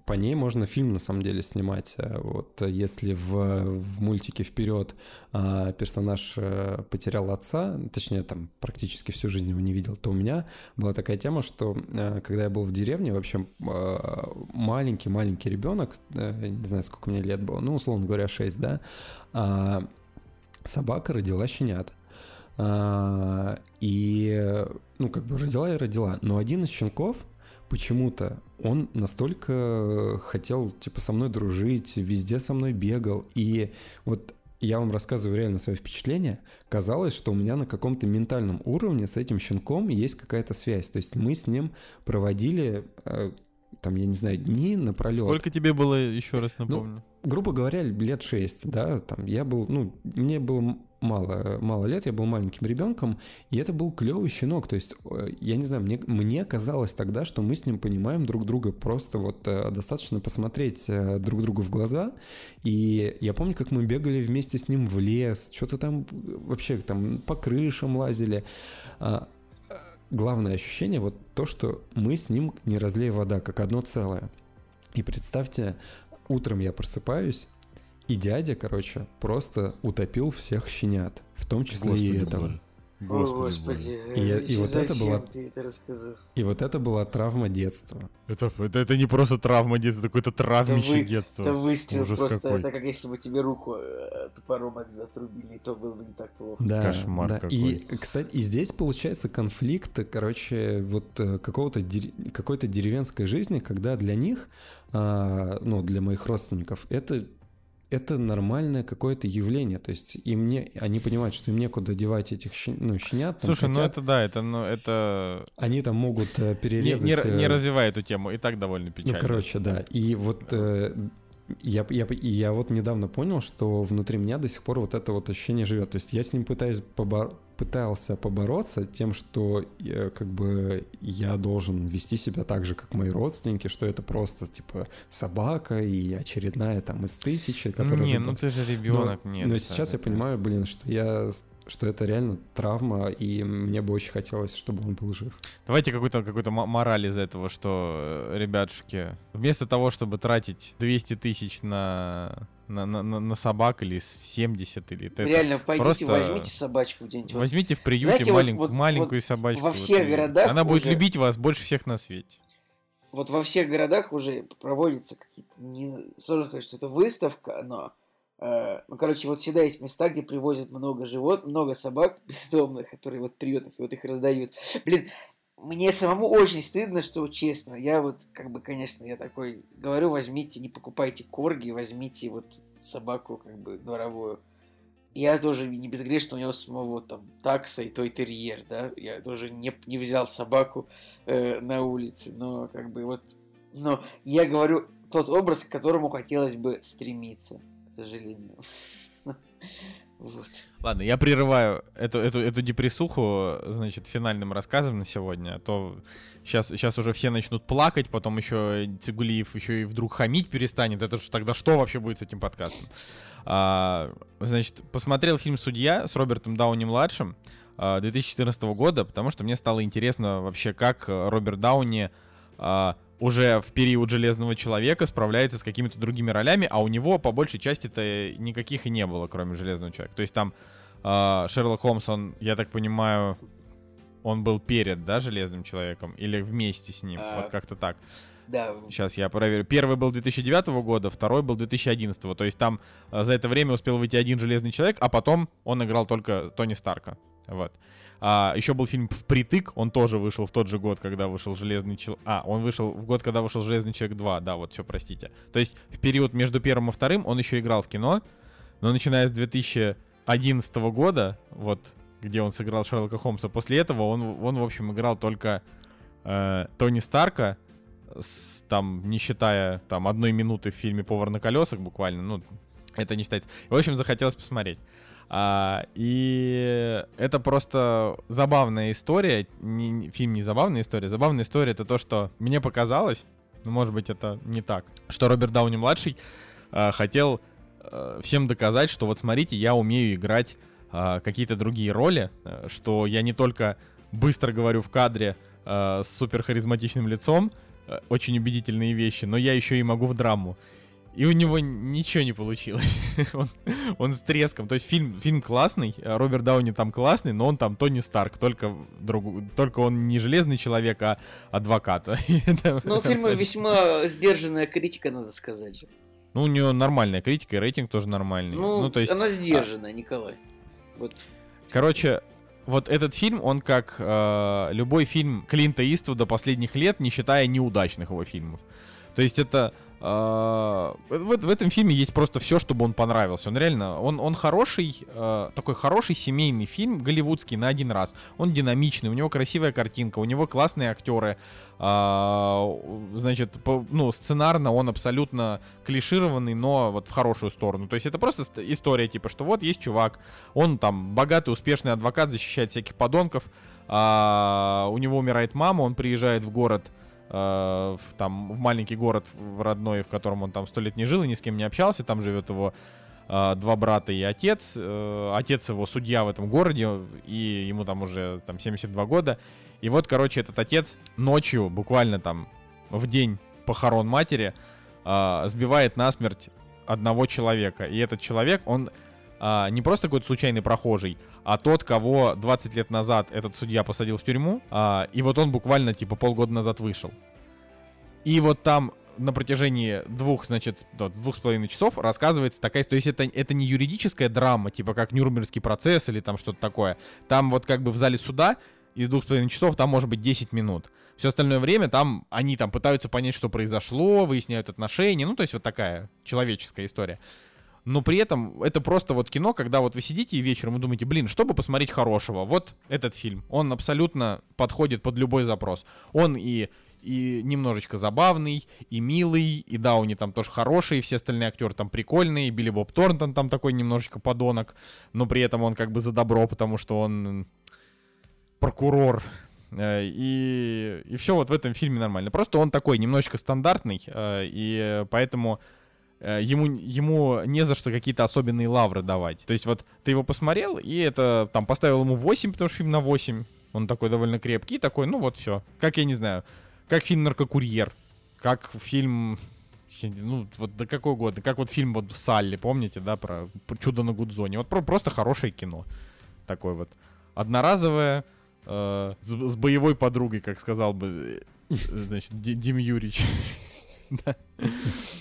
по ней можно фильм на самом деле снимать. А вот если в, в мультике вперед а, персонаж а, потерял отца, точнее там практически всю жизнь его не видел, то у меня была такая тема, что а, когда я был в деревне, вообще маленький маленький ребенок, не знаю сколько мне лет было, ну условно говоря 6, да, а, собака родила щенят. А, и, ну, как бы родила и родила. Но один из щенков почему-то он настолько хотел, типа, со мной дружить, везде со мной бегал. И вот я вам рассказываю реально свое впечатление, казалось, что у меня на каком-то ментальном уровне с этим щенком есть какая-то связь. То есть мы с ним проводили, э, там, я не знаю, дни напролет. Сколько тебе было, еще раз ну, напомню? Ну, грубо говоря, лет шесть, да, там, я был, ну, мне было мало, мало лет, я был маленьким ребенком, и это был клевый щенок. То есть, э, я не знаю, мне, мне казалось тогда, что мы с ним понимаем друг друга просто вот э, достаточно посмотреть э, друг другу в глаза. И я помню, как мы бегали вместе с ним в лес, что-то там вообще там по крышам лазили. А, главное ощущение вот то, что мы с ним не разлей вода, как одно целое. И представьте, утром я просыпаюсь, и дядя, короче, просто утопил всех щенят, в том числе Господи и этого. Боже. Господи, Господи. И, и, и вот это была это и вот это была травма детства. Это, это, это не просто травма детства, это какое-то травмище это вы, детства. Это выстрел Ужас просто, какой. это как если бы тебе руку э, топором отрубили, то было бы не так плохо. Да, Кошмар да. какой. И, кстати, и здесь получается конфликт, короче, вот э, какого-то какой-то деревенской жизни, когда для них, а, ну, для моих родственников, это это нормальное какое-то явление. То есть им не, они понимают, что им некуда девать этих щен, ну, щенят. Там, Слушай, ну хотят, ну это да, это, ну, это... Они там могут э, перерезать... Не, не, не э, развивая эту тему, и так довольно печально. Ну, короче, да. И вот э, я, я, я вот недавно понял, что внутри меня до сих пор вот это вот ощущение живет. То есть я с ним пытаюсь побор... пытался побороться тем, что я, как бы я должен вести себя так же, как мои родственники, что это просто типа собака и очередная там из тысячи, которая... Не, ну ты же ребенок, но, нет. Но сейчас это... я понимаю, блин, что я что это реально травма, и мне бы очень хотелось, чтобы он был жив. Давайте какую-то какую мораль из этого, что, э, ребятушки, вместо того, чтобы тратить 200 тысяч на, на, на, на собак или 70 или это Реально, пойдите, возьмите собачку где-нибудь. Возьмите в приюте Знаете, малень, вот, маленькую вот собачку. Во всех вот, городах Она будет любить вас больше всех на свете. Вот во всех городах уже проводятся какие-то, не сложно сказать, что это выставка, но ну, короче, вот всегда есть места, где привозят много живот, много собак бездомных, которые вот приютов, и вот их раздают. Блин, мне самому очень стыдно, что честно, я вот, как бы, конечно, я такой говорю, возьмите, не покупайте корги, возьмите вот собаку, как бы, дворовую. Я тоже не безгрешно, у него самого там такса и той терьер, да, я тоже не, не взял собаку э, на улице, но как бы вот, но я говорю тот образ, к которому хотелось бы стремиться сожалению. Ладно, я прерываю эту, эту, эту депрессуху, значит, финальным рассказом на сегодня, а то сейчас, сейчас уже все начнут плакать, потом еще Цигулиев еще и вдруг хамить перестанет. Это же тогда что вообще будет с этим подкастом? А, значит, посмотрел фильм «Судья» с Робертом Дауни-младшим 2014 а, года, потому что мне стало интересно вообще, как Роберт Дауни а, уже в период Железного Человека справляется с какими-то другими ролями, а у него по большей части-то никаких и не было, кроме Железного Человека. То есть там э, Шерлок Холмс, он, я так понимаю, он был перед, да, Железным Человеком? Или вместе с ним? А, вот как-то так. Да. Сейчас я проверю. Первый был 2009 года, второй был 2011. То есть там э, за это время успел выйти один Железный Человек, а потом он играл только Тони Старка. Вот. А, еще был фильм «Впритык», он тоже вышел в тот же год, когда вышел «Железный человек». А, он вышел в год, когда вышел «Железный человек 2», да, вот, все, простите. То есть в период между первым и вторым он еще играл в кино, но начиная с 2011 года, вот, где он сыграл Шерлока Холмса, после этого он, он в общем, играл только э, Тони Старка, с, там, не считая там одной минуты в фильме «Повар на колесах» буквально, ну, это не считается. В общем, захотелось посмотреть. А, и это просто забавная история. Не, не, фильм не забавная история. Забавная история это то, что мне показалось, ну, может быть, это не так, что Роберт Дауни младший а, хотел э, всем доказать, что вот смотрите, я умею играть э, какие-то другие роли, э, что я не только быстро говорю в кадре э, с супер харизматичным лицом, очень убедительные вещи, но я еще и могу в драму. И у него ничего не получилось. он, он с треском. То есть фильм, фильм классный, э, Роберт Дауни там классный, но он там Тони Старк. Только, друг, только он не железный человек, а адвокат. ну, у фильма весьма сдержанная критика, надо сказать. Ну, у него нормальная критика, и рейтинг тоже нормальный. Ну, ну то есть... она сдержанная, а... Николай. Вот. Короче, вот этот фильм, он как э, любой фильм Клинта Иствуда последних лет, не считая неудачных его фильмов. То есть это в, в этом фильме есть просто все, чтобы он понравился. Он реально, он, он хороший, э, такой хороший семейный фильм, голливудский на один раз. Он динамичный, у него красивая картинка, у него классные актеры. Э, значит, ну, сценарно он абсолютно клишированный, но вот в хорошую сторону. То есть это просто история, типа, что вот есть чувак, он там богатый, успешный адвокат, защищает всяких подонков, у него умирает мама, он приезжает в город, в, там, в маленький город в родной, в котором он там сто лет не жил и ни с кем не общался. Там живет его э, два брата и отец. Э, отец его судья в этом городе, и ему там уже там 72 года. И вот, короче, этот отец ночью, буквально там в день похорон матери, э, сбивает насмерть одного человека. И этот человек, он а, не просто какой-то случайный прохожий, а тот, кого 20 лет назад этот судья посадил в тюрьму, а, и вот он буквально типа полгода назад вышел. И вот там на протяжении двух, значит, двух с половиной часов рассказывается такая, то есть это, это не юридическая драма, типа как Нюрнбергский процесс или там что-то такое. Там вот как бы в зале суда из двух с половиной часов там может быть 10 минут. Все остальное время там они там пытаются понять, что произошло, выясняют отношения, ну то есть вот такая человеческая история но при этом это просто вот кино, когда вот вы сидите и вечером и думаете, блин, чтобы посмотреть хорошего, вот этот фильм, он абсолютно подходит под любой запрос. Он и и немножечко забавный, и милый, и Дауни там тоже хороший, и все остальные актеры там прикольные, Билли Боб Торнтон там такой немножечко подонок, но при этом он как бы за добро, потому что он прокурор, э, и, и все вот в этом фильме нормально. Просто он такой немножечко стандартный, э, и поэтому ему, ему не за что какие-то особенные лавры давать. То есть вот ты его посмотрел, и это там поставил ему 8, потому что фильм на 8. Он такой довольно крепкий, такой, ну вот все. Как я не знаю, как фильм «Наркокурьер», как фильм ну, вот до какой года, как вот фильм вот Салли, помните, да, про, про чудо на Гудзоне. Вот про, просто хорошее кино. Такое вот. Одноразовое, э, с, с боевой подругой, как сказал бы, э, значит, Дим Юрич.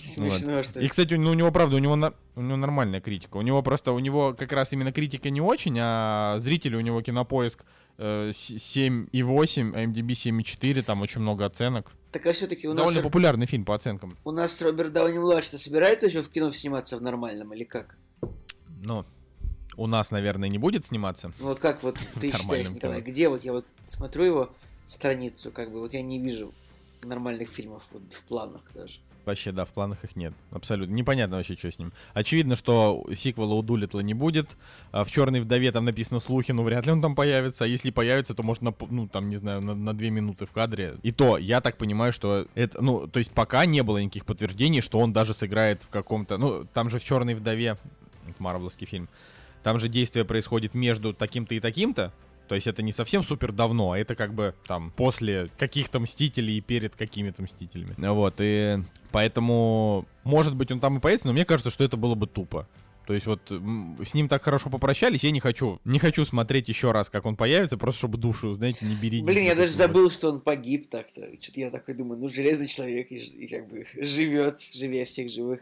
Смешно, что И, кстати, ну, у него, правда, у него, на... у него нормальная критика. У него просто, у него как раз именно критика не очень, а зрители у него кинопоиск э, 7,8, а MDB 7,4, там очень много оценок. Так а все-таки у нас... Довольно популярный фильм по оценкам. У нас Роберт Дауни младший собирается еще в кино сниматься в нормальном или как? Ну, у нас, наверное, не будет сниматься. Ну вот как вот ты считаешь, Николай, где вот я вот смотрю его страницу, как бы вот я не вижу нормальных фильмов вот, в планах даже. Вообще, да, в планах их нет. Абсолютно. Непонятно вообще, что с ним. Очевидно, что сиквела у Дулитла не будет. А в Черной вдове там написано слухи, но вряд ли он там появится. А если появится, то может на, ну, там, не знаю, на, на две минуты в кадре. И то, я так понимаю, что это, ну, то есть пока не было никаких подтверждений, что он даже сыграет в каком-то, ну, там же в Черной вдове, это марвеловский фильм, там же действие происходит между таким-то и таким-то, то есть это не совсем супер давно, а это как бы там после каких-то мстителей и перед какими-то мстителями. Вот, и поэтому, может быть, он там и появится, но мне кажется, что это было бы тупо. То есть вот с ним так хорошо попрощались, я не хочу, не хочу смотреть еще раз, как он появится, просто чтобы душу, знаете, не берите. Блин, я даже забыл, что он погиб так-то. Что-то я такой думаю, ну железный человек и, и как бы живет, живее всех живых.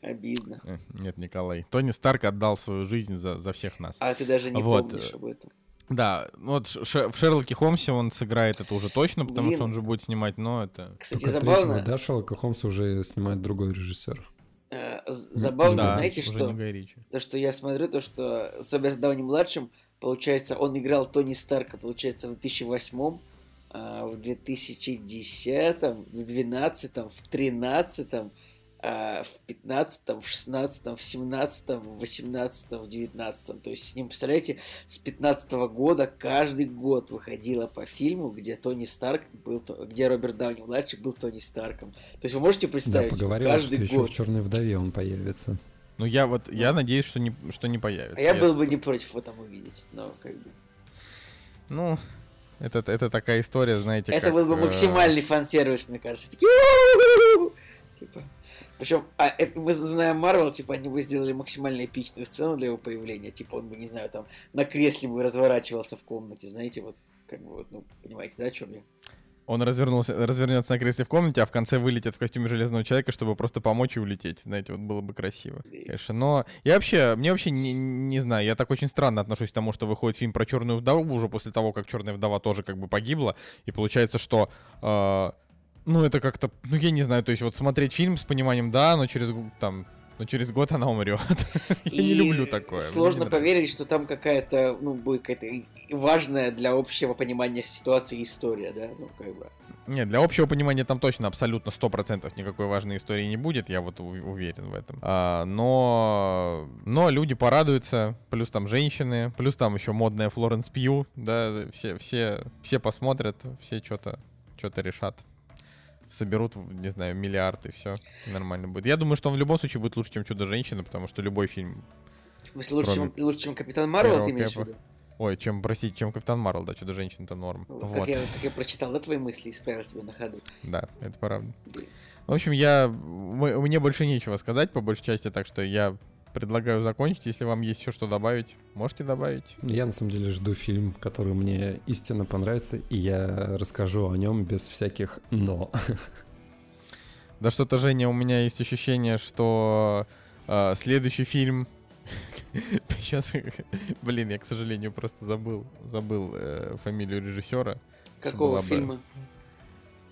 Обидно. Э, нет, Николай. Тони Старк отдал свою жизнь за, за всех нас. А ты даже не вот. помнишь об этом. Да, вот в Шерлоке Холмсе он сыграет это уже точно, потому Блин. что он же будет снимать, но это... Кстати, Только забавно... Третьего, да, Шерлока Холмса уже снимает другой режиссер. Э, забавно, да, знаете, что... То, что я смотрю, то, что с Робертом Дауни-младшим, получается, он играл Тони Старка, получается, в 2008 а, в 2010 в 2012 в 2013 а, в 15 в 16 в 17 в 18 в 19 То есть с ним, представляете, с 15 года каждый год выходило по фильму, где Тони Старк был, где Роберт Дауни младший был Тони Старком. То есть вы можете представить, да, поговорил, каждый что год. еще в Черной вдове он появится. Ну я вот, я надеюсь, что не, что не появится. А я был бы не против его там увидеть, но как бы... Ну, это, это такая история, знаете, Это как, был бы э, максимальный фан-сервис, мне кажется. Такие, Типа... Причем, а это мы знаем Марвел, типа, они бы сделали максимально эпичную сцену для его появления. Типа, он бы, не знаю, там, на кресле бы разворачивался в комнате, знаете, вот, как бы, вот, ну, понимаете, да, о чем я? Он развернулся, развернется на кресле в комнате, а в конце вылетит в костюме Железного Человека, чтобы просто помочь и улететь. Знаете, вот было бы красиво. Конечно. Но я вообще, мне вообще не, не знаю, я так очень странно отношусь к тому, что выходит фильм про Черную вдову уже после того, как Черная вдова тоже как бы погибла. И получается, что э, ну, это как-то, ну, я не знаю, то есть вот смотреть фильм с пониманием, да, но через, там, но через год она умрет. я не люблю такое. Сложно поверить, что там какая-то, ну, будет какая-то важная для общего понимания ситуации история, да, ну, как бы. Нет, для общего понимания там точно абсолютно 100% никакой важной истории не будет, я вот уверен в этом. А, но, но люди порадуются, плюс там женщины, плюс там еще модная Флоренс Пью, да, все, все, все посмотрят, все что-то что-то решат соберут, не знаю, миллиард и все, нормально будет. Я думаю, что он в любом случае будет лучше, чем Чудо-женщина, потому что любой фильм... В смысле, лучше, чем, лучше, чем Капитан Марвел, ты имеешь в виду? Ой, чем, простите, чем Капитан Марвел, да, Чудо-женщина-то норм. Ну, вот. Как, я, как я прочитал, да, твои мысли исправил тебя на ходу. Да, это правда. В общем, я... Мне больше нечего сказать, по большей части, так что я предлагаю закончить. Если вам есть еще что добавить, можете добавить. Я на самом деле жду фильм, который мне истинно понравится, и я расскажу о нем без всяких «но». Да что-то, Женя, у меня есть ощущение, что э, следующий фильм... Сейчас, блин, я, к сожалению, просто забыл, забыл э, фамилию режиссера. Какого фильма? Бы...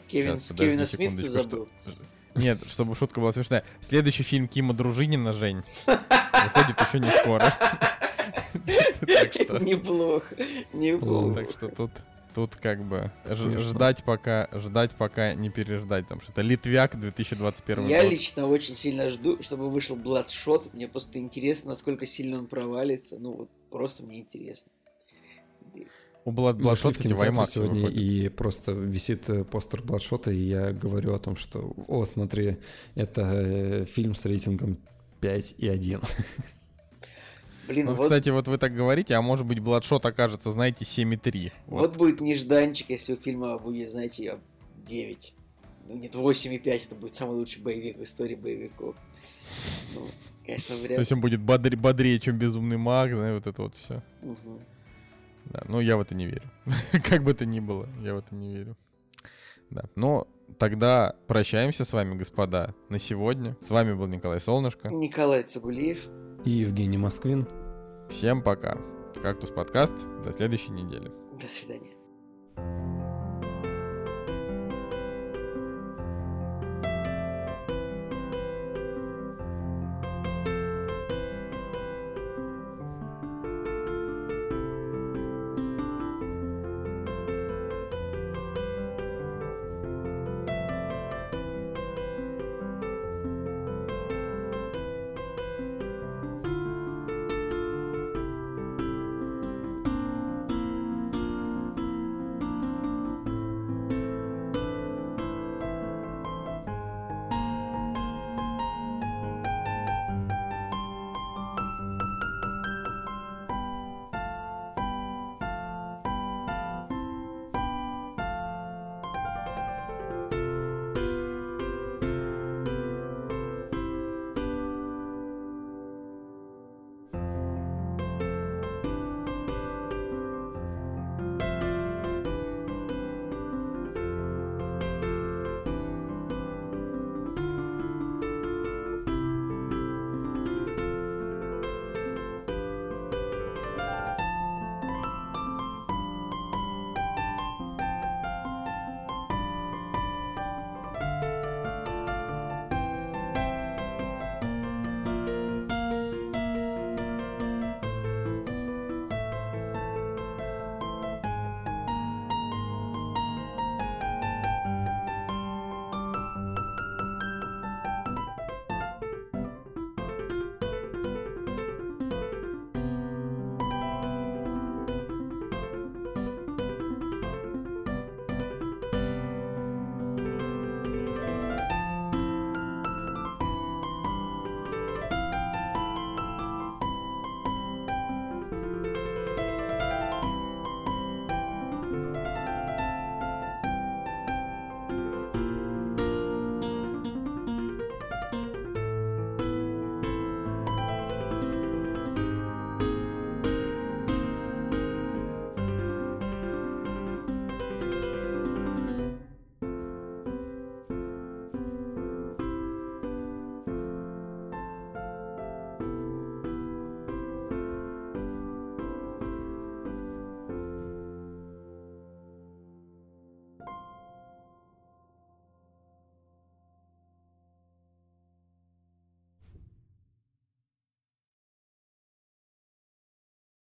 Кевин, Сейчас, Кевина Смита забыл? Что... Нет, чтобы шутка была смешная. Следующий фильм Кима Дружинина, Жень, выходит еще не скоро. Неплохо, неплохо. Так что тут тут как бы ждать пока, ждать пока не переждать, там что-то Литвяк 2021 Я год. лично очень сильно жду, чтобы вышел Bloodshot. Мне просто интересно, насколько сильно он провалится. Ну вот просто мне интересно. У Blood, Bloodshot, в IMAX сегодня выходит. и просто висит э, постер Bloodshot, и я говорю о том, что, о, смотри, это э, фильм с рейтингом 5 и 1. Блин, ну, вот... кстати, вот вы так говорите, а может быть, Bloodshot окажется, знаете, 7,3. Вот. вот будет нежданчик, если у фильма будет, знаете, 9. Ну, нет, 8,5, это будет самый лучший боевик в истории боевиков. Ну, конечно, вряд ли. То есть он будет бодр- бодрее, чем Безумный Маг, знаете, вот это вот все. Угу. Да, ну я в это не верю. как бы то ни было, я в это не верю. Да. Но тогда прощаемся с вами, господа, на сегодня. С вами был Николай Солнышко. Николай Цугулиев. И Евгений Москвин. Всем пока. Кактус подкаст. До следующей недели. До свидания.